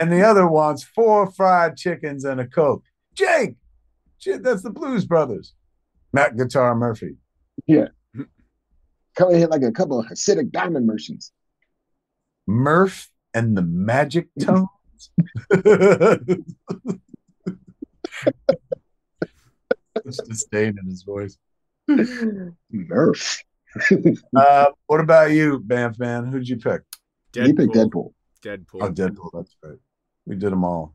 and the other wants four fried chickens and a coke. Jake. Shit, that's the Blues Brothers. Matt Guitar Murphy. Yeah. Come in here like a couple of Hasidic diamond merchants. Murph and the Magic Tones. Such disdain in his voice. Murph. Uh, what about you, Banff man? Who'd you pick? You picked Deadpool. Deadpool. Oh, Deadpool. That's right. We did them all.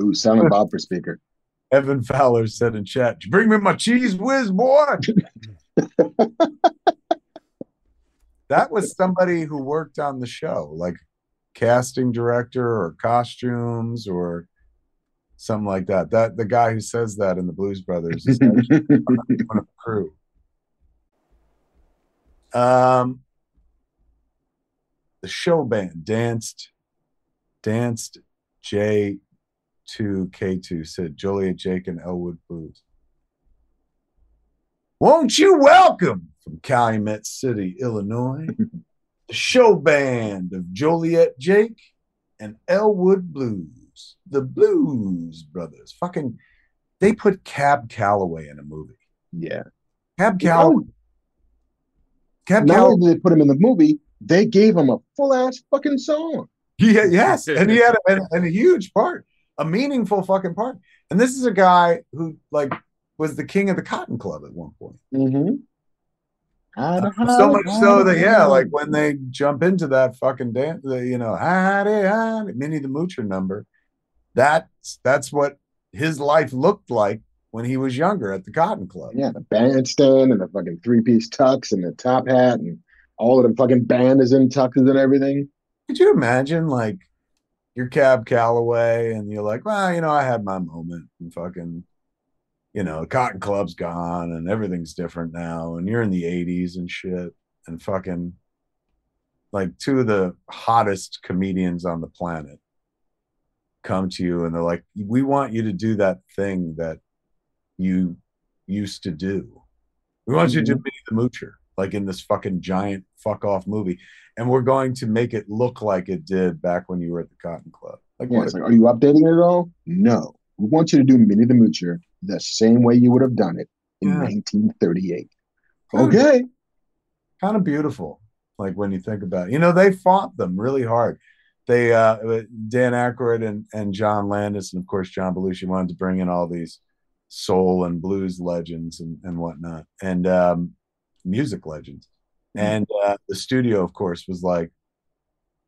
Ooh, Silent Bob for speaker. Evan Fowler said in chat, "Did you bring me my Cheez Whiz, boy." that was somebody who worked on the show, like casting director or costumes or something like that. That the guy who says that in the Blues Brothers is actually one of the crew. Um, the show band danced, danced. J two K two said Joliet Jake and Elwood Blues. Won't you welcome from Calumet City, Illinois, the show band of Joliet Jake and Elwood Blues, the Blues Brothers. Fucking, they put Cab Calloway in a movie. yeah. Cab Calloway. Cab Not Calloway. only did they put him in the movie, they gave him a full ass fucking song. Yeah, yes, and he had a, and, and a huge part, a meaningful fucking part. And this is a guy who like was the king of the Cotton Club at one point. Mm-hmm. So much so that yeah, like when they jump into that fucking dance, the, you know, Minnie the Moocher number. That's that's what his life looked like when he was younger at the Cotton Club. Yeah, the bandstand and the fucking three piece tux and the top hat and All of the fucking band is in tuxes and everything. Could you imagine like you're Cab Calloway and you're like, well, you know, I had my moment and fucking, you know, Cotton Club's gone and everything's different now, and you're in the 80s and shit, and fucking like two of the hottest comedians on the planet come to you and they're like, we want you to do that thing that you used to do. We want you to do Mhm. Minnie the Moocher, like in this fucking giant fuck off movie. And we're going to make it look like it did back when you were at the Cotton Club. Like, Yeah, what? like, are you updating it at all? No. We want you to do Minnie the Moocher the same way you would have done it in Yeah. 1938. Kind of- Okay. Kind of beautiful. Like when you think about it. You know, they fought them really hard. They, uh, Dan Aykroyd and, and John Landis, and of course, John Belushi wanted to bring in all these soul and blues legends and, and whatnot, and um, music legends. And uh, the studio, of course, was like,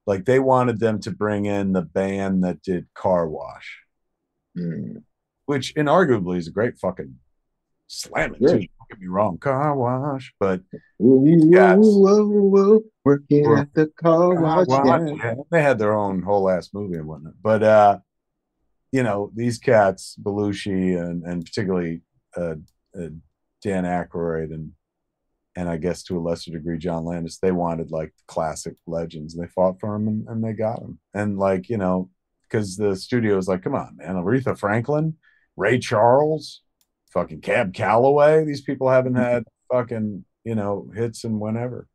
like they wanted them to bring in the band that did Car Wash, Mm. Which inarguably is a great fucking slamming Yeah. too. Don't get me wrong, Car Wash, but Whoa, Yes. whoa, whoa, working Or- at the car Car wash. Wash, yeah. yeah, They had their own whole ass movie and whatnot, but uh, you know these cats, Belushi and and particularly uh, uh, Dan Aykroyd and and I guess to a lesser degree John Landis, they wanted like classic legends. And they fought for them and, and they got them. And like you know, because the studio was like, come on, man, Aretha Franklin, Ray Charles, fucking Cab Calloway. These people haven't had fucking you know hits and whenever.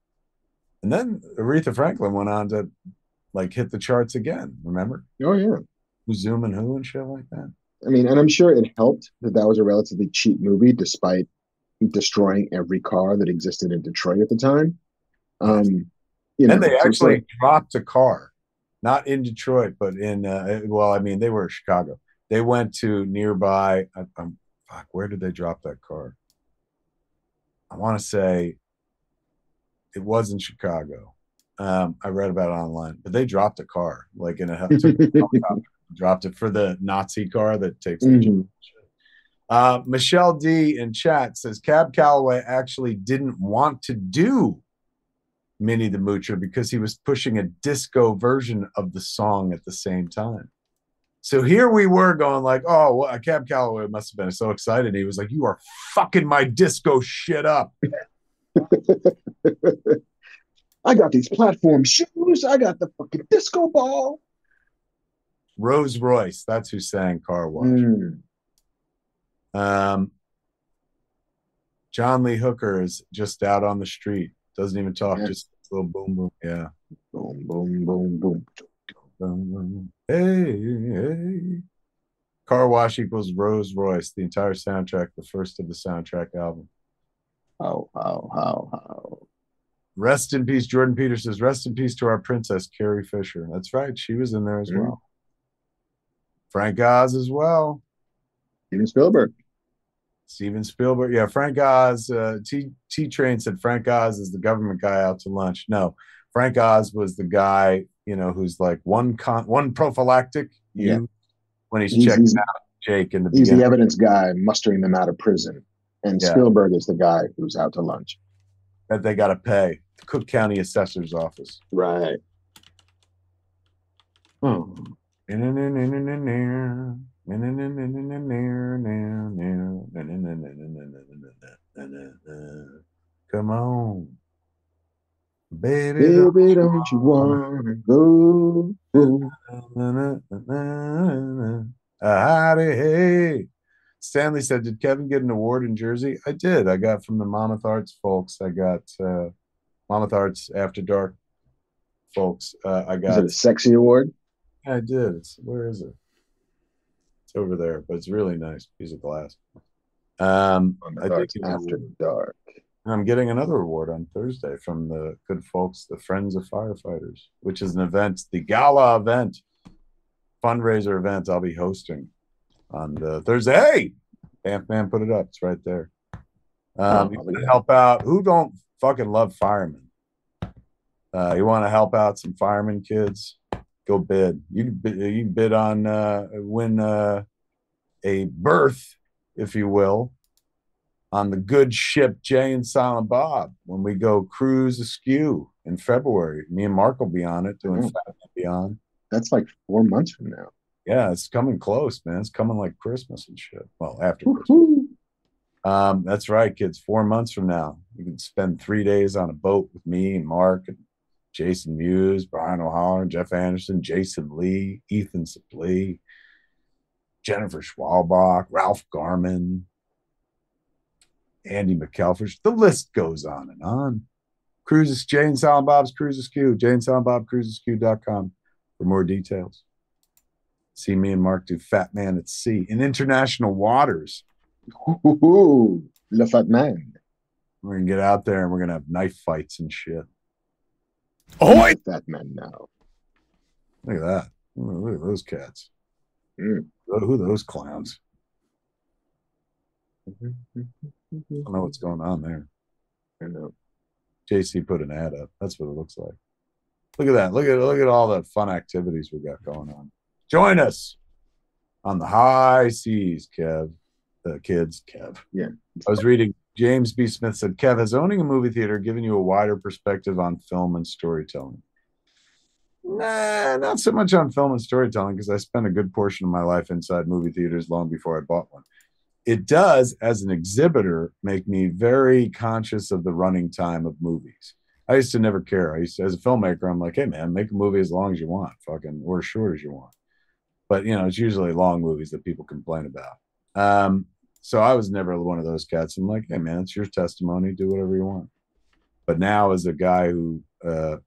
And then Aretha Franklin went on to like hit the charts again. Remember? Oh, yeah. Who's zooming who and shit like that. I mean, and I'm sure it helped that that was a relatively cheap movie, despite destroying every car that existed in Detroit at the time. Um, you know, and they actually dropped a car, not in Detroit, but in uh, well, I mean, they were in Chicago. They went to nearby. I, um, fuck, where did they drop that car? I want to say it was in Chicago. Um, I read about it online, but they dropped a car, like in a dropped it for the Nazi car that takes. the Mhm. Uh, Michelle D in chat says Cab Calloway actually didn't want to do Minnie the Moocher because he was pushing a disco version of the song at the same time. So here we were going like, oh, well, Cab Calloway must have been so excited. He was like, "You are fucking my disco shit up." I got these platform shoes. I got the fucking disco ball. Rose Royce, that's who sang Car Wash. Mm. Um, John Lee Hooker is just out on the street, doesn't even talk, Yeah. just a little boom boom. Yeah. Boom, boom boom boom, boom, boom, boom. Hey, hey. Car Wash equals Rose Royce, the entire soundtrack, the first of the soundtrack album. How, how, how, how. Rest in peace, Jordan Peters says, Rest in peace to our princess, Carrie Fisher. That's right. She was in there as well. Frank Oz as well. Steven Spielberg. Steven Spielberg. Yeah, Frank Oz. Uh, T T Train said Frank Oz is the government guy out to lunch. No, Frank Oz was the guy, you know, who's like one con one prophylactic. You Yeah. when he's, He's- out Jake in the He's beginning. the evidence guy mustering them out of prison. And Yeah. Spielberg is the guy who's out to lunch. that they got to pay. The Cook County Assessor's Office. Right. Oh. Come on, baby. Baby, don't you wanna go? Howdy, hey. Stanley said, Did Kevin get an award in Jersey? I did. I got from the Monmouth Arts folks. I got uh, Monmouth Arts After Dark folks. Uh, I Is got it a sexy award? I did. It's, where is it? It's over there, but it's really nice piece of glass. Um, I the did Arts get an After award. Dark. I'm getting another award on Thursday from the good folks, the Friends of Firefighters, which is an event, the gala event, fundraiser event I'll be hosting on the Thursday. Hey, Amp Man put it up. It's right there. Um, Oh, you want to help out? Who don't fucking love firemen? Uh, you want to help out some firemen kids? Go bid. You can bid, you can bid on uh, win uh, a berth, if you will, on the good ship Jay and Silent Bob when we go cruise askew in February. Me and Mark will be on it doing Oh. Beyond. That's like four months from now. Yeah, it's coming close, man. It's coming like Christmas and shit. Well, after Christmas. Um, that's right, kids. Four months from now, you can spend three days on a boat with me and Mark and Jason Mewes, Brian O'Halloran, Jeff Anderson, Jason Lee, Ethan Suplee, Jennifer Schwalbach, Ralph Garman, Andy McElfresh. The list goes on and on. Cruises, Jane Silent Bob's Cruises Q, Jane Silent Bob Cruisesq.com for more details. See me and Mark do Fat Man at Sea in international waters. Woo-hoo. Le Fat Man. We're gonna get out there and we're gonna have knife fights and shit. Oh, I- Fat Man now. Look at that. Look at those cats. Mm. Who who are those clowns? Mm-hmm. I don't know what's going on there. I know. JC put an ad up. That's what it looks like. Look at that. Look at look at all the fun activities we got going on. Join us on the high seas, Kev. The kids, Kev. Yeah. I was reading James B. Smith said, Kev, has owning a movie theater given you a wider perspective on film and storytelling? Nah, not so much on film and storytelling because I spent a good portion of my life inside movie theaters long before I bought one. It does, as an exhibitor, make me very conscious of the running time of movies. I used to never care. I used to, as a filmmaker, I'm like, hey man, make a movie as long as you want, fucking, or as short as you want. But you know, it's usually long movies that people complain about. Um, so I was never one of those cats. I'm like, hey man, it's your testimony. Do whatever you want. But now, as a guy who, uh,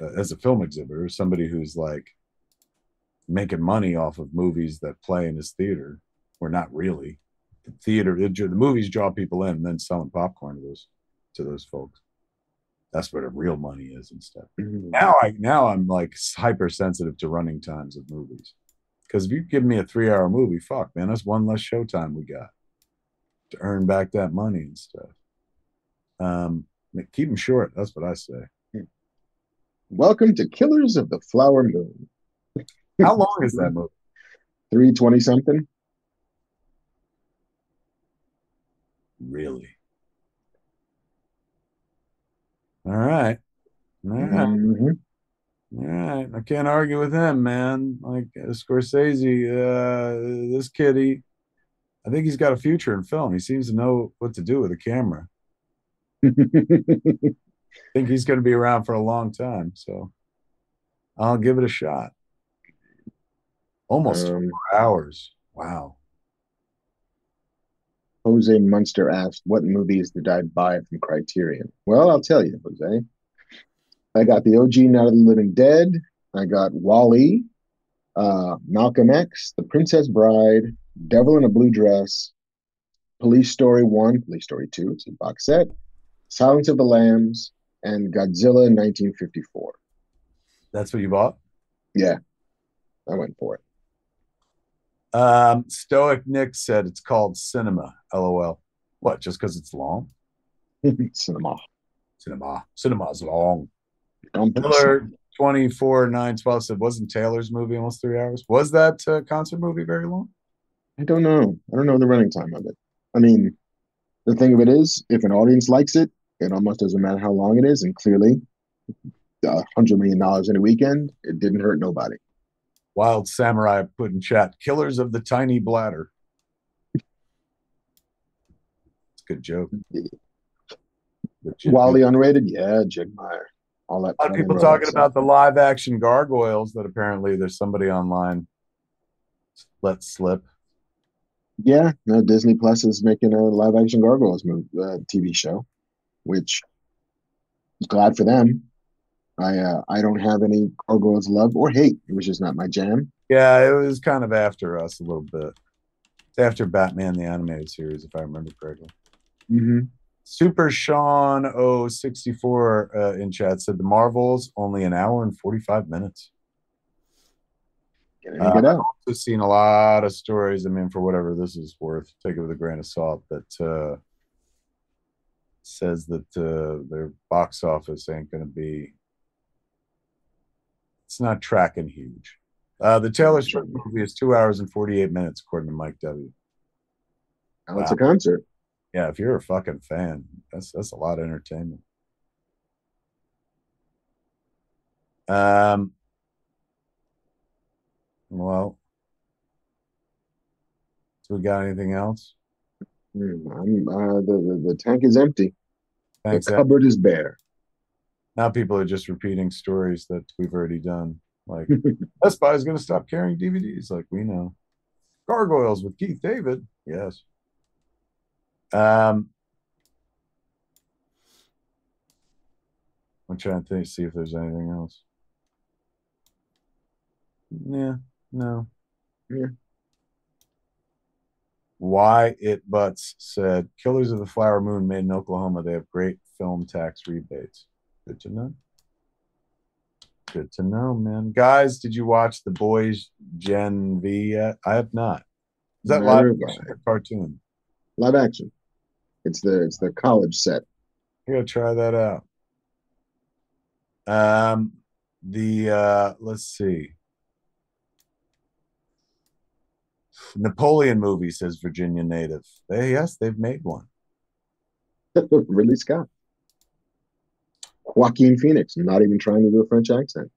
uh, as a film exhibitor, somebody who's like making money off of movies that play in his theater, or not really, the theater, the, the movies draw people in, and then selling popcorn to those to those folks. That's where the real money is and stuff Mhm. now I now I'm like hypersensitive to running times of movies. Because if you give me a three hour movie, fuck man, that's one less showtime we got to earn back that money and stuff. Um, keep them short. That's what I say. Welcome to Killers of the Flower Moon. How long is that movie? 320 something. Really? All right. All right. Mhm. All right. I can't argue with him, man. Like uh, Scorsese, uh, this kid, he, I think he's got a future in film. He seems to know what to do with a camera. I think he's going to be around for a long time. So I'll give it a shot. Almost Um, four hours. Wow. Jose Munster asked, What movies did I buy from Criterion? Well, I'll tell you, Jose. I got the OG Night of the Living Dead. I got WALL-E, uh, Malcolm X, The Princess Bride, Devil in a Blue Dress, Police Story 1, Police Story 2, it's a box set, Silence of the Lambs, and Godzilla 1954. That's what you bought? Yeah, I went for Um, Stoic Nick said it's called cinema. LOL. What? Just because it's long? Cinema. Cinema. Cinema's long. Miller 24 9 12 said, wasn't Taylor's movie almost three hours? Was that uh, concert movie very long? I don't know. I don't know the running time of it. I mean, the thing of it is, if an audience likes it, it almost doesn't matter how long it is. And clearly, a hundred million dollars in a weekend, it didn't hurt nobody. Wild Samurai put in chat, Killers of the Tiny Bladder. It's a good joke. WALL-E unrated, yeah, Jigmeyer, all that. a lot of people talking Reynolds about the live action gargoyles that apparently there's somebody online let slip. Yeah, no, Disney Plus is making a live action Gargoyles movie, uh, TV show, which glad for them. I uh, I don't have any Gargoyles love or hate. It was just not my jam. Yeah, it was kind of after us a little bit. It's after Batman the animated series, if I remember correctly. Mm-hmm. Super Sean 064 uh, in chat said the Marvels only an hour and 45 minutes. Get in get out. I've also seen a lot of stories. I mean, for whatever this is worth, take it with a grain of salt. That uh, says that uh, their box office ain't going to be. It's not tracking huge. Uh, the Taylor Swift movie is two hours and 48 minutes, according to Mike W. Now it's a concert. Yeah, if you're a fucking fan, that's that's a lot of entertainment. Um. Well, so we got anything else? Hmm, I'm, uh, the, the the tank is empty. The cupboard is bare. Now people are just repeating stories that we've already done. Like Best Buy is going to stop carrying DVDs. Like we know. Gargoyles with Keith David. Yes. Um. I'm trying to think, see if there's anything else. Yeah. No. Yeah. Why it butts said Killers of the Flower Moon made in Oklahoma. They have great film tax rebates. Good to know. Good to know, man. Guys, did you watch The Boys Gen V yet? I have not. Is that live or cartoon? Live action. It's the it's the college set. I gotta try that out. Um, the uh, let's see. Napoleon movie says Virginia native. They, yes, they've made one. Ridley Scott. Joaquin Phoenix, not even trying to do a French accent.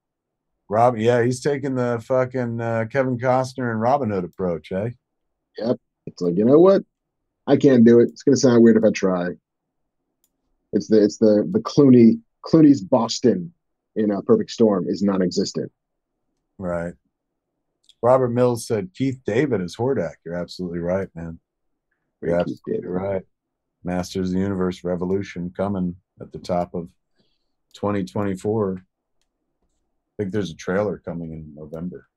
Rob, yeah, he's taking the fucking uh, Kevin Costner and Robin Hood approach, eh? Yep. It's like, you know what? I can't do it. It's gonna sound weird if I try. It's the it's the the Clooney Clooney's Boston in a Perfect Storm is non-existent. Right. Robert Mills said Keith David is Hordak. You're absolutely right, man. You're Keith absolutely David. right. Masters of the Universe Revolution coming at the top of 2024. I think there's a trailer coming in November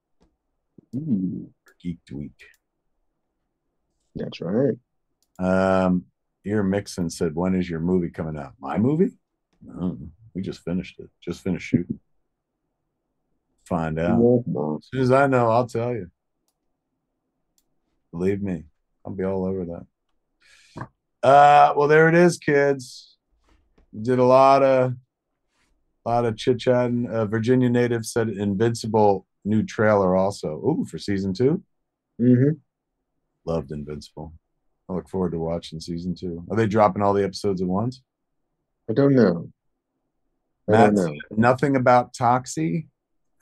Ooh, for Geek Week. that's right. Um, Ear Mixon said, "When is your movie coming out? My movie? No, we just finished it. Just finished shooting. Find out as soon as I know. I'll tell you. Believe me, I'll be all over that. Uh, well, there it is, kids. Did a lot of, lot of chit chatting. Uh, Virginia native said Invincible new trailer also. Ooh, for season two. Mm-hmm. Loved Invincible. I look forward to watching season two. Are they dropping all the episodes at once? I don't know. I Matt, don't know. nothing about Toxie.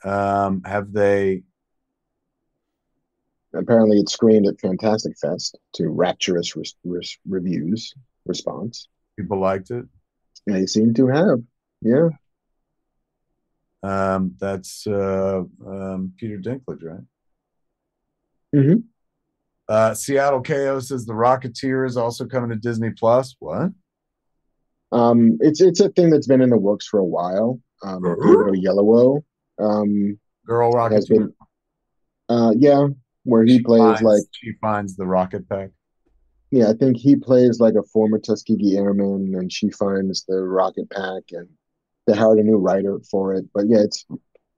Um, have they? Apparently, it screened at Fantastic Fest to rapturous res- res- reviews response. People liked it. They seem to have. Yeah. Um, that's uh, um, Peter Dinklage, right? Mm-hmm. Uh, Seattle KO says the Rocketeer is also coming to Disney Plus. What? Um, it's it's a thing that's been in the works for a while. Um, Uh-huh. David Oyelowo, um, Girl has Rocketeer. been, uh, yeah, where he She plays finds- like, she finds the rocket pack. yeah, I think he plays like a former Tuskegee Airman, and she finds the rocket pack, and they hired a new writer for it. But yeah, it's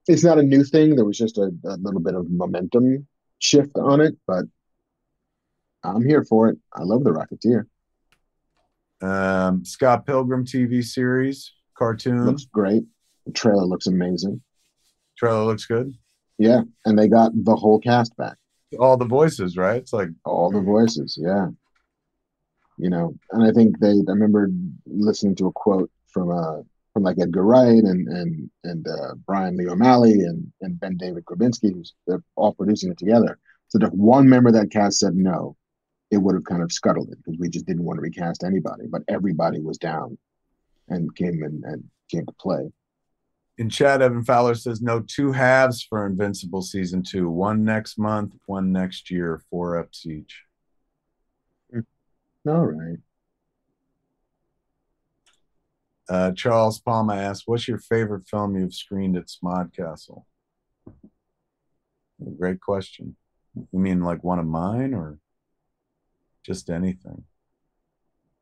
it's not a new thing. There was just a, a little bit of momentum shift on it, but I'm here for it. I love the Rocketeer. Um, Scott Pilgrim TV series cartoon Looks great. The trailer looks amazing. trailer looks good. Yeah, and they got the whole cast back. All the voices, right? It's like all the voices yeah you know and i think they i remember listening to a quote from uh from like edgar wright and and and uh brian lee o'malley and and ben david grabinski who's they're all producing it together so if one member of that cast said no it would have kind of scuttled it because we just didn't want to recast anybody but everybody was down and came and, and came to play in chat, Evan Fowler says no two halves for Invincible season two. One next month, one next year, four ups each. all right Uh, Charles Palma asks, "What's your favorite film you've screened at Smodcastle?" Great question. You mean like one of mine, or just anything?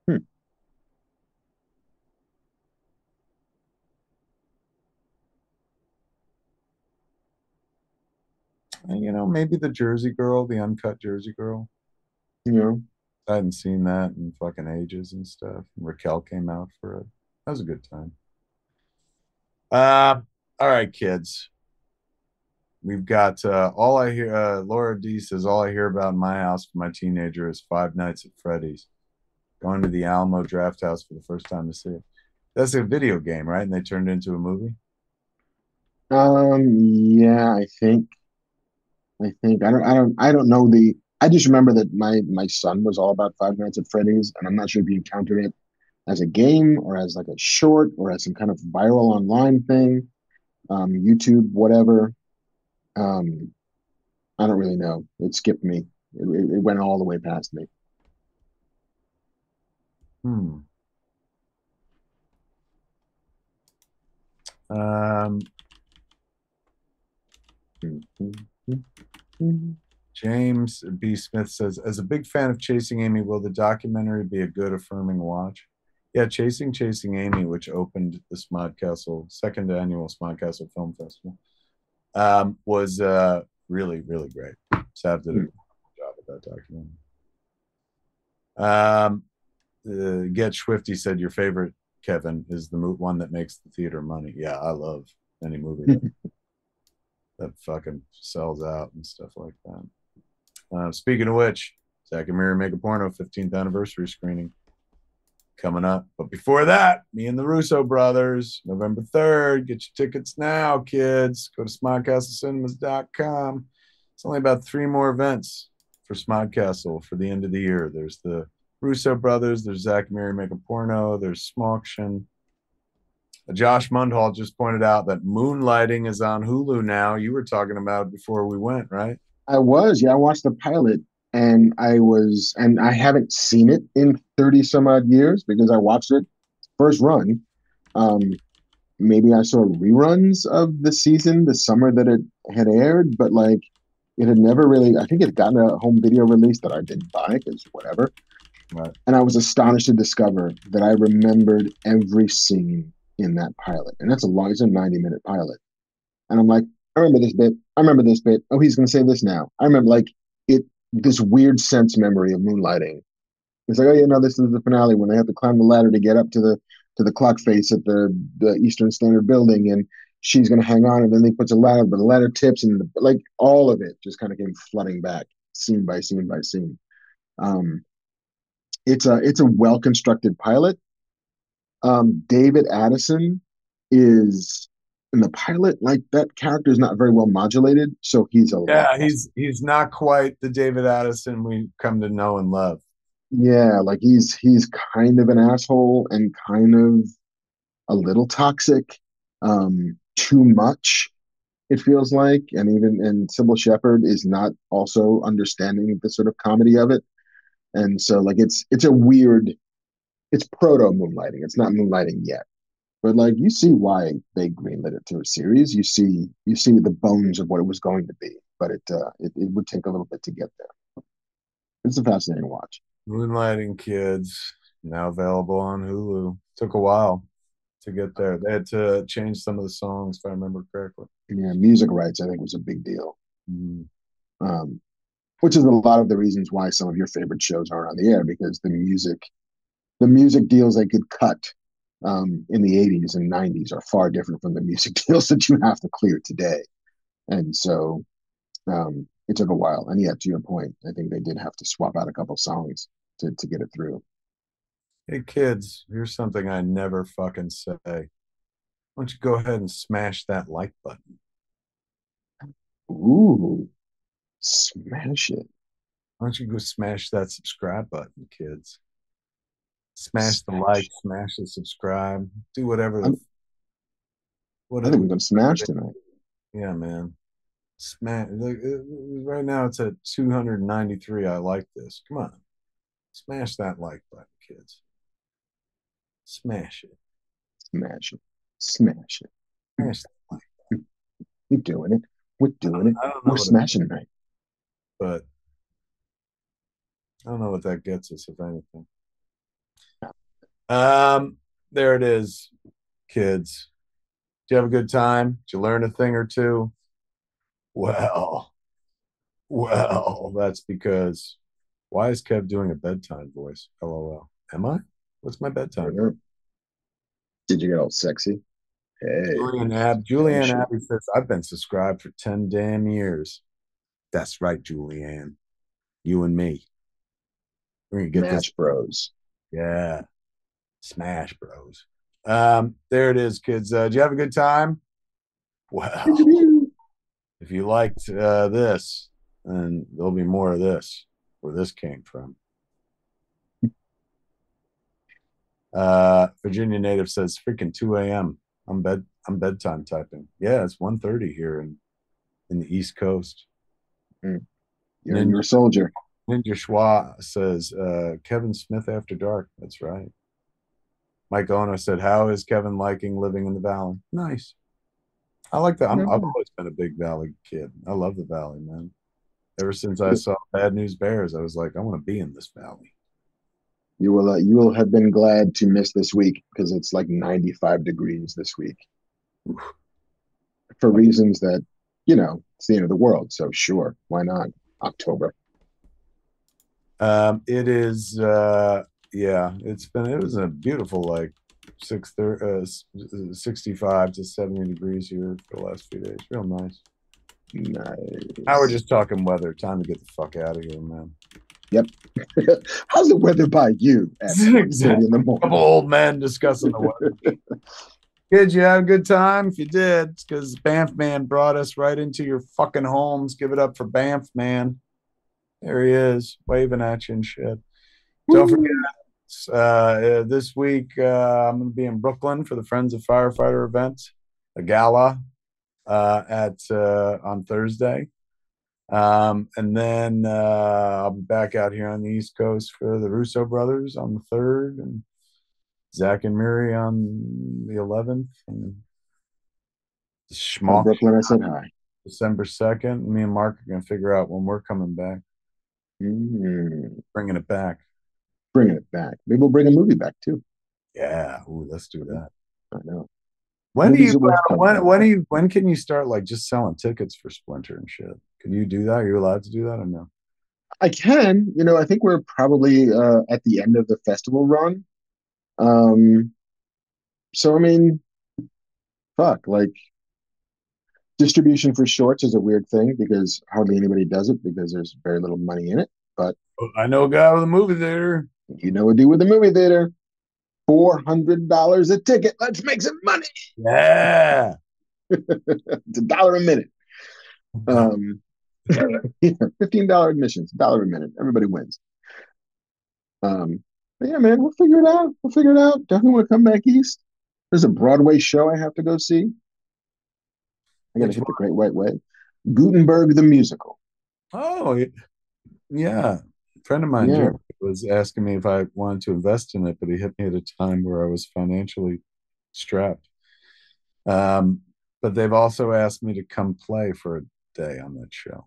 Hmm. Uh, You know, maybe the Jersey Girl, the uncut Jersey Girl. know I hadn't seen that in fucking ages and stuff. Raquel came out for it. That was a good time. Uh, all right, kids. We've got uh, all I hear. Uh, Laura D says all I hear about in my house for my teenager is Five Nights at Freddy's. going to the Alamo Draft House for the first time to see it. That's a video game, right? And they turned it into a movie. Um, yeah, I think, I think I don't, I don't, I don't know the. I just remember that my my son was all about Five Nights at Freddy's, and I'm not sure if he encountered it as a game or as like a short or as some kind of viral online thing, um, YouTube, whatever. Um, I don't really know. It skipped me. It, it, went all the way past me. Hmm. Um, James B. Smith says, as a big fan of Chasing Amy, will the documentary be a good, affirming watch? Yeah, Chasing Chasing Amy, which opened the Smodcastle second annual Smodcastle Film Festival, um, was uh, really, really great. Sav did a good job with that documentary. Um, uh, Get Swifty said your favorite Kevin is the mo- one that makes the theater money. Yeah, I love any movie that, that fucking sells out and stuff like that. Uh, speaking of which, Zack and Miri make a porno 15th anniversary screening coming up. But before that, me and the Russo brothers, November 3rd. Get your tickets now, kids. Go to smodcastlecinemas.com. It's only about three more events for Smodcastle for the end of the year. There's the Russo brothers, there's Zack and Miri make a porno, there's Smoction. Uh, Josh Mundhall just pointed out that Moonlighting is on Hulu now. You were talking about before we went, right? I was, yeah. I watched the pilot, and I was, and I haven't seen it in thirty some odd years because I watched it first run. Um, maybe I saw reruns of the season the summer that it had aired, but like it had never really. I think it gotten a home video release that I didn't buy because whatever. Right. And I was astonished to discover that I remembered every scene in that pilot, and that's a long. It's a ninety minute pilot, and I'm like, I remember this bit. I remember this bit. Oh, he's going to say this now. I remember like it. This weird sense memory of moonlighting. It's like, oh yeah, no, this is the finale when they have to climb the ladder to get up to the to the clock face at the the Eastern Standard Building, and she's going to hang on, and then they puts a ladder, but the ladder tips, and the, like all of it just kind of came flooding back, scene by scene by scene. Um, it's a it's a well constructed pilot. Um, David Addison is in the pilot like that character is not very well modulated, so he's a Yeah, lot- he's he's not quite the David Addison we come to know and love. yeah like he's he's kind of an asshole and kind of a little toxic, um, too much. It feels like, and even and Cybill Shepherd is not also understanding the sort of comedy of it, and so like it's it's a weird, it's proto moonlighting. It's not moonlighting yet, but like you see why they greenlit it through a series. You see you see the bones of what it was going to be, but it uh, it, it would take a little bit to get there. It's a fascinating watch. Moonlighting Kids now available on Hulu. Took a while to get there. They had to change some of the songs, if I remember correctly. Yeah, music rights I think was a big deal. Mm. um, which is a lot of the reasons why some of your favorite shows aren't on the air because the music, the music deals they could cut um, in the 80s and 90s are far different from the music deals that you have to clear today. And so um, it took a while. And yeah, to your point, I think they did have to swap out a couple songs to, to get it through. Hey kids, here's something I never fucking say. Why don't you go ahead and smash that like button? Ooh, smash it. Why don't you go smash that subscribe button, kids? Smash the like, smash the subscribe, do whatever. I'm- I think we're to smash tonight. Yeah, man. Smash. Uh, right now it's at 293. I like this. Come on. Smash that like button, kids. Smash it. Smash it. Smash it. Smash that like. We're doing it. We're doing it. I don't know We're what it- smashing tonight. but I don't know what that gets us, if anything. Um, there it is, kids. Did you have a good time? Did you learn a thing or two? Well, well, that's because why is Kev doing a bedtime voice? LOL. Am I? What's my bedtime? Sure. Did you get all sexy? Hey. Julian Ab Julianne Sure. Abbey says, I've been subscribed for 10 damn years. That's right, Julianne. You and me. We're gonna get this Bros. Yeah. Smash Bros. Um, there it is, kids. Uh, did you have a good time? Well, if you liked uh, this, then there'll be more of this, where this came from. Uh, Virginia native says, "Freaking 2 a.m. I'm bed. I'm bedtime typing. Yeah, it's 1:30 here in in the East Coast." You're, you're a soldier. Ninja Schwa says, uh, "Kevin Smith after dark." That's right. Mike Ono said, "How is Kevin liking living in the Valley?" Nice. I like that. I'm, I've always been a big Valley kid. I love the Valley, man. Ever since I saw Bad News Bears, I was like, I want to be in this Valley. You will uh, you will have been glad to miss this week because it's like 95 degrees this week. For reasons that, you know, it's the end of the world. So sure, why not? October. Um, it is, uh, yeah, it's been, it was a beautiful, like six, thir- uh, 65 to 70 degrees here for the last few days. Real nice. Nice. Now we're just talking weather. Time to get the fuck out of here, man. Yep. How's the weather by you 1:30 in the morning? couple old men discussing the weather. Kids, you had a good time? If you did, because Banff Man brought us right into your fucking homes. Give it up for Banff Man. There he is, waving at you and shit. Don't forget, uh, uh, this week uh, I'm going to be in Brooklyn for the Friends of Firefighter event, a gala uh, at uh, on Thursday. Um, and then uh, I'll be back out here on the East Coast for the Russo brothers on the third, and Zack and Miri on the eleventh, and From Schmuck Brooklyn, I said hi. December second. Me and Mark are gonna figure out when we're coming back, Mm, bringing it back. Bringing it back. Maybe we'll bring a movie back too. Yeah, ooh, let's do that. I know. When do you uh, when when do you when can you start like just selling tickets for Splinter and shit? Can you do that? Are you allowed to do that or no? I can, you know, I think we're probably uh, at the end of the festival run. Um, so I mean, fuck, like distribution for shorts is a weird thing because hardly anybody does it because there's very little money in it. But I know a guy with a movie theater. You know what do with the movie theater. Four hundred dollars a ticket. Let's make some money. Yeah. It's a dollar a minute. Um, yeah, fifteen dollar admissions, dollar a minute. Everybody wins. Um, but yeah, man, we'll figure it out. We'll figure it out. Definitely want to come back east. There's a Broadway show I have to go see. I gotta Which hit the Great White Way. Gutenberg the musical. Oh, yeah. Friend of mine, Yeah. Was asking me if I wanted to invest in it, but he hit me at a time where I was financially strapped. Um, but they've also asked me to come play for a day on that show.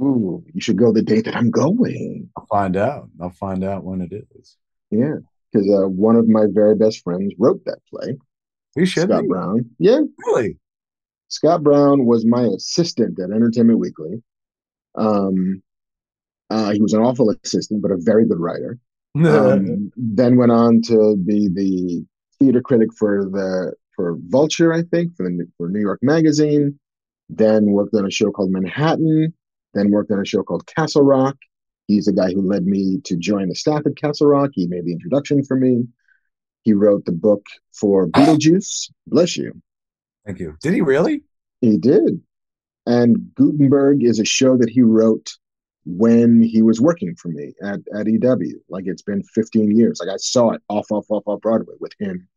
Ooh, you should go the day that I'm going. I'll find out. I'll find out when it is. Yeah, because uh, one of my very best friends wrote that play. You should Scott be. Brown. Yeah, Really? Scott Brown was my assistant at Entertainment Weekly. Um, uh, he was an awful assistant, but a very good writer. Um, then went on to be the theater critic for the for Vulture, I think, for the for New York Magazine. Then worked on a show called Manhattan. Then worked on a show called Castle Rock. He's the guy who led me to join the staff at Castle Rock. He made the introduction for me. He wrote the book for Beetlejuice. Bless you. Thank you. Did he really? He did. And Gutenberg is a show that he wrote when he was working for me at, at EW. Like it's been 15 years. Like I saw it off, off, off, off Broadway with him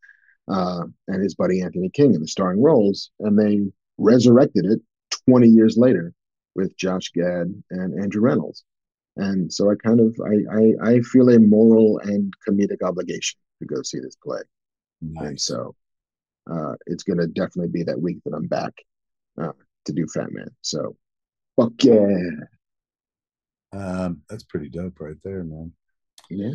uh, and his buddy Anthony King in the starring roles. And they resurrected it 20 years later with Josh Gad and Andrew Rannells. And so I kind of I, I I feel a moral and comedic obligation to go see this play. And so uh, it's going to definitely be that week that I'm back uh, to do Fat Man. So, fuck yeah. Um, that's pretty dope right there, man. Yeah.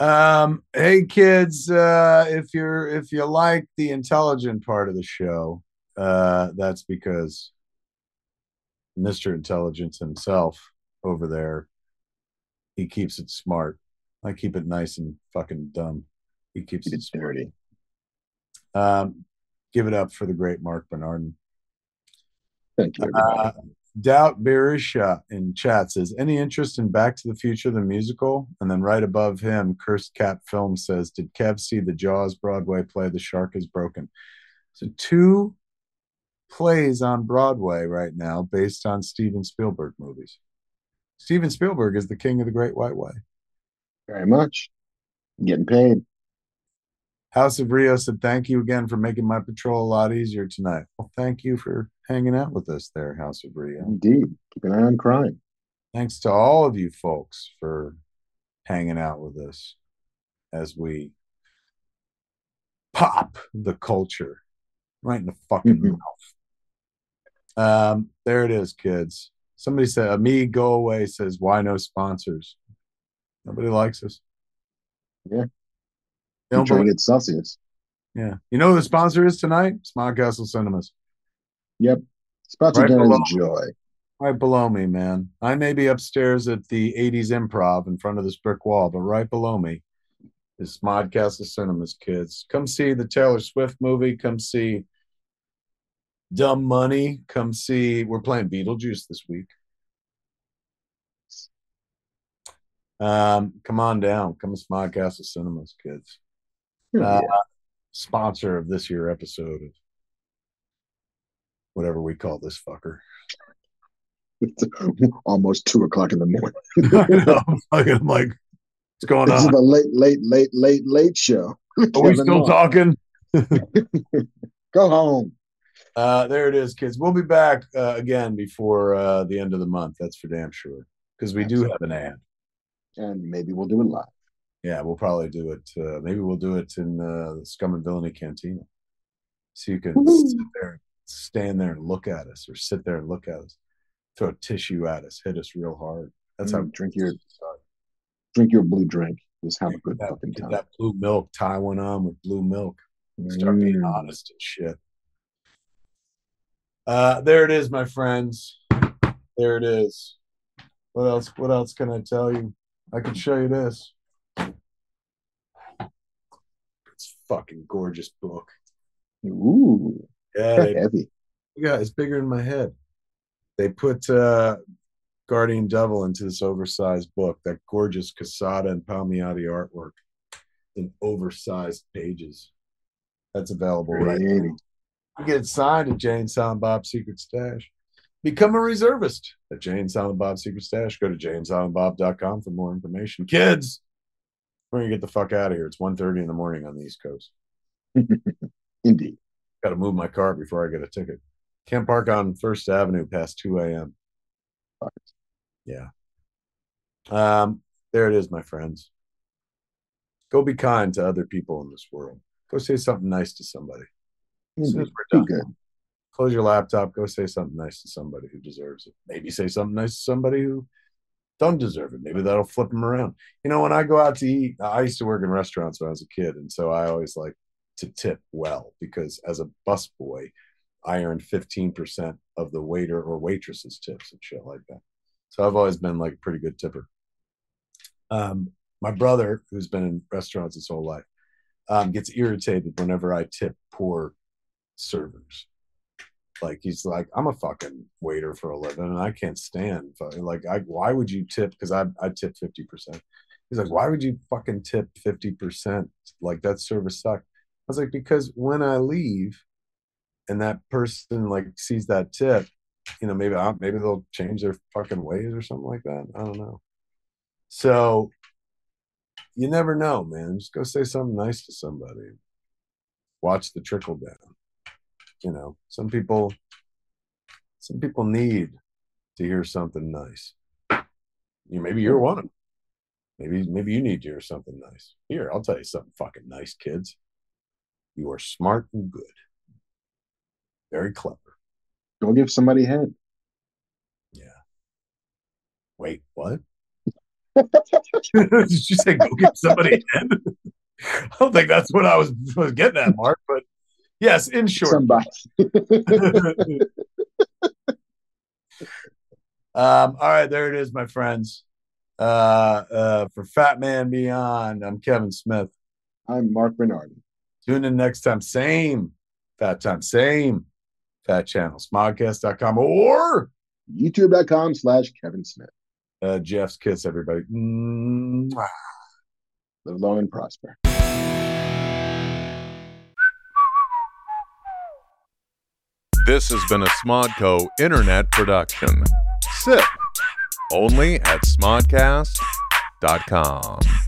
Um, hey kids, uh, if you're if you like the intelligent part of the show, uh, that's because Mr. Intelligence himself over there, he keeps it smart. I keep it nice and fucking dumb. He keeps it It's smart. dirty. Um, give it up for the great Mark Bernardin. Thank you. Uh, Doubt Berisha uh, in chat says, any interest in Back to the Future, the musical? And then right above him, Cursed Cat Film says, did Kev see the Jaws Broadway play The Shark is Broken? So two plays on Broadway right now based on Steven Spielberg movies. Steven Spielberg is the king of the Great White Way. Very much. Getting paid. House of Rio said, Thank you again for making my patrol a lot easier tonight. Well, thank you for hanging out with us there, House of Rio. Indeed. Keep an eye on crime. Thanks to all of you folks for hanging out with us as we pop the culture right in the fucking Mhm. mouth. Um, there it is, kids. Somebody said, "Me go away." Says, "Why no sponsors?" Nobody likes us. Yeah. Don't trying to get Celsius. yeah. You know who the sponsor is tonight? Smodcastle Cinemas. Yep. Sponsored Right below. is joy. Right below me, man. I may be upstairs at the 80s improv in front of this brick wall, but right below me is Smodcastle Cinemas, kids. Come see the Taylor Swift movie. Come see Dumb Money. Come see, we're playing Beetlejuice this week. Um, come on down. Come to Smodcastle Cinemas, kids. Uh, Sponsor of this year episode of whatever we call this fucker. It's almost two o'clock in the morning. I know. I'm like, what's going This is on? the late, late, late, late, late show. Are we still Hart. talking? Go home. Uh, there it is, kids. We'll be back uh, again before uh, the end of the month. That's for damn sure. Because we do have an ad. And maybe we'll do it live. Yeah, we'll probably do it. Uh, maybe we'll do it in uh, the Scum and Villainy Cantina. So you can sit there, stand there and look at us, or sit there and look at us, throw tissue at us, hit us real hard. That's how Mm, drink your drink your blue drink. Just have a good that, fucking time. that blue milk, tie one on with blue milk. Start being Mm. honest and shit. Uh, there it is, my friends. There it is. What else? What else can I tell you? I can show you this. It's a fucking gorgeous book. Ooh, Yeah, they, heavy. yeah, it's bigger than my head. They put uh, Guardian Devil into this oversized book. That gorgeous Quesada and Palmiotti artwork in oversized pages. That's available right now. You get signed at Jay and Silent Bob Secret Stash. Become a reservist at Jay and Silent Bob Secret Stash. Go to jayandsilentbob.com for more information. Kids, we're gonna get the fuck out of here. It's 1.30 in the morning on the East Coast. Indeed. Got to move my car before I get a ticket. Can't park on First Avenue past 2 a.m. Yeah. Um, there it is, my friends. Go be kind to other people in this world. Go say something nice to somebody. As soon as we're done, good. close your laptop, go say something nice to somebody who deserves it. Maybe say something nice to somebody who don't deserve it. Maybe that'll flip them around. You know, when I go out to eat, I used to work in restaurants when I was a kid, and so I always like to tip well because as a busboy, I earned 15% of the waiter or waitress's tips and shit like that. So I've always been like a pretty good tipper. Um, my brother, who's been in restaurants his whole life, um, gets irritated whenever I tip poor servers. Like he's like, I'm a fucking waiter for a living, and I can't stand like I. Why would you tip? Because I I tip fifty percent. He's like, why would you fucking tip fifty percent? Like that service sucked. I was like, because when I leave, and that person like sees that tip, you know, maybe I, maybe they'll change their fucking ways or something like that. I don't know. So you never know, man. Just go say something nice to somebody. Watch the trickle down. You know, some people some people need to hear something nice. You maybe you're one of them. Maybe maybe you need to hear something nice. Here, I'll tell you something fucking nice, kids. You are smart and good. Very clever. Go give somebody head. Yeah. Wait, what? Did you say go give somebody in? I don't think that's what I was, was getting at, Marc. But yes, in short. Somebody. um, all right, there it is, my friends. Uh, uh, for Fat Man Beyond, I'm Kevin Smith. I'm Marc Bernardin. Tune in next time. Same fat time, same fat channel, smodcast.com or youtube.com slash Kevin Smith. Uh, Jeff's kiss, everybody. Mwah. Live long and prosper. This has been a Smodco internet production. Sip only at smodcast.com.